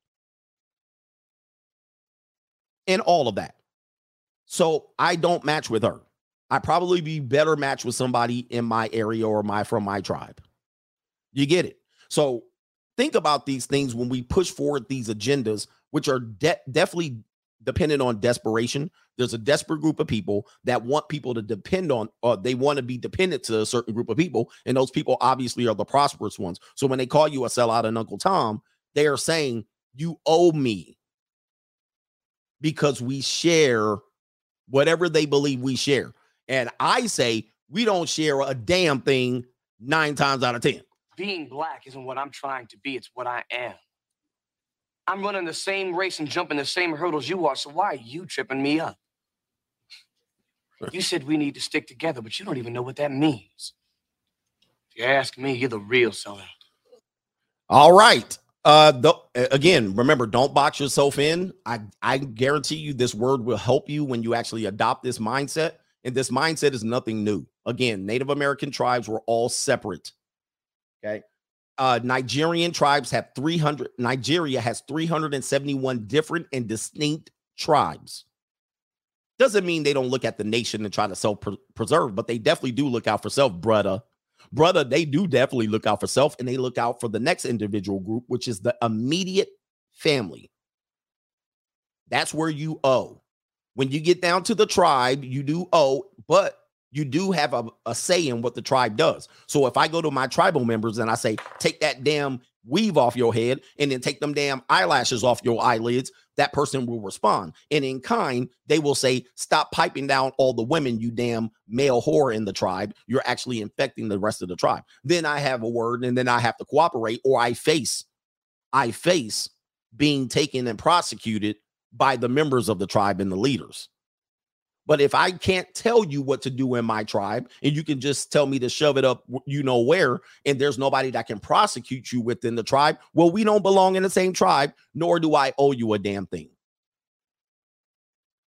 And all of that. So I don't match with her. I probably be better matched with somebody in my area or my from my tribe. You get it? So think about these things when we push forward these agendas, which are de- definitely dependent on desperation. There's a desperate group of people that want people to depend on, or they want to be dependent to a certain group of people. And those people obviously are the prosperous ones. So when they call you a sellout and Uncle Tom, they are saying, You owe me because we share whatever they believe we share. And I say, We don't share a damn thing nine times out of 10. Being black isn't what I'm trying to be, it's what I am. I'm running the same race and jumping the same hurdles you are, so why are you tripping me up? You said we need to stick together, but you don't even know what that means. If you ask me, you're the real sellout. All right. Uh, the, again, remember, don't box yourself in. I I guarantee you, this word will help you when you actually adopt this mindset. And this mindset is nothing new. Again, Native American tribes were all separate. Okay. Uh, Nigerian tribes have 300. Nigeria has 371 different and distinct tribes. Doesn't mean they don't look at the nation and try to self preserve, but they definitely do look out for self, brother. Brother, they do definitely look out for self and they look out for the next individual group, which is the immediate family. That's where you owe. When you get down to the tribe, you do owe, but you do have a, a say in what the tribe does. So if I go to my tribal members and I say, take that damn weave off your head and then take them damn eyelashes off your eyelids, that person will respond. And in kind, they will say, Stop piping down all the women, you damn male whore in the tribe. You're actually infecting the rest of the tribe. Then I have a word and then I have to cooperate, or I face, I face being taken and prosecuted by the members of the tribe and the leaders. But if I can't tell you what to do in my tribe and you can just tell me to shove it up, you know where, and there's nobody that can prosecute you within the tribe, well, we don't belong in the same tribe, nor do I owe you a damn thing.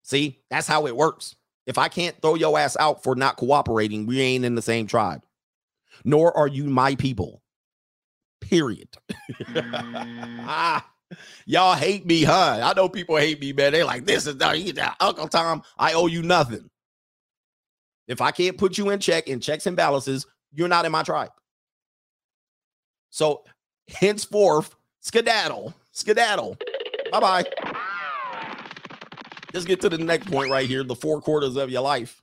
See, that's how it works. If I can't throw your ass out for not cooperating, we ain't in the same tribe, nor are you my people. Period. ah. Y'all hate me, huh? I know people hate me, man. They like this is that Uncle Tom. I owe you nothing. If I can't put you in check in checks and balances, you're not in my tribe. So henceforth, skedaddle, skedaddle. Bye bye. Let's get to the next point right here the four quarters of your life.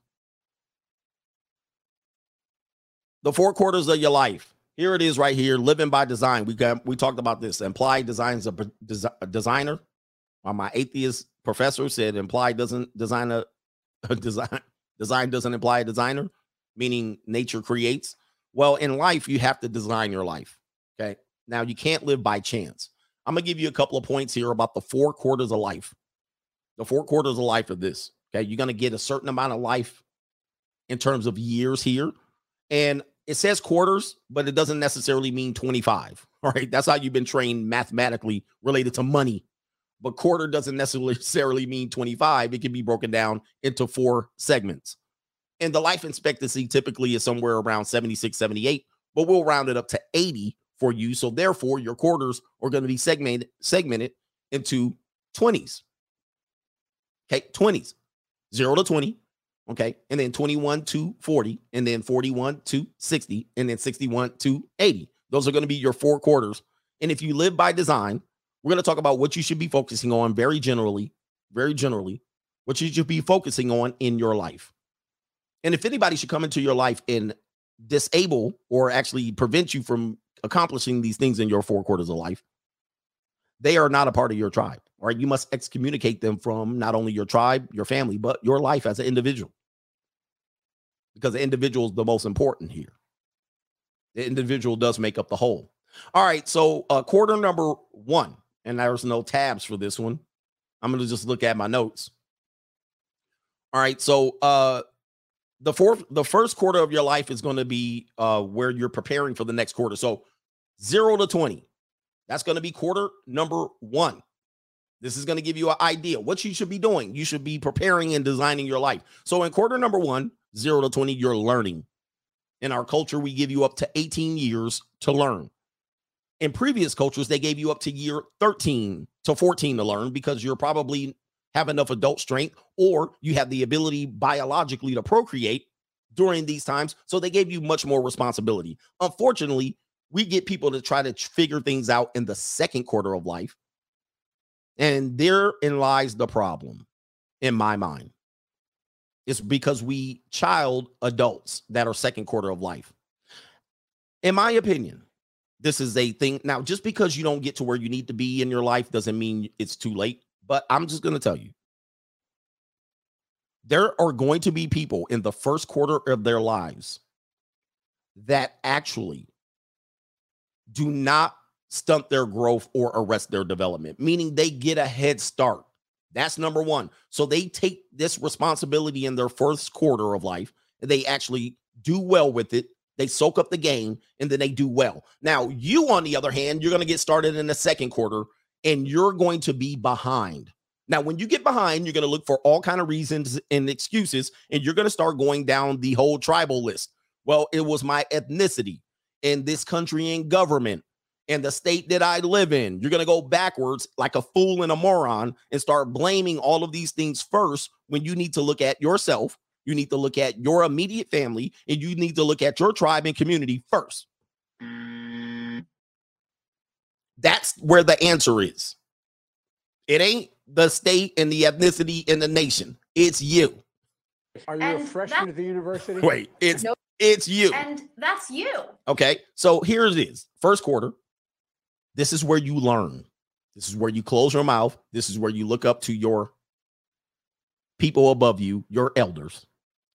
The four quarters of your life. Here it is right here, living by design. We got we talked about this. Implied design is a, a designer. Uh, my atheist professor said implied doesn't design a, a design. Design doesn't imply a designer, meaning nature creates. Well, in life, you have to design your life. Okay. Now you can't live by chance. I'm gonna give you a couple of points here about the four quarters of life. The four quarters of life of this. Okay, you're gonna get a certain amount of life in terms of years here. And it says quarters, but it doesn't necessarily mean 25. All right. That's how you've been trained mathematically related to money. But quarter doesn't necessarily mean 25. It can be broken down into four segments. And the life expectancy typically is somewhere around 76, 78, but we'll round it up to 80 for you. So therefore, your quarters are going to be segmented segmented into 20s. Okay, 20s. 0 to 20, Okay. And then 21 to 40, and then 41 to 60, and then 61 to 80. Those are going to be your four quarters. And if you live by design, we're going to talk about what you should be focusing on very generally, very generally, what you should be focusing on in your life. And if anybody should come into your life and disable or actually prevent you from accomplishing these things in your four quarters of life, they are not a part of your tribe. Right. You must excommunicate them from not only your tribe, your family, but your life as an individual because the individual is the most important here. The individual does make up the whole. All right, so uh, quarter number one, and there's no tabs for this one. I'm going to just look at my notes. All right, so uh, the fourth, the first quarter of your life is going to be uh, where you're preparing for the next quarter. So zero to twenty, that's going to be quarter number one. This is going to give you an idea what you should be doing. You should be preparing and designing your life. So in quarter number one, zero to 20, you're learning. In our culture, we give you up to 18 years to learn. In previous cultures, they gave you up to year 13 to 14 to learn because you're probably have enough adult strength or you have the ability biologically to procreate during these times. So they gave you much more responsibility. Unfortunately, we get people to try to figure things out in the second quarter of life. And therein lies the problem in my mind. It's because we child adults that are second quarter of life. In my opinion, this is a thing. Now, just because you don't get to where you need to be in your life doesn't mean it's too late. But I'm just going to tell you there are going to be people in the first quarter of their lives that actually do not stunt their growth or arrest their development, meaning they get a head start. That's number one. So they take this responsibility in their first quarter of life. They actually do well with it. They soak up the game and then they do well. Now, you, on the other hand, you're going to get started in the second quarter and you're going to be behind. Now, when you get behind, you're going to look for all kind of reasons and excuses, and you're going to start going down the whole tribal list. Well, it was my ethnicity in this country and government and the state that I live in. You're going to go backwards like a fool and a moron and start blaming all of these things first when you need to look at yourself. You need to look at your immediate family and you need to look at your tribe and community first. Mm. That's where the answer is. It ain't the state and the ethnicity and the nation. It's you. Are you And a freshman at the university? Wait, it's it's you. And that's you. Okay. So here it is. First quarter. This is where you learn. This is where you close your mouth. This is where you look up to your people above you, your elders.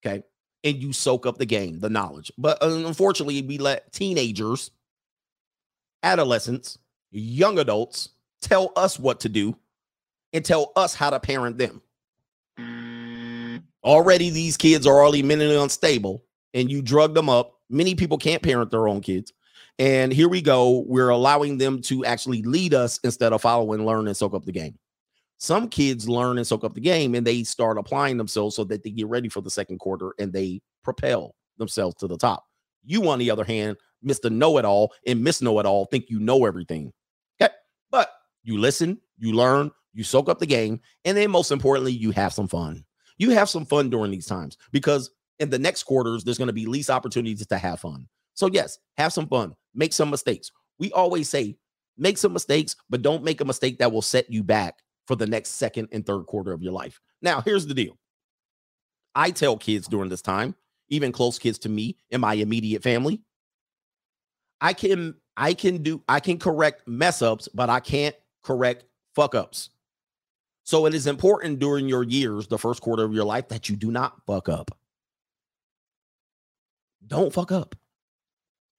Okay. And you soak up the game, the knowledge. But uh, unfortunately, we let teenagers, adolescents, young adults tell us what to do and tell us how to parent them. Already, these kids are already mentally unstable, and you drug them up. Many people can't parent their own kids. And here we go. We're allowing them to actually lead us instead of follow and learn and soak up the game. Some kids learn and soak up the game and they start applying themselves so that they get ready for the second quarter and they propel themselves to the top. You, on the other hand, Mr. Know It All and Miss Know It All think you know everything. Okay. But you listen, you learn, you soak up the game, and then most importantly, you have some fun. You have some fun during these times because in the next quarters, there's going to be least opportunities to have fun. So, yes, have some fun, make some mistakes. We always say, make some mistakes, but don't make a mistake that will set you back for the next second and third quarter of your life. Now, here's the deal I tell kids during this time, even close kids to me in my immediate family, I can I can do I can correct mess ups, but I can't correct fuck ups. So it is important during your years, the first quarter of your life, that you do not fuck up. Don't fuck up.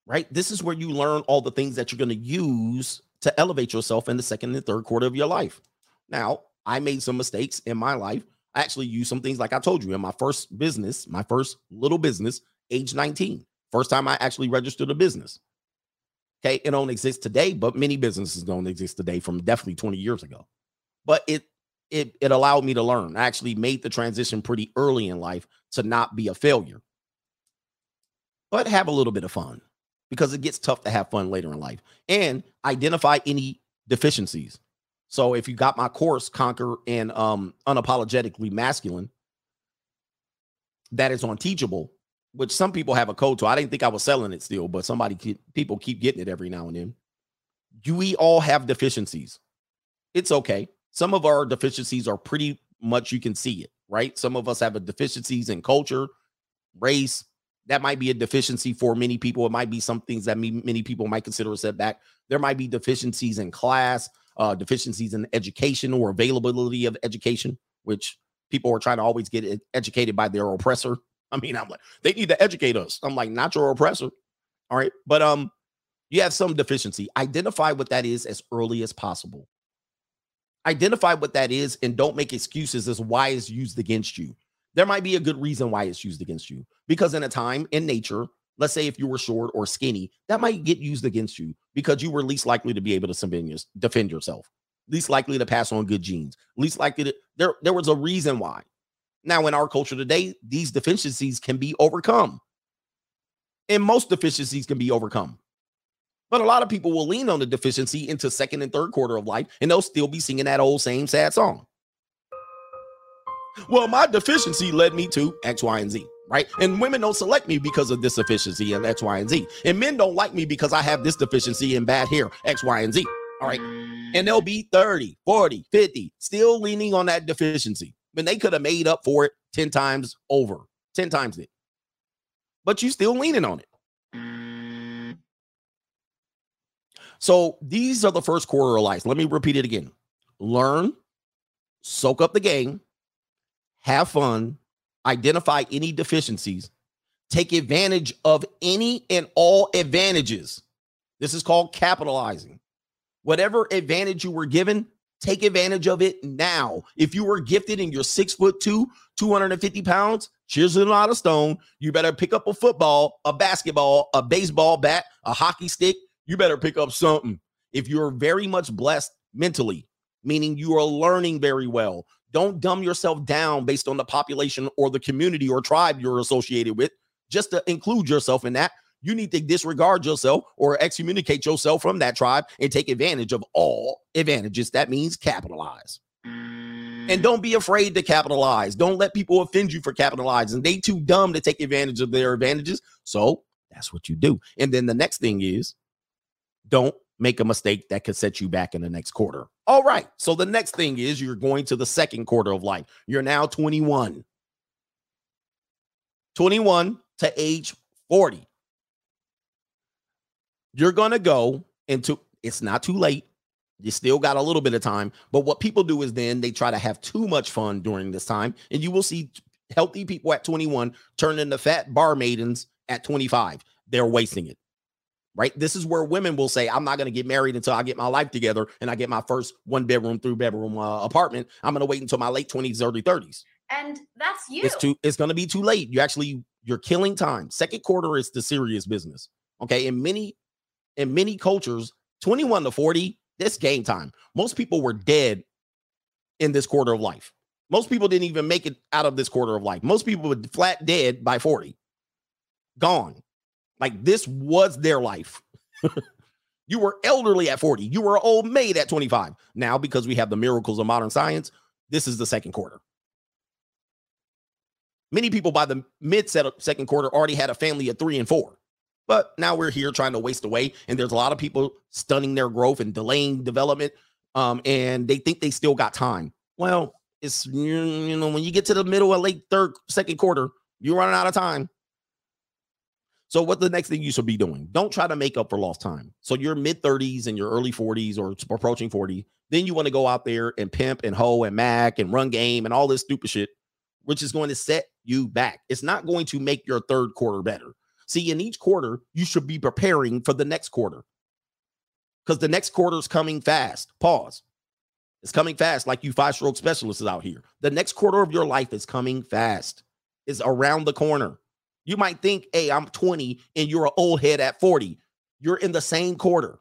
Right? This is where you learn all the things that you're going to use to elevate yourself in the second and third quarter of your life. Now, I made some mistakes in my life. I actually used some things like I told you in my first business, my first little business, age 19. First time I actually registered a business. Okay, it don't exist today, but many businesses don't exist today from definitely 20 years ago. But it it it allowed me to learn. I actually made the transition pretty early in life to not be a failure. But have a little bit of fun because it gets tough to have fun later in life and identify any deficiencies. So if you got my course Conquer and um unapologetically masculine that is on teachable which some people have a code to. I didn't think I was selling it still, but somebody keep, people keep getting it every now and then. Do we all have deficiencies? It's okay. Some of our deficiencies are pretty much you can see it, right? Some of us have a deficiencies in culture, race. That might be a deficiency for many people. It might be some things that many people might consider a setback. There might be deficiencies in class, uh, deficiencies in education or availability of education, which people are trying to always get educated by their oppressor I mean, I'm like, they need to educate us. I'm like, not your oppressor. All right. But um, you have some deficiency. Identify what that is as early as possible. Identify what that is and don't make excuses as why it's used against you. There might be a good reason why it's used against you. Because in a time in nature, let's say if you were short or skinny, that might get used against you because you were least likely to be able to defend yourself, least likely to pass on good genes, least likely to there there was a reason why. Now, in our culture today, these deficiencies can be overcome. And most deficiencies can be overcome. But a lot of people will lean on the deficiency into second and third quarter of life, and they'll still be singing that old same sad song. Well, my deficiency led me to X, Y, and Z, right? And women don't select me because of this deficiency and X, Y, and Z. And men don't like me because I have this deficiency and bad hair, X, Y, and Z. All right. And they'll be 30, 40, 50, still leaning on that deficiency. When they could have made up for it 10 times over, 10 times it. But you still leaning on it. So these are the first quarter of life. Let me repeat it again. Learn, soak up the game, have fun, identify any deficiencies, take advantage of any and all advantages. This is called capitalizing. Whatever advantage you were given, take advantage of it now. If you were gifted and you're six foot two, 250 pounds, chiseling out of stone, you better pick up a football, a basketball, a baseball bat, a hockey stick. You better pick up something. If you're very much blessed mentally, meaning you are learning very well, don't dumb yourself down based on the population or the community or tribe you're associated with just to include yourself in that you need to disregard yourself or excommunicate yourself from that tribe and take advantage of all advantages. That means capitalize. And don't be afraid to capitalize. Don't let people offend you for capitalizing. They too dumb to take advantage of their advantages. So that's what you do. And then the next thing is don't make a mistake that could set you back in the next quarter. All right. So the next thing is you're going to the second quarter of life. You're now 21. 21 to age 40 you're going to go into it's not too late. You still got a little bit of time. But what people do is then they try to have too much fun during this time. And you will see healthy people at 21 turn into fat bar maidens at 25. They're wasting it. Right. This is where women will say, I'm not going to get married until I get my life together and I get my first one bedroom, three bedroom uh, apartment. I'm going to wait until my late 20s, early 30s. And that's you. It's too, it's going to be too late. You actually, you're killing time. Second quarter is the serious business. Okay. And many in many cultures, 21 to 40, this game time. Most people were dead in this quarter of life. Most people didn't even make it out of this quarter of life. Most people were flat dead by 40. Gone. Like this was their life. you were elderly at 40. You were old maid at 25. Now, because we have the miracles of modern science, this is the second quarter. Many people by the mid second quarter already had a family of three and four. But now we're here trying to waste away, and there's a lot of people stunning their growth and delaying development, um, and they think they still got time. Well, it's you know when you get to the middle of late third, second quarter, you're running out of time. So, what the next thing you should be doing? Don't try to make up for lost time. So, you're mid 30s and your early 40s or approaching 40. Then you want to go out there and pimp and hoe and mac and run game and all this stupid shit, which is going to set you back. It's not going to make your third quarter better. See, in each quarter, you should be preparing for the next quarter because the next quarter is coming fast. Pause. It's coming fast, like you five stroke specialists out here. The next quarter of your life is coming fast, is around the corner. You might think, hey, I'm 20 and you're an old head at 40. You're in the same quarter,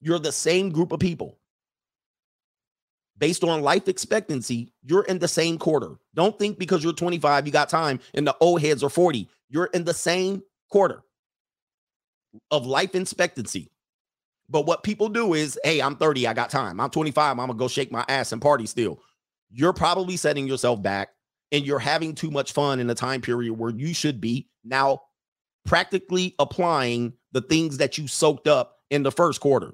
you're the same group of people. Based on life expectancy, you're in the same quarter. Don't think because you're 25, you got time, and the old heads are 40. You're in the same quarter of life expectancy. But what people do is, hey, I'm 30, I got time. I'm 25, I'm gonna go shake my ass and party still. You're probably setting yourself back and you're having too much fun in a time period where you should be now practically applying the things that you soaked up in the first quarter.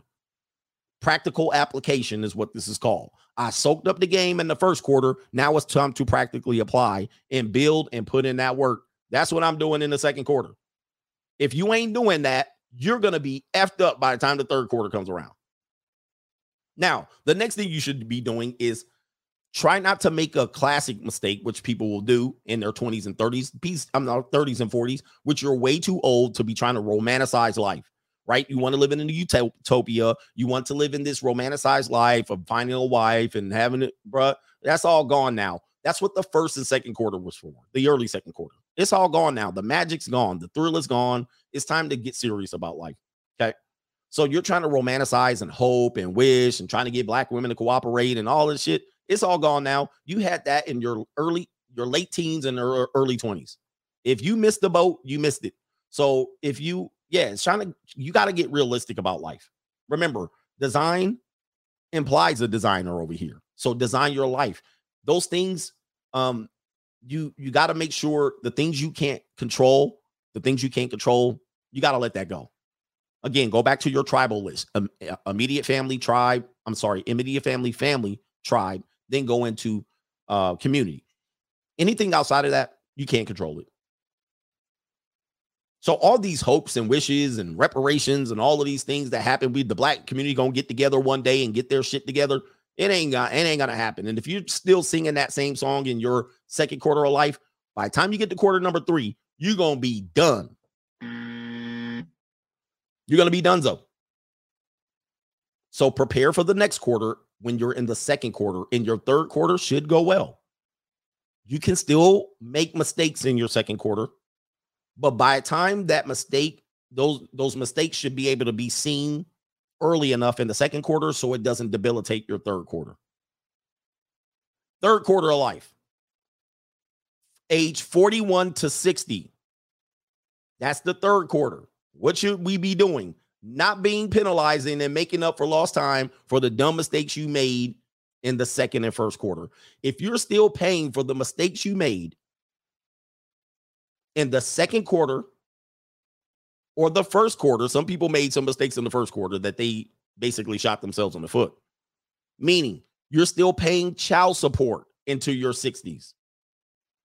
Practical application is what this is called. I soaked up the game in the first quarter. Now it's time to practically apply and build and put in that work. That's what I'm doing in the second quarter. If you ain't doing that, you're going to be effed up by the time the third quarter comes around. Now, the next thing you should be doing is try not to make a classic mistake, which people will do in their 20s and 30s, I'm not 30s and 40s, which you're way too old to be trying to romanticize life, right? You want to live in a utopia. You want to live in this romanticized life of finding a wife and having it, bruh. That's all gone now. That's what the first and second quarter was for, the early second quarter. It's all gone now. The magic's gone. The thrill is gone. It's time to get serious about life. Okay. So you're trying to romanticize and hope and wish and trying to get black women to cooperate and all this shit. It's all gone now. You had that in your early, your late teens and early 20s. If you missed the boat, you missed it. So if you, yeah, it's trying to, you got to get realistic about life. Remember, design implies a designer over here. So design your life. Those things, um, you you got to make sure the things you can't control, the things you can't control, you got to let that go. Again, go back to your tribal list. Um, immediate family, tribe. I'm sorry, immediate family, family, tribe. Then go into uh, community. Anything outside of that, you can't control it. So all these hopes and wishes and reparations and all of these things that happen, we the black community gonna get together one day and get their shit together. It ain't gonna, it ain't gonna happen. And if you're still singing that same song in your second quarter of life, by the time you get to quarter number three, you're gonna be done. You're gonna be done, so. So prepare for the next quarter when you're in the second quarter. In your third quarter should go well. You can still make mistakes in your second quarter, but by the time that mistake, those those mistakes should be able to be seen early enough in the second quarter so it doesn't debilitate your third quarter. Third quarter of life. Age 41 to 60. That's the third quarter. What should we be doing? Not being penalizing and making up for lost time for the dumb mistakes you made in the second and first quarter. If you're still paying for the mistakes you made in the second quarter or the first quarter, some people made some mistakes in the first quarter that they basically shot themselves in the foot. Meaning, you're still paying child support into your 60s.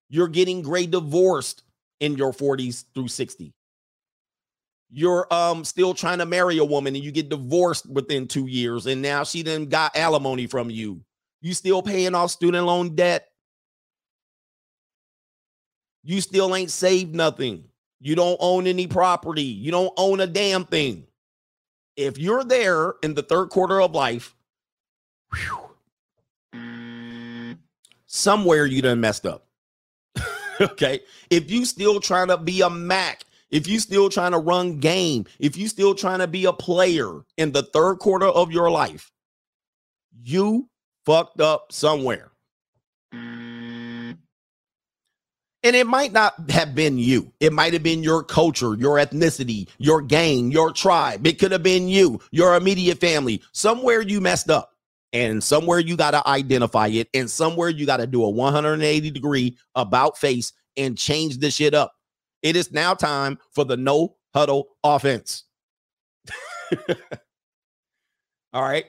You're getting gray divorced in your 40s through 60. You're um still trying to marry a woman and you get divorced within 2 years and now she then got alimony from you. You still paying off student loan debt. You still ain't saved nothing. You don't own any property. You don't own a damn thing. If you're there in the third quarter of life, whew, somewhere you done messed up. okay. If you still trying to be a Mac, if you still trying to run game, if you still trying to be a player in the third quarter of your life, you fucked up somewhere. And it might not have been you. It might have been your culture, your ethnicity, your gang, your tribe. It could have been you, your immediate family. Somewhere you messed up. And somewhere you got to identify it. And somewhere you got to do a 180 degree about face and change this shit up. It is now time for the no huddle offense. All right.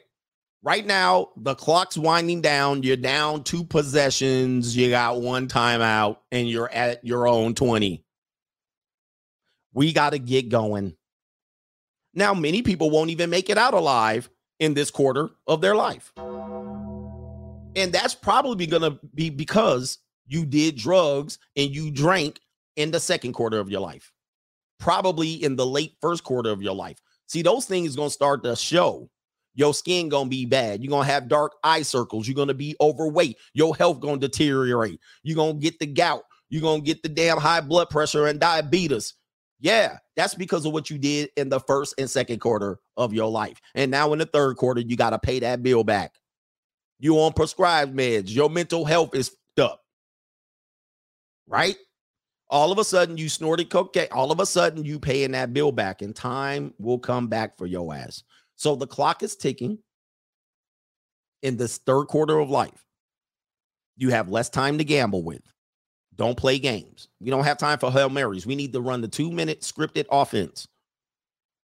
Right now, the clock's winding down. You're down two possessions. You got one timeout, and you're at your own 20. We got to get going. Now, many people won't even make it out alive in this quarter of their life. And that's probably going to be because you did drugs and you drank in the second quarter of your life, probably in the late first quarter of your life. See, those things to start to show your skin gonna be bad. You're gonna have dark eye circles. You're gonna be overweight. Your health gonna deteriorate. You're gonna get the gout. You're gonna get the damn high blood pressure and diabetes. Yeah, that's because of what you did in the first and second quarter of your life. And now in the third quarter, you gotta pay that bill back. You on prescribed meds. Your mental health is up. Right? All of a sudden, you snorted cocaine. All of a sudden, you paying that bill back, and time will come back for your ass. So the clock is ticking in this third quarter of life. You have less time to gamble with. Don't play games. We don't have time for Hail Marys. We need to run the two minute scripted offense.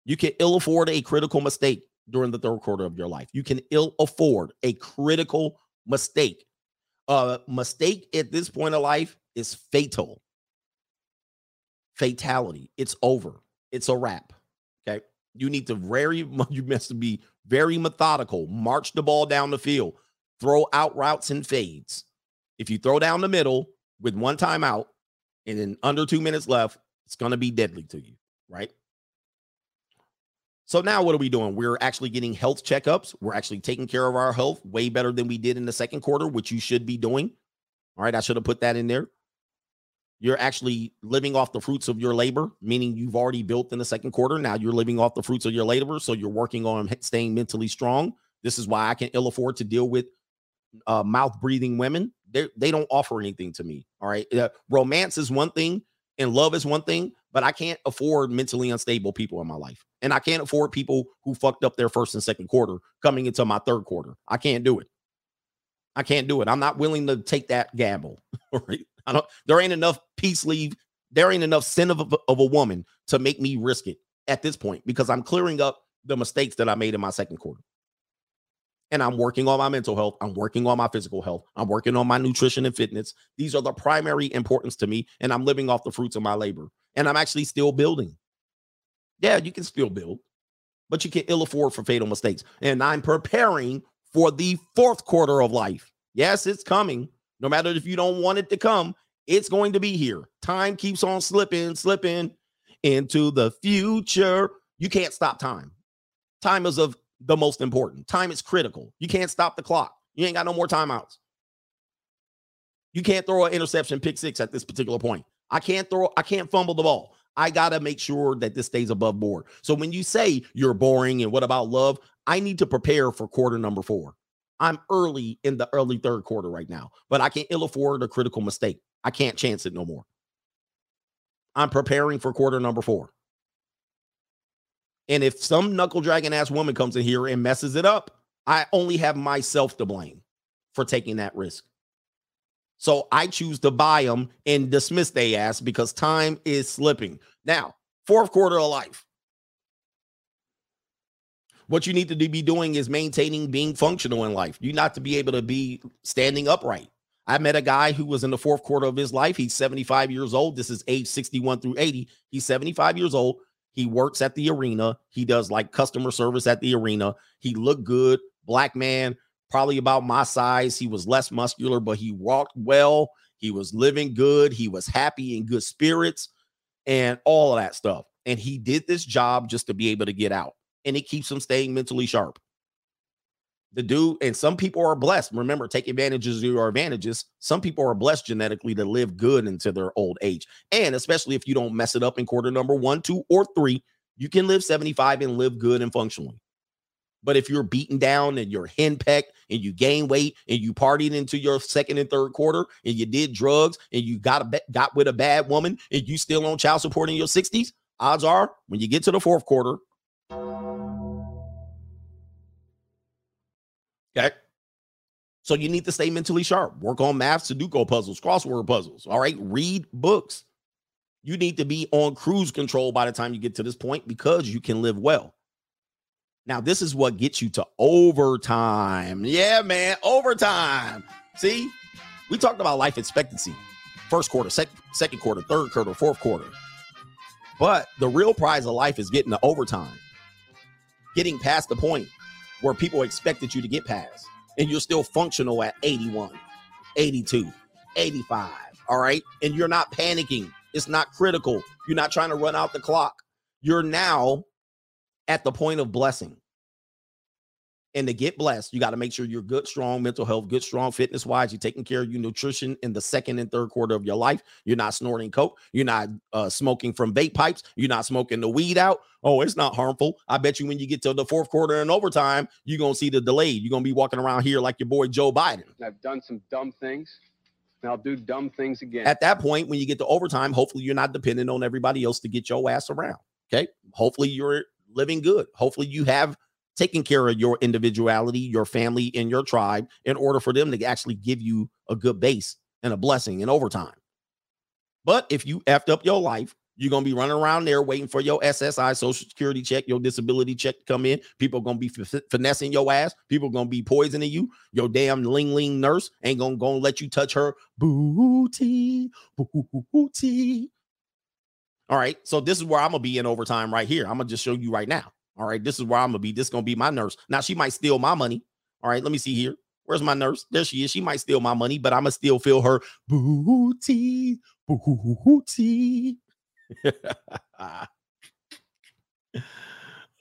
You can ill afford a critical mistake during the third quarter of your life. You can ill afford a critical mistake. A mistake at this point of life is fatal. Fatality. It's over. It's a wrap. Okay. You need to very you must be very methodical. March the ball down the field. Throw out routes and fades. If you throw down the middle with one timeout and then under two minutes left, it's going to be deadly to you, right? So now what are we doing? We're actually getting health checkups. We're actually taking care of our health way better than we did in the second quarter, which you should be doing. All right, I should have put that in there you're actually living off the fruits of your labor, meaning you've already built in the second quarter. Now you're living off the fruits of your labor. So you're working on staying mentally strong. This is why I can ill afford to deal with uh, mouth breathing women. They they don't offer anything to me. All right. Uh, romance is one thing and love is one thing, but I can't afford mentally unstable people in my life. And I can't afford people who fucked up their first and second quarter coming into my third quarter. I can't do it. I can't do it. I'm not willing to take that gamble. Right? I don't there ain't enough peace leave. There ain't enough sin of a, of a woman to make me risk it at this point because I'm clearing up the mistakes that I made in my second quarter. And I'm working on my mental health. I'm working on my physical health. I'm working on my nutrition and fitness. These are the primary importance to me. And I'm living off the fruits of my labor. And I'm actually still building. Yeah, you can still build, but you can ill afford for fatal mistakes. And I'm preparing for the fourth quarter of life. Yes, it's coming. No matter if you don't want it to come, it's going to be here. Time keeps on slipping, slipping into the future. You can't stop time. Time is of the most important. Time is critical. You can't stop the clock. You ain't got no more timeouts. You can't throw an interception pick six at this particular point. I can't throw, I can't fumble the ball. I got to make sure that this stays above board. So when you say you're boring and what about love, I need to prepare for quarter number four. I'm early in the early third quarter right now, but I can ill afford a critical mistake. I can't chance it no more. I'm preparing for quarter number four. And if some knuckle dragon ass woman comes in here and messes it up, I only have myself to blame for taking that risk. So I choose to buy them and dismiss they ass because time is slipping. Now, fourth quarter of life. What you need to be doing is maintaining being functional in life. You not to be able to be standing upright. I met a guy who was in the fourth quarter of his life. He's 75 years old. This is age 61 through 80. He's 75 years old. He works at the arena. He does like customer service at the arena. He looked good, black man, probably about my size. He was less muscular, but he walked well. He was living good. He was happy in good spirits and all of that stuff. And he did this job just to be able to get out. And it keeps him staying mentally sharp. The dude, and some people are blessed. Remember, take advantages of your advantages. Some people are blessed genetically to live good into their old age. And especially if you don't mess it up in quarter number one, two, or three, you can live 75 and live good and functionally. But if you're beaten down and you're henpecked and you gain weight and you partied into your second and third quarter and you did drugs and you got a got with a bad woman and you still on child support in your 60s, odds are when you get to the fourth quarter, Okay. So you need to stay mentally sharp. Work on math, Sudoku puzzles, crossword puzzles. All right. Read books. You need to be on cruise control by the time you get to this point because you can live well. Now, this is what gets you to overtime. Yeah, man, overtime. See, we talked about life expectancy first quarter, sec- second quarter, third quarter, fourth quarter. But the real prize of life is getting to overtime, getting past the point where people expected you to get past and you're still functional at 81, 82, 85. All right. And you're not panicking. It's not critical. You're not trying to run out the clock. You're now at the point of blessing. And to get blessed, you got to make sure you're good, strong mental health, good, strong fitness wise. You're taking care of your nutrition in the second and third quarter of your life. You're not snorting coke. You're not uh, smoking from vape pipes. You're not smoking the weed out. Oh, it's not harmful. I bet you when you get to the fourth quarter and overtime, you're going to see the delay. You're going to be walking around here like your boy Joe Biden. I've done some dumb things. And I'll do dumb things again. At that point, when you get to overtime, hopefully you're not dependent on everybody else to get your ass around. Okay. Hopefully you're living good. Hopefully you have taken care of your individuality, your family, and your tribe in order for them to actually give you a good base and a blessing in overtime. But if you effed up your life, you're gonna be running around there waiting for your SSI, Social Security check, your disability check to come in. People are gonna be f- finessing your ass. People are gonna be poisoning you. Your damn ling ling nurse ain't gonna, gonna let you touch her booty, booty. All right, so this is where I'm gonna be in overtime right here. I'm gonna just show you right now. All right, this is where I'm gonna be. This is gonna be my nurse. Now she might steal my money. All right, let me see here. Where's my nurse? There she is. She might steal my money, but I'm gonna still feel her booty, booty.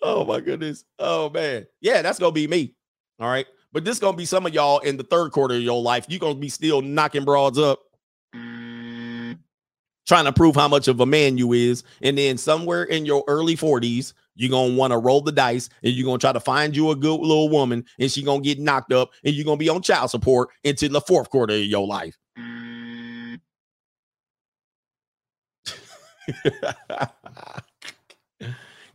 oh my goodness. Oh man. Yeah, that's gonna be me. All right. But this gonna be some of y'all in the third quarter of your life. You're gonna be still knocking broads up, trying to prove how much of a man you is. And then somewhere in your early 40s, you're gonna want to roll the dice and you're gonna try to find you a good little woman, and she gonna get knocked up, and you're gonna be on child support into the fourth quarter of your life.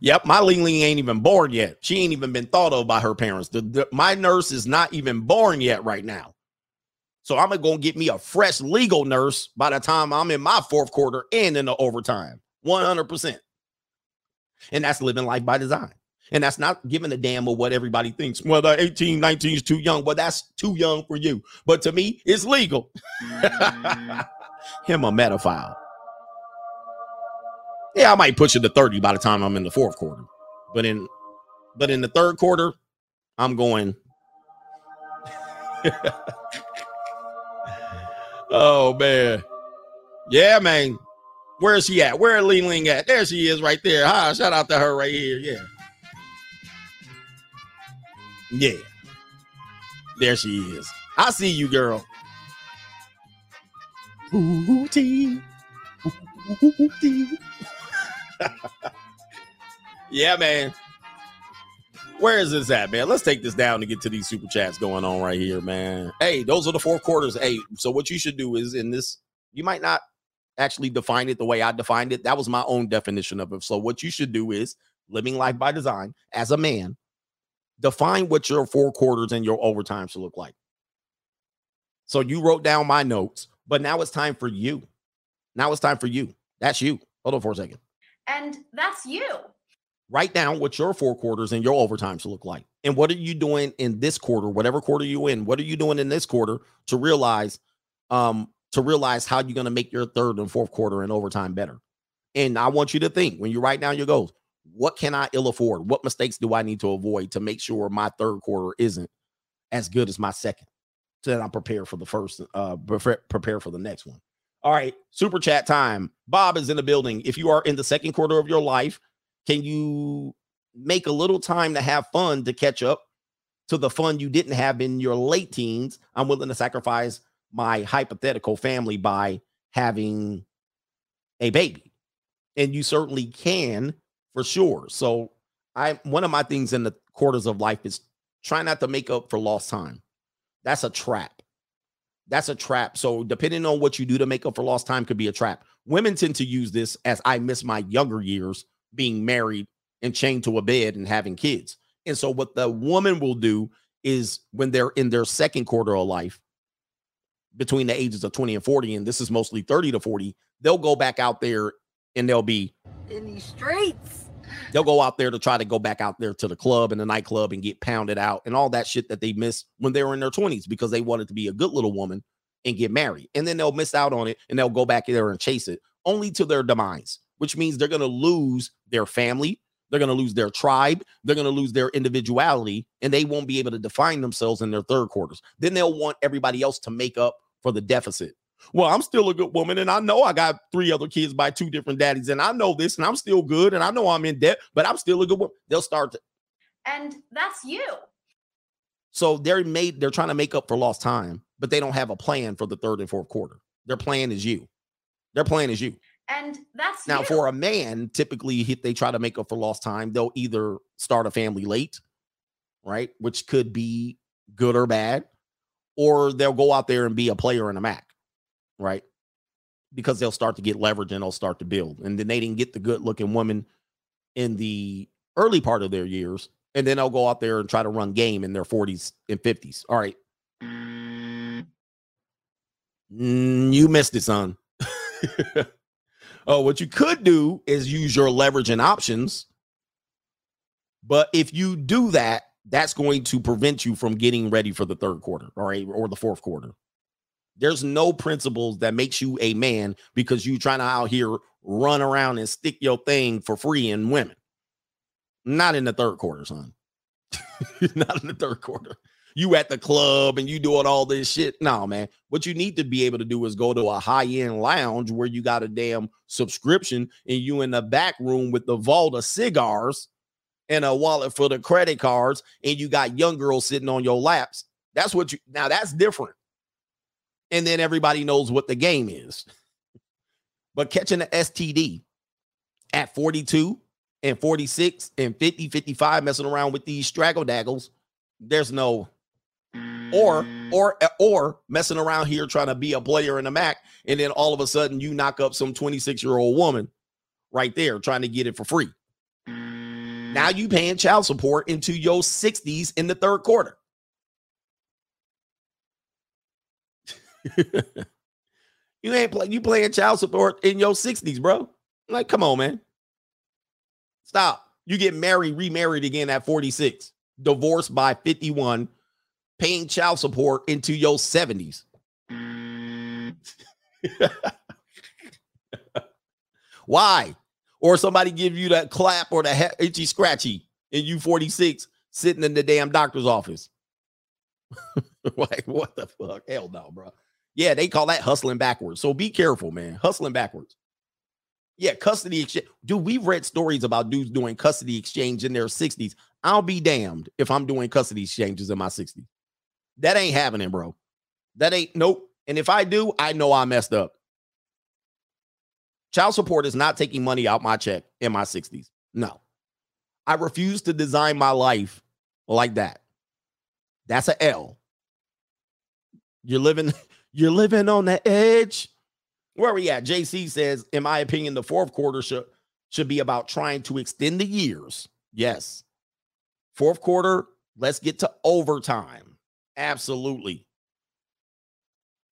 yep, my Ling Ling ain't even born yet. She ain't even been thought of by her parents. The, the- my nurse is not even born yet right now. So I'm gonna get me a fresh legal nurse by the time I'm in my fourth quarter and in the overtime. 100%. And that's living life by design. And that's not giving a damn of what everybody thinks. Well, the 18, 19 is too young. Well, that's too young for you. But to me, it's legal. Him a metaphile. Yeah, I might push it to 30 by the time I'm in the fourth quarter. But in but in the third quarter, I'm going. oh man. Yeah, man. Where is she at? Where Ling Ling at? There she is right there. Hi, shout out to her right here. Yeah. Yeah. There she is. I see you, girl. Ooh-tee. yeah, man. Where is this at, man? Let's take this down to get to these super chats going on right here, man. Hey, those are the four quarters. Hey, so what you should do is in this, you might not actually define it the way I defined it. That was my own definition of it. So what you should do is living life by design as a man, define what your four quarters and your overtime should look like. So you wrote down my notes, but now it's time for you. Now it's time for you. That's you. Hold on for a second. And that's you. Write down what your four quarters and your overtimes look like. And what are you doing in this quarter, whatever quarter you in? What are you doing in this quarter to realize um to realize how you're going to make your third and fourth quarter and overtime better? And I want you to think when you write down your goals, what can I ill afford? What mistakes do I need to avoid to make sure my third quarter isn't as good as my second? So that I'm prepared for the first, uh, prepare for the next one. All right, super chat time. Bob is in the building. If you are in the second quarter of your life, can you make a little time to have fun to catch up to the fun you didn't have in your late teens? I'm willing to sacrifice my hypothetical family by having a baby. And you certainly can for sure. So I one of my things in the quarters of life is try not to make up for lost time. That's a trap. That's a trap. So depending on what you do to make up for lost time could be a trap. Women tend to use this as I miss my younger years being married and chained to a bed and having kids. And so what the woman will do is when they're in their second quarter of life between the ages of 20 and 40 and this is mostly 30 to 40, they'll go back out there and they'll be in these streets. they'll go out there to try to go back out there to the club and the nightclub and get pounded out and all that shit that they missed when they were in their 20s because they wanted to be a good little woman and get married. And then they'll miss out on it and they'll go back there and chase it only to their demise, which means they're going to lose their family. They're going to lose their tribe. They're going to lose their individuality and they won't be able to define themselves in their third quarters. Then they'll want everybody else to make up for the deficit. Well, I'm still a good woman, and I know I got three other kids by two different daddies, and I know this, and I'm still good, and I know I'm in debt, but I'm still a good woman. They'll start to, And that's you. so they're made, they're trying to make up for lost time, but they don't have a plan for the third and fourth quarter. Their plan is you. Their plan is you. And that's Now, you. for a man, typically if they try to make up for lost time, they'll either start a family late, right? Which could be good or bad, or they'll go out there and be a player in a Mac, right? Because they'll start to get leverage and they'll start to build. And then they didn't get the good looking woman in the early part of their years. And then they'll go out there and try to run game in their 40s and 50s. All right. Mm, you missed it, son. oh, what you could do is use your leverage and options. But if you do that, that's going to prevent you from getting ready for the third quarter right, or the fourth quarter. There's no principles that makes you a man because you trying to out here run around and stick your thing for free in women. Not in the third quarter, son. Not in the third quarter. You at the club and you doing all this shit. No, man. What you need to be able to do is go to a high-end lounge where you got a damn subscription and you in the back room with the vault of cigars and a wallet for the credit cards, and you got young girls sitting on your laps. That's what you now that's different. And then everybody knows what the game is. But catching the STD at 42 and 46 and 50, 55, messing around with these straggle daggles, there's no or mm. or eh, or messing around here trying to be a player in the Mac, and then all of a sudden you knock up some 26 year old woman right there trying to get it for free. Mm. Now you paying child support into your 60s in the third quarter. you ain't play, you playing child support in your 60s, bro. Like, come on, man. Stop. You get married, remarried again at 46, divorced by 51, paying child support into your 70s. Why? Or somebody give you that clap or the he- itchy scratchy and you 46 sitting in the damn doctor's office. like, what the fuck? Hell no, bro. Yeah, they call that hustling backwards. So be careful, man. Hustling backwards. Yeah, custody exchange. Dude, we've read stories about dudes doing custody exchange in their 60s. I'll be damned if I'm doing custody exchanges in my 60s. That ain't happening, bro. That ain't nope. And if I do, I know I messed up. Child support is not taking money out my check in my 60s. No. I refuse to design my life like that. That's a L. You're living you're living on the edge. Where we at? JC says, in my opinion, the fourth quarter should should be about trying to extend the years. Yes. Fourth quarter, let's get to overtime. Absolutely.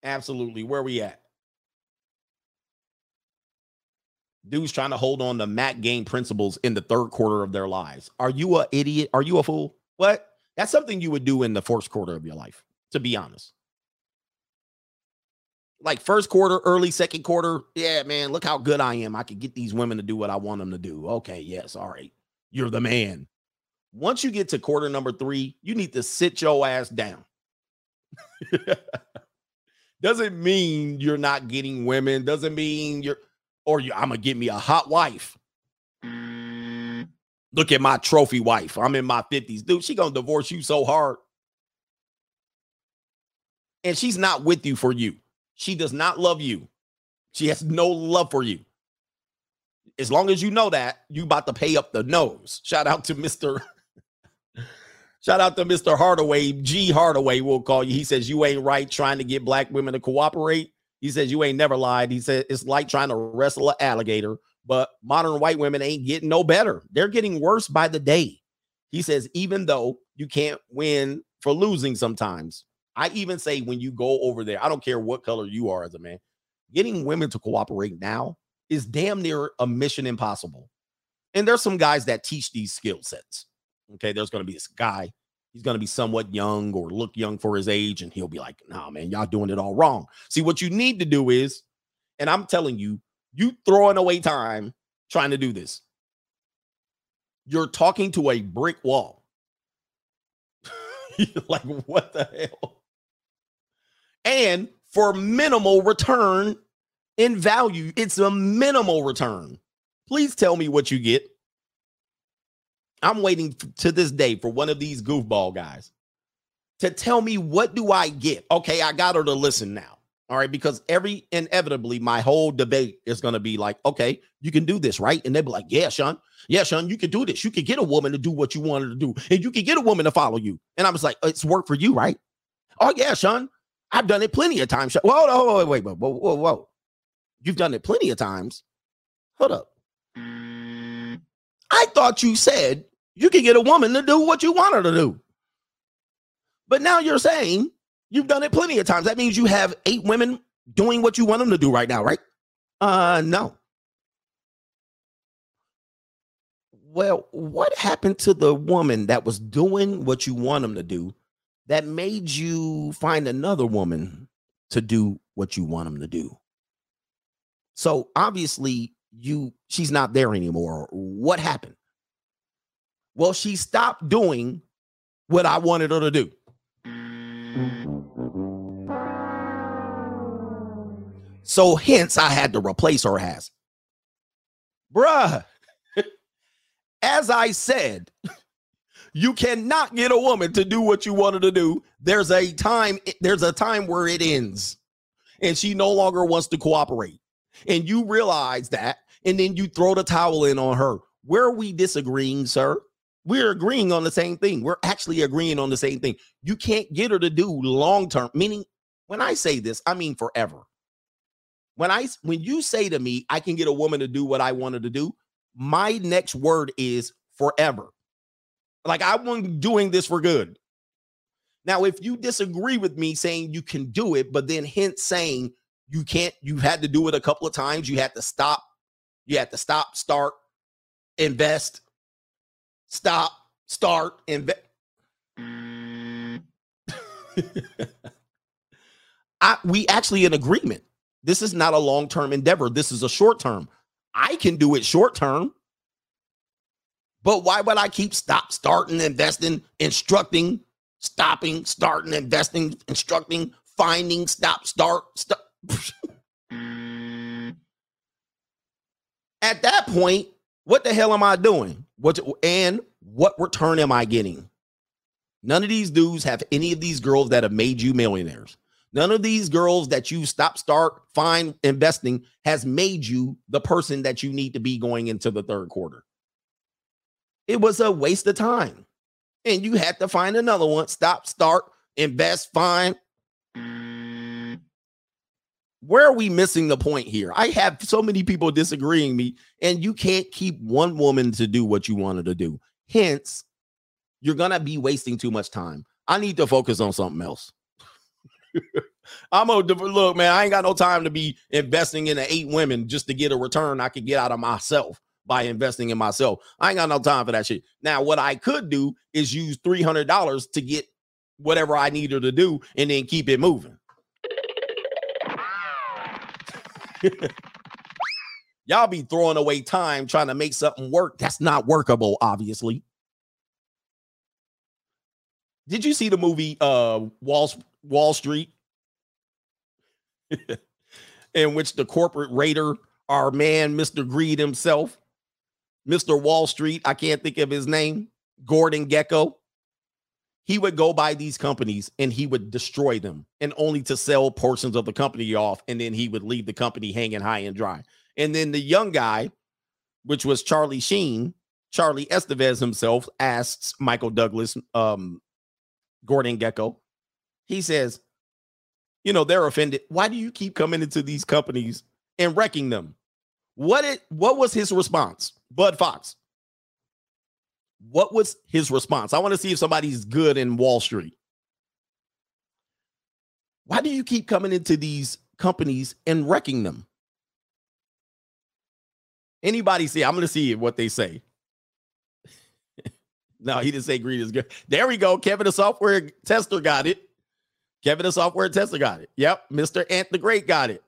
Absolutely. Where we at? Dudes trying to hold on to Mac game principles in the third quarter of their lives. Are you a idiot? Are you a fool? What? That's something you would do in the first quarter of your life, to be honest. Like first quarter, early second quarter. Yeah, man, look how good I am. I can get these women to do what I want them to do. Okay, yes, all right. You're the man. Once you get to quarter number three, you need to sit your ass down. Doesn't mean you're not getting women. Doesn't mean you're or you, I'm gonna get me a hot wife. Mm. Look at my trophy wife. I'm in my 50s. Dude, she gonna divorce you so hard. And she's not with you for you. She does not love you. She has no love for you. As long as you know that, you about to pay up the nose. Shout out to Mr. Shout out to Mr. Hardaway, G Hardaway, we'll call you. He says, You ain't right trying to get black women to cooperate. He says, You ain't never lied. He said, It's like trying to wrestle an alligator, but modern white women ain't getting no better. They're getting worse by the day. He says, Even though you can't win for losing sometimes, I even say when you go over there, I don't care what color you are as a man, getting women to cooperate now is damn near a mission impossible. And there's some guys that teach these skill sets. Okay, there's going to be this guy. He's going to be somewhat young or look young for his age, and he'll be like, "Nah, man, y'all doing it all wrong." See, what you need to do is, and I'm telling you, you throwing away time trying to do this. You're talking to a brick wall. like, what the hell? And for minimal return in value, it's a minimal return. Please tell me what you get. I'm waiting to this day for one of these goofball guys to tell me what do I get. Okay, I got her to listen now. All right, because every inevitably my whole debate is going to be like, okay, you can do this, right? And they'll be like, yeah, Sean, yeah, Sean, you can do this. You can get a woman to do what you wanted to do, and you can get a woman to follow you. And I was like, it's work for you, right? Oh yeah, Sean, I've done it plenty of times. Sean. Whoa, whoa, whoa, wait, whoa, whoa, whoa, whoa. You've done it plenty of times. Hold up. Mm. I thought you said you can get a woman to do what you want her to do. But now you're saying you've done it plenty of times. That means you have eight women doing what you want them to do right now, right? Uh, no. Well, what happened to the woman that was doing what you want them to do that made you find another woman to do what you want them to do? So obviously, you she's not there anymore. What happened? Well, she stopped doing what I wanted her to do. So hence I had to replace her ass. Bruh, as I said, you cannot get a woman to do what you wanted to do. There's a time, there's a time where it ends. And she no longer wants to cooperate. And you realize that, and then you throw the towel in on her. Where are we disagreeing, sir? We're agreeing on the same thing. We're actually agreeing on the same thing. You can't get her to do long term, meaning when I say this, I mean forever. When I when you say to me, I can get a woman to do what I wanted to do, my next word is forever. Like I'm doing this for good. Now, if you disagree with me saying you can do it, but then hence saying you can't, you've had to do it a couple of times, you had to stop, you had to stop, start, invest, stop, start, invest. I, we actually in agreement. This is not a long term endeavor. This is a short term. I can do it short term. But why would I keep stop, starting, investing, instructing, stopping, starting, investing, instructing, finding, stop, start, stop? At that point, what the hell am I doing? What and what return am I getting? None of these dudes have any of these girls that have made you millionaires. None of these girls that you stop, start, find, investing has made you the person that you need to be going into the third quarter. It was a waste of time. And you had to find another one. Stop, start, invest, find. Where are we missing the point here? I have so many people disagreeing me, and you can't keep one woman to do what you wanted to do. Hence, you're gonna be wasting too much time. I need to focus on something else. I'm gonna look, man. I ain't got no time to be investing in eight women just to get a return I could get out of myself by investing in myself. I ain't got no time for that shit. Now, what I could do is use three hundred dollars to get whatever I needed to do, and then keep it moving. Y'all be throwing away time trying to make something work. That's not workable, obviously. Did you see the movie uh Wall Wall Street? in which the corporate raider, our man, Mr. Greed himself, Mr. Wall Street, I can't think of his name, Gordon Gekko. He would go by these companies and he would destroy them and only to sell portions of the company off. And then he would leave the company hanging high and dry. And then the young guy, which was Charlie Sheen, Charlie Estevez himself asks Michael Douglas, um, Gordon Gekko He says, you know, they're offended. Why do you keep coming into these companies and wrecking them? What it what was his response? Bud Fox. What was his response? I want to see if somebody's good in Wall Street. Why do you keep coming into these companies and wrecking them? Anybody see? I'm going to see what they say. No, he didn't say greed is good. There we go. Kevin, the software tester, got it. Kevin, the software tester, got it. Yep. Mr. Ant the Great got it.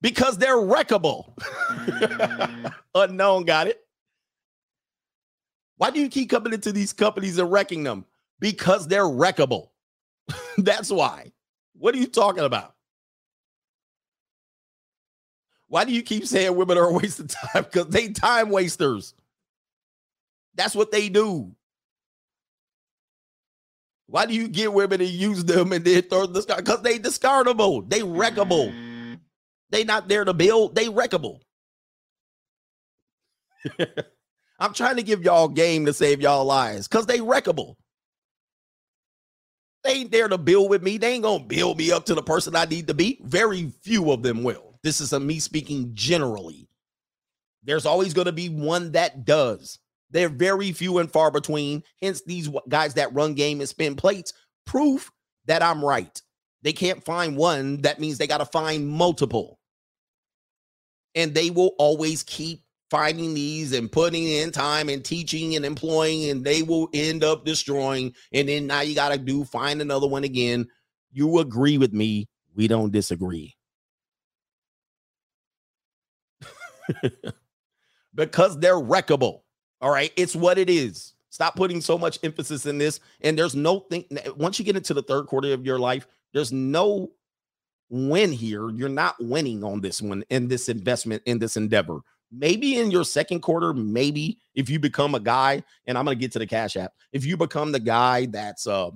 Because they're wreckable. Mm. Unknown got it. Why do you keep coming into these companies and wrecking them? Because they're wreckable. That's why. What are you talking about? Why do you keep saying women are a waste of time? Because they time wasters. That's what they do. Why do you get women and use them and then throw the? Because they discardable. They wreckable. They not there to build. They wreckable. I'm trying to give y'all game to save y'all lives because they wreckable. They ain't there to build with me. They ain't gonna build me up to the person I need to be. Very few of them will. This is a me speaking generally. There's always gonna be one that does. They're very few and far between. Hence, these guys that run game and spin plates proof that I'm right. They can't find one. That means they got to find multiple. And they will always keep finding these and putting in time and teaching and employing, and they will end up destroying. And then now you got to do find another one again. You agree with me. We don't disagree. because they're wreckable. All right. It's what it is. Stop putting so much emphasis in this. And there's no thing once you get into the third quarter of your life, there's no win here. You're not winning on this one in this investment in this endeavor. Maybe in your second quarter, maybe if you become a guy, and I'm gonna get to the cash app. If you become the guy that's uh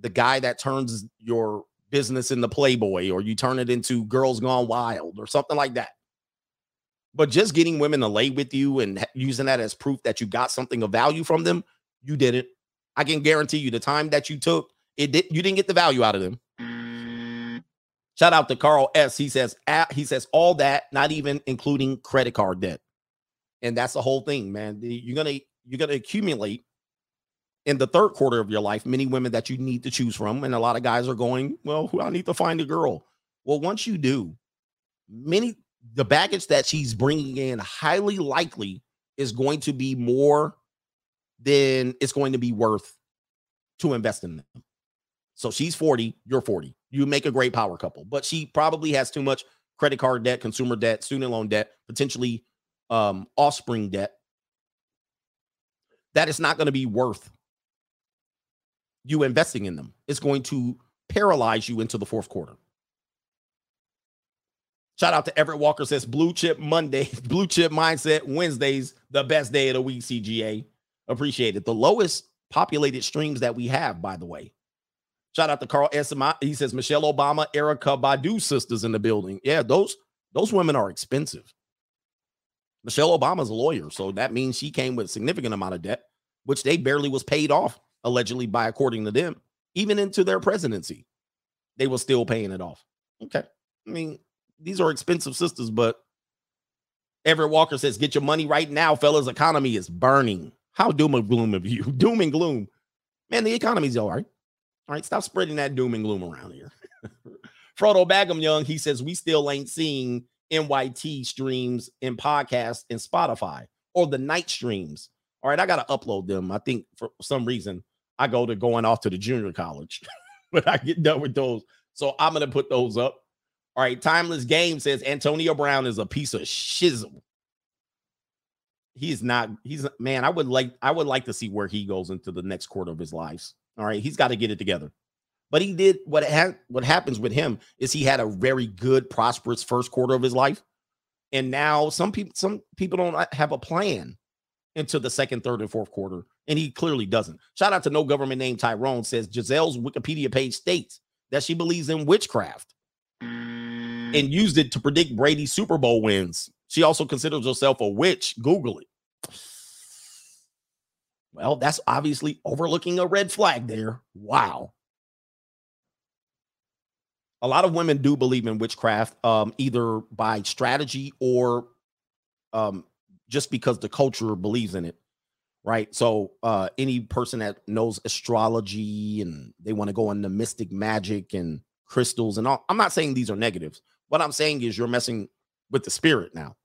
the guy that turns your business into Playboy, or you turn it into Girls Gone Wild, or something like that. But just getting women to lay with you and using that as proof that you got something of value from them, you did it. I can guarantee you the time that you took, it did you didn't get the value out of them. Shout out to Carl S. He says, he says all that, not even including credit card debt. And that's the whole thing, man. You're gonna you're gonna accumulate in the third quarter of your life many women that you need to choose from. And a lot of guys are going, Well, who I need to find a girl. Well, once you do, many the baggage that she's bringing in highly likely is going to be more than it's going to be worth to invest in them. So she's 40, you're 40. You make a great power couple, but she probably has too much credit card debt, consumer debt, student loan debt, potentially um, offspring debt. That is not going to be worth you investing in them. It's going to paralyze you into the fourth quarter. Shout out to Everett Walker says blue chip Monday, blue chip mindset Wednesdays, the best day of the week, CGA. Appreciate it. The lowest populated streams that we have, by the way. Shout out to Carl S. He says Michelle Obama, Erykah Badu sisters in the building. Yeah, those those women are expensive. Michelle Obama's a lawyer, so that means she came with a significant amount of debt, which they barely was paid off allegedly by according to them, even into their presidency. They were still paying it off. Okay. I mean, these are expensive sisters, but Everett Walker says, get your money right now, fellas. Economy is burning. How doom and gloom of you? Doom and gloom. Man, the economy's all right. All right, stop spreading that doom and gloom around here. Frodo Bagum Young, he says, we still ain't seeing NYT streams and podcasts and Spotify or the night streams. All right, I got to upload them. I think for some reason I go to going off to the junior college, but I get done with those. So I'm going to put those up. All right, Timeless Game says Antonio Brown is a piece of shizzle. He's not, he's man, I would like, I would like to see where he goes into the next quarter of his life. All right, he's got to get it together. But he did what had what happens with him is he had a very good, prosperous first quarter of his life. And now some people, some people don't uh, have a plan into the second, third, and fourth quarter. And he clearly doesn't. Shout out to no government name Tyrone says Gisele's Wikipedia page states that she believes in witchcraft and used it to predict Brady's Super Bowl wins. She also considers herself a witch. Google it. Well, that's obviously overlooking a red flag there. Wow. A lot of women do believe in witchcraft, um, either by strategy or um, just because the culture believes in it. Right. So, uh, any person that knows astrology and they want to go into mystic magic and crystals and all, I'm not saying these are negatives. What I'm saying is you're messing with the spirit now.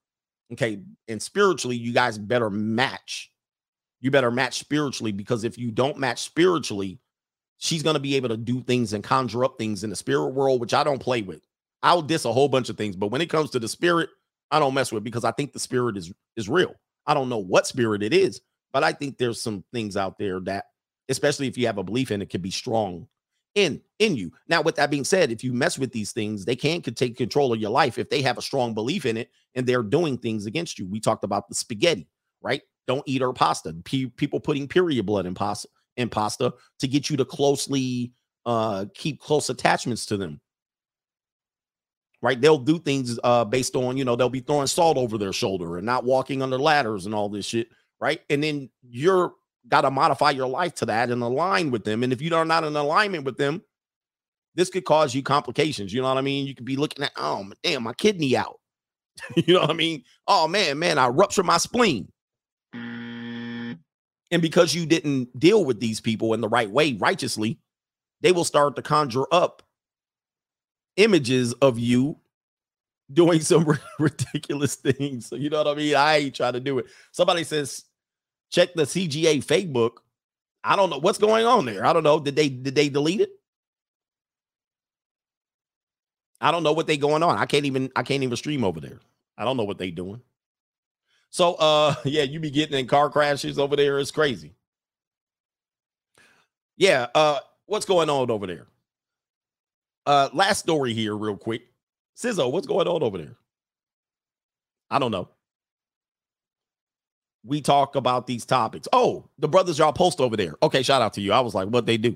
Okay. And spiritually, you guys better match. You better match spiritually because if you don't match spiritually, she's going to be able to do things and conjure up things in the spirit world, which I don't play with. I'll diss a whole bunch of things, but when it comes to the spirit, I don't mess with because I think the spirit is is real. I don't know what spirit it is, but I think there's some things out there that, especially if you have a belief in it, can be strong in in you. Now, with that being said, if you mess with these things, they can could take control of your life if they have a strong belief in it and they're doing things against you. We talked about the spaghetti, right? Don't eat our pasta. P- people putting period blood in pasta in pasta to get you to closely uh keep close attachments to them. Right? They'll do things uh based on, you know, they'll be throwing salt over their shoulder and not walking under ladders and all this shit, right? And then you're got to modify your life to that and align with them. And if you are not in alignment with them, this could cause you complications. You know what I mean? You could be looking at, oh damn, my kidney out. you know what I mean? Oh man, man, I ruptured my spleen. And because you didn't deal with these people in the right way, righteously, they will start to conjure up images of you doing some ridiculous things. So you know what I mean? I ain't trying to do it. Somebody says check the CGA fake book. I don't know what's going on there. I don't know. Did they did they delete it? I don't know what they going on. I can't even I can't even stream over there. I don't know what they doing. So uh yeah, you be getting in car crashes over there. It's crazy. Yeah, uh what's going on over there? Uh last story here, real quick. Sizzo, what's going on over there? I don't know we talk about these topics. Oh, the brothers y'all post over there. Okay, shout out to you. I was like, what they do?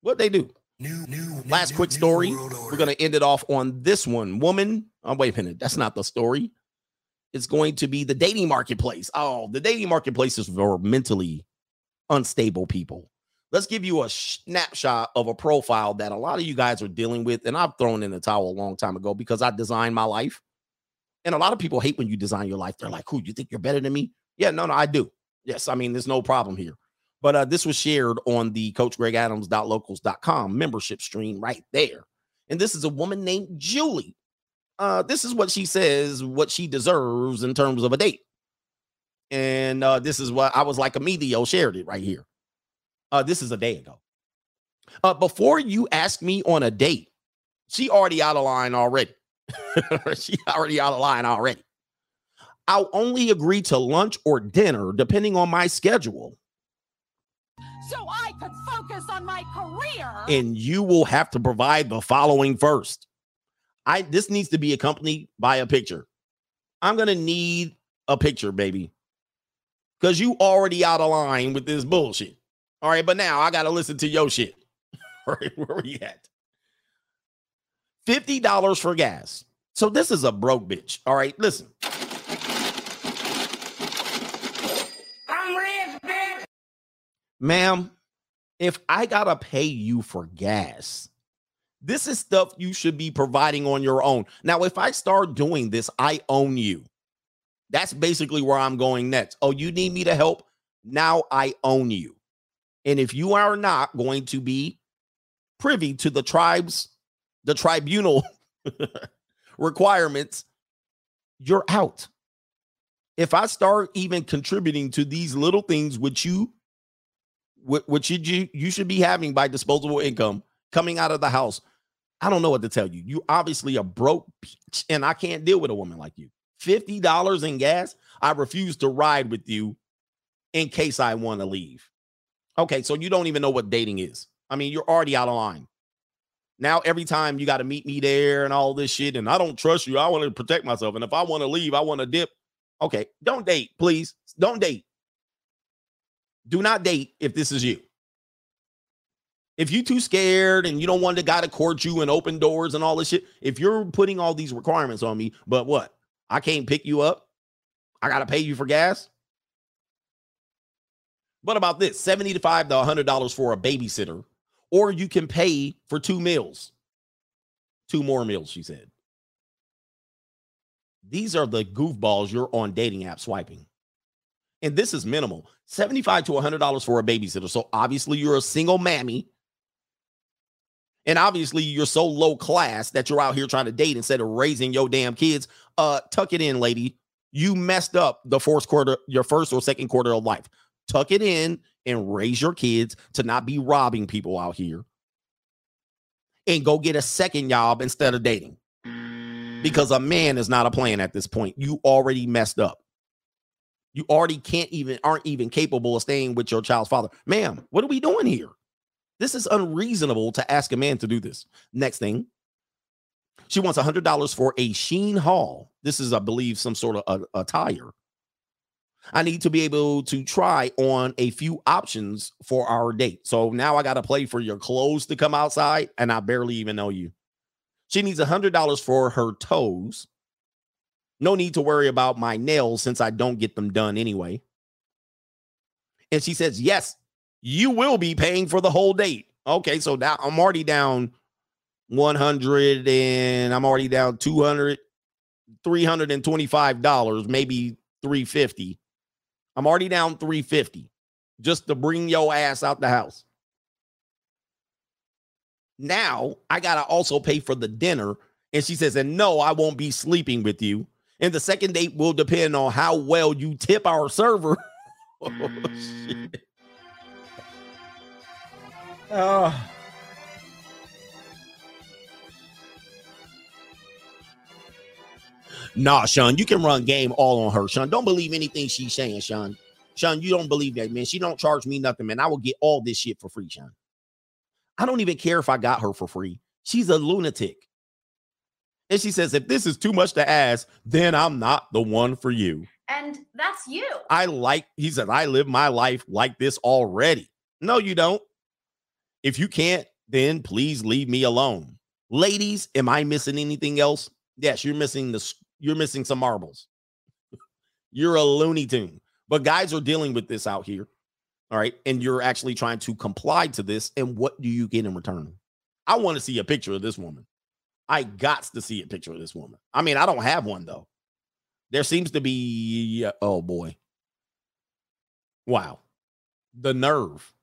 What they do? New, new, Last new, quick story. We're gonna end it off on this one. Woman. Oh, wait a minute. That's not the story. It's going to be the dating marketplace. Oh, the dating marketplace is for mentally unstable people. let's give you a snapshot of a profile that a lot of you guys are dealing with. And I've thrown in the towel a long time ago because I designed my life. And a lot of people hate when you design your life. They're like, who, you think you're better than me? Yeah, no, no, I do. Yes, I mean, there's no problem here. But uh, this was shared on the coachgregadams.locals.com membership stream right there. And this is a woman named Julie. Uh, this is what she says, what she deserves in terms of a date. And uh, this is what I was like, a Emilio shared it right here. Uh, this is a day ago. Uh, before you ask me on a date, she already out of line already. she already out of line already. I'll only agree to lunch or dinner depending on my schedule. So I could focus on my career. And you will have to provide the following first. I this needs to be accompanied by a picture. I'm gonna need a picture, baby. Because you already out of line with this bullshit. All right, but now I gotta listen to your shit. All right, where we at? $50 for gas. So this is a broke bitch. All right, listen. I'm rich, bitch. Ma'am, if I gotta pay you for gas, this is stuff you should be providing on your own. Now, if I start doing this, I own you. That's basically where I'm going next. Oh, you need me to help? Now I own you. And if you are not going to be privy to the tribes, the tribunal requirements, you're out. If I start even contributing to these little things which you which you you should be having by disposable income coming out of the house, I don't know what to tell you. You obviously are broke, bitch, and I can't deal with a woman like you. $50 in gas, I refuse to ride with you in case I want to leave. Okay, so you don't even know what dating is. I mean, you're already out of line. Now, every time you got to meet me there and all this shit, and I don't trust you. I want to protect myself. And if I want to leave, I want to dip. Okay, don't date, please. Don't date. Do not date if this is you. If you too scared and you don't want the guy to court you and open doors and all this shit, if you're putting all these requirements on me, but what? I can't pick you up. I got to pay you for gas. What about this? 75 to $100 for a babysitter, or you can pay for two meals. Two more meals, she said. These are the goofballs you're on dating app swiping. And this is minimal 75 to $100 for a babysitter. So obviously, you're a single mammy. And obviously, you're so low class that you're out here trying to date instead of raising your damn kids. Uh, tuck it in, lady. You messed up the fourth quarter, your first or second quarter of life. Tuck it in and raise your kids to not be robbing people out here. And go get a second job instead of dating. Because a man is not a plan at this point. You already messed up. You already can't even aren't even capable of staying with your child's father. Ma'am, what are we doing here? This is unreasonable to ask a man to do this. Next thing, she wants $100 for a Shein haul. This is, I believe, some sort of attire. I need to be able to try on a few options for our date. So now I got to play for your clothes to come outside, and I barely even know you. She needs $100 for her toes. No need to worry about my nails since I don't get them done anyway. And she says, Yes, you will be paying for the whole date. Okay, so now I'm already down 100 and I'm already down 200 $325, maybe 350. I'm already down 350 just to bring your ass out the house. Now I got to also pay for the dinner. And she says, and no, I won't be sleeping with you. And the second date will depend on how well you tip our server. oh, mm. shit. Oh. Nah, Sean, you can run game all on her, Sean. Don't believe anything she's saying, Sean. Sean, you don't believe that, man. She don't charge me nothing, man. I will get all this shit for free, Sean. I don't even care if I got her for free. She's a lunatic. And she says, if this is too much to ask, then I'm not the one for you. And that's you. I like, he said, I live my life like this already. No, you don't. If you can't, then please leave me alone. Ladies, am I missing anything else? Yes, you're missing the you're missing some marbles. you're a Looney Tune. But guys are dealing with this out here. All right. And you're actually trying to comply to this. And what do you get in return? I want to see a picture of this woman. I got to see a picture of this woman. I mean, I don't have one though. There seems to be, oh boy. Wow. The nerve.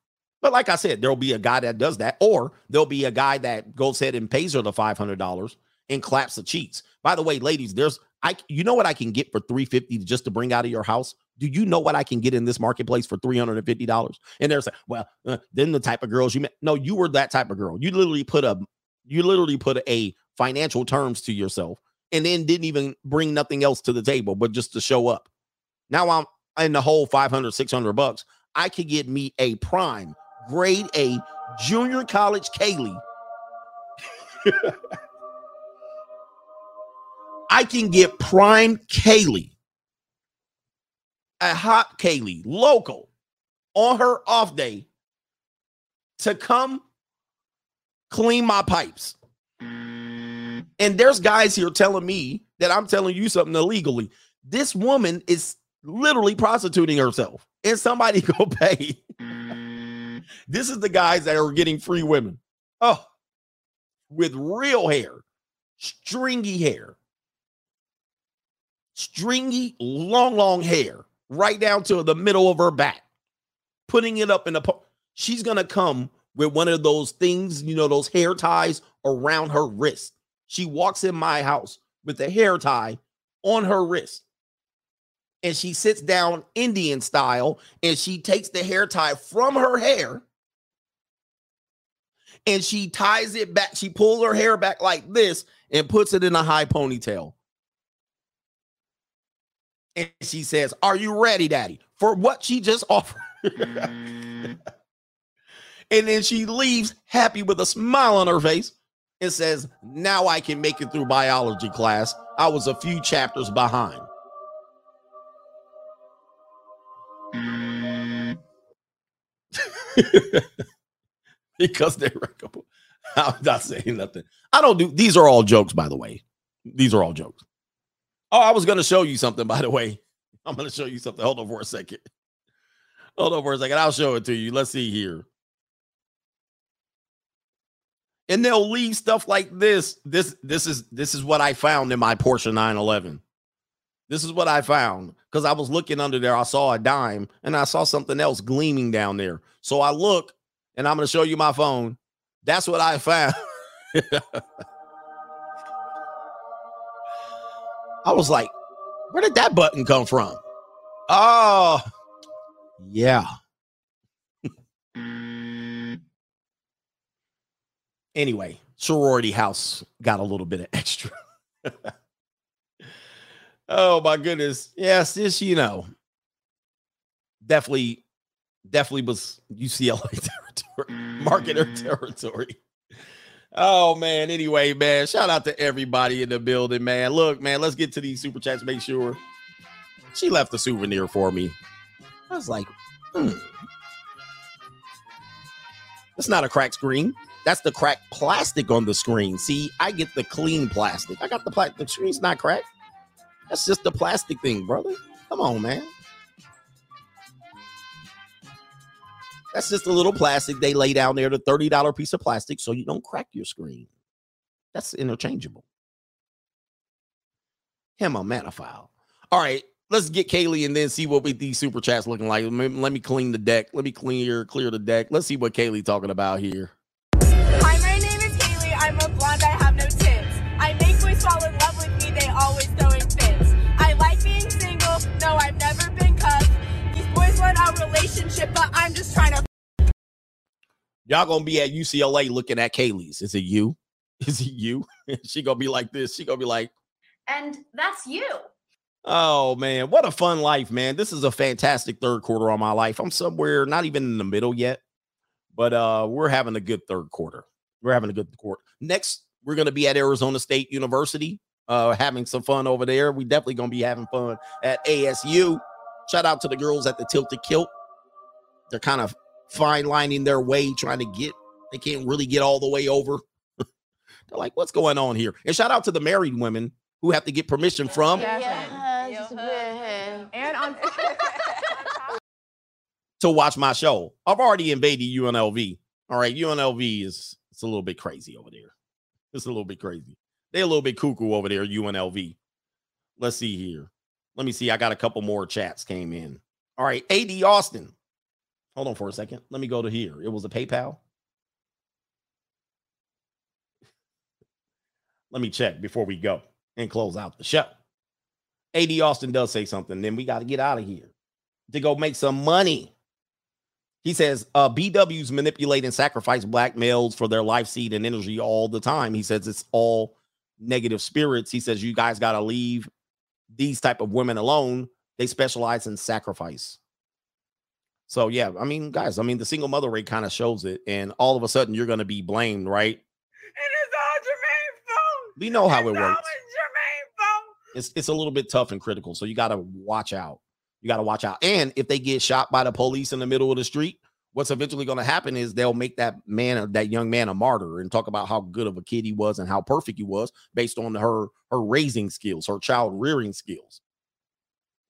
But like I said, there'll be a guy that does that, or there'll be a guy that goes ahead and pays her the $500 and claps the cheeks. By the way, ladies, there's I you know what I can get for 350 just to bring out of your house? Do you know what I can get in this marketplace for $350? And there's like, well, uh, then the type of girls you met. No, you were that type of girl. You literally put a you literally put a financial terms to yourself and then didn't even bring nothing else to the table but just to show up. Now I'm in the whole 500 600 bucks. I could get me a prime grade A junior college Kaylee. I can get prime Kaylee, a hot Kaylee, local, on her off day to come clean my pipes. And there's guys here telling me that I'm telling you something illegally. This woman is literally prostituting herself, and somebody go pay. This is the guys that are getting free women. Oh, with real hair, stringy hair, stringy, long, long hair, right down to the middle of her back, putting it up in the. Po- She's gonna come with one of those things, you know, those hair ties around her wrist. She walks in my house with the hair tie on her wrist. And she sits down Indian style and she takes the hair tie from her hair and she ties it back. She pulls her hair back like this and puts it in a high ponytail. And she says, Are you ready, daddy? For what she just offered. Mm. and then she leaves happy with a smile on her face and says, Now I can make it through biology class. I was a few chapters behind. because they're recommendable. I'm not saying nothing. I don't do these are all jokes, by the way. These are all jokes. Oh, I was gonna show you something, by the way. I'm gonna show you something. Hold on for a second. Hold on for a second. I'll show it to you. Let's see here. And they'll leave stuff like this. This this is this is what I found in my Porsche 911. This is what I found because I was looking under there. I saw a dime and I saw something else gleaming down there. So I look and I'm going to show you my phone. That's what I found. I was like, where did that button come from? Oh, yeah. anyway, sorority house got a little bit of extra. oh my goodness. Yes, this, you know, definitely, definitely was UCLA territory, marketer territory. Oh man. Anyway, man, shout out to everybody in the building, man. Look, man, let's get to these super chats. Make sure she left a souvenir for me. I was like, hmm. That's not a cracked screen. That's the cracked plastic on the screen. See, I get the clean plastic. I got the plastic. The screen's not cracked. That's just the plastic thing, brother. Come on, man. That's just a little plastic they lay down there, the $30 piece of plastic, so you don't crack your screen. That's interchangeable. Him a manophile. All right, let's get Kaylee and then see what we, these super chats looking like. Let me, let me clean the deck. Let me clear clear the deck. Let's see what Kaylee talking about here. Relationship, but I'm just trying to. Y'all gonna be at UCLA looking at Kaylee's. Is it you? Is it you? she gonna be like this. She gonna be like, And that's you. oh man, what a fun life, man. This is a fantastic third quarter on my life. I'm somewhere not even in the middle yet, but uh, we're having a good third quarter. We're having a good quarter. Next, we're gonna be at Arizona State University, uh, having some fun over there. We definitely gonna be having fun at ASU. Shout out to the girls at the Tilted Kilt. They're kind of fine lining their way, trying to get. They can't really get all the way over. They're like, what's going on here? And shout out to the married women who have to get permission from. yes. And on to watch my show. I've already invaded UNLV. All right, UNLV is it's a little bit crazy over there. It's a little bit crazy. They're a little bit cuckoo over there, UNLV. Let's see here. Let me see. I got a couple more chats came in. All right, AD Austin. Hold on for a second. Let me go to here. It was a PayPal. Let me check before we go and close out the show. AD Austin does say something, then we got to get out of here to go make some money. He says uh, BWs manipulate and sacrifice black males for their life seed and energy all the time. He says it's all negative spirits. He says you guys got to leave these type of women alone. They specialize in sacrifice. So yeah, I mean, guys, I mean, the single mother rate kind of shows it, and all of a sudden you're going to be blamed, right? It is Jermaine Fo. We know how it works. It's it's a little bit tough and critical, so you got to watch out. You got to watch out. And if they get shot by the police in the middle of the street, what's eventually going to happen is they'll make that man, that young man, a martyr, and talk about how good of a kid he was and how perfect he was based on her her raising skills, her child rearing skills.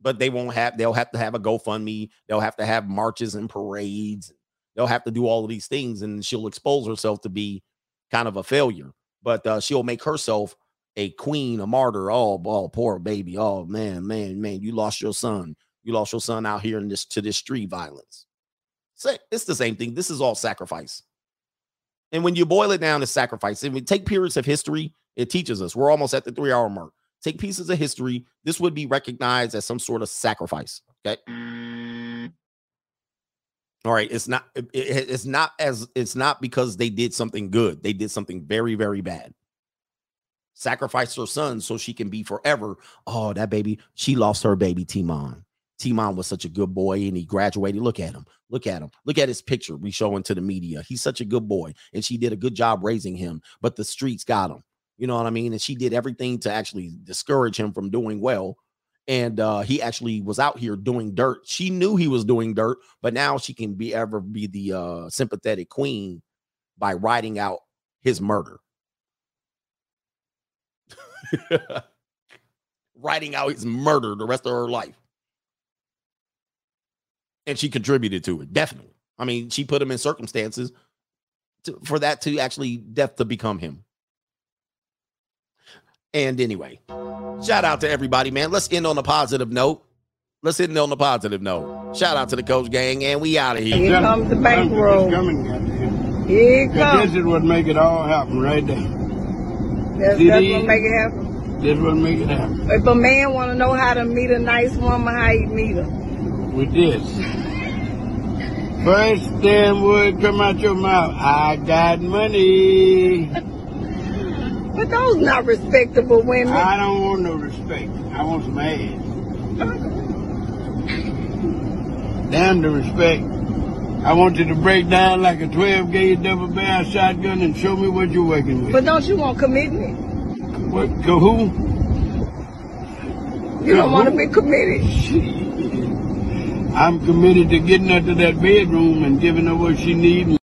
But they won't have. They'll have to have a GoFundMe. They'll have to have marches and parades. They'll have to do all of these things, and she'll expose herself to be kind of a failure. But uh, she'll make herself a queen, a martyr. Oh, oh, poor baby. Oh man, man, man, you lost your son. You lost your son out here in this to this street violence. It's the same thing. This is all sacrifice. And when you boil it down to sacrifice, and we take periods of history, it teaches us. We're almost at the three hour mark. Take pieces of history. This would be recognized as some sort of sacrifice. Okay. All right. It's not. It, it, it's not as. It's not because they did something good. They did something very, very bad. Sacrificed her son so she can be forever. Oh, that baby. She lost her baby, Timon. Timon was such a good boy and he graduated. Look at him. Look at him. Look at his picture we show to the media. He's such a good boy and she did a good job raising him, but the streets got him. You know what I mean? And she did everything to actually discourage him from doing well. And uh, he actually was out here doing dirt. She knew he was doing dirt, but now she can be ever be the uh, sympathetic queen by writing out his murder. writing out his murder the rest of her life and she contributed to it definitely i mean she put him in circumstances to, for that to actually death to become him and anyway shout out to everybody man let's end on a positive note let's end on a positive note shout out to the coach gang and we out of here Here comes the bankroll. Here it comes. This is what make it all happen right there. That's, See that's what make it happen. This what make it happen. If a man want to know how to meet a nice woman, how you meet her? With this. First damn word come out your mouth. I got money. But those not respectable women. I don't want no respect. I want some ass. Damn the respect. I want you to break down like a 12 gauge double barrel shotgun and show me what you're working with. But don't you want commitment? What? Go who? You don't want to be committed. I'm committed to getting her to that bedroom and giving her what she needs.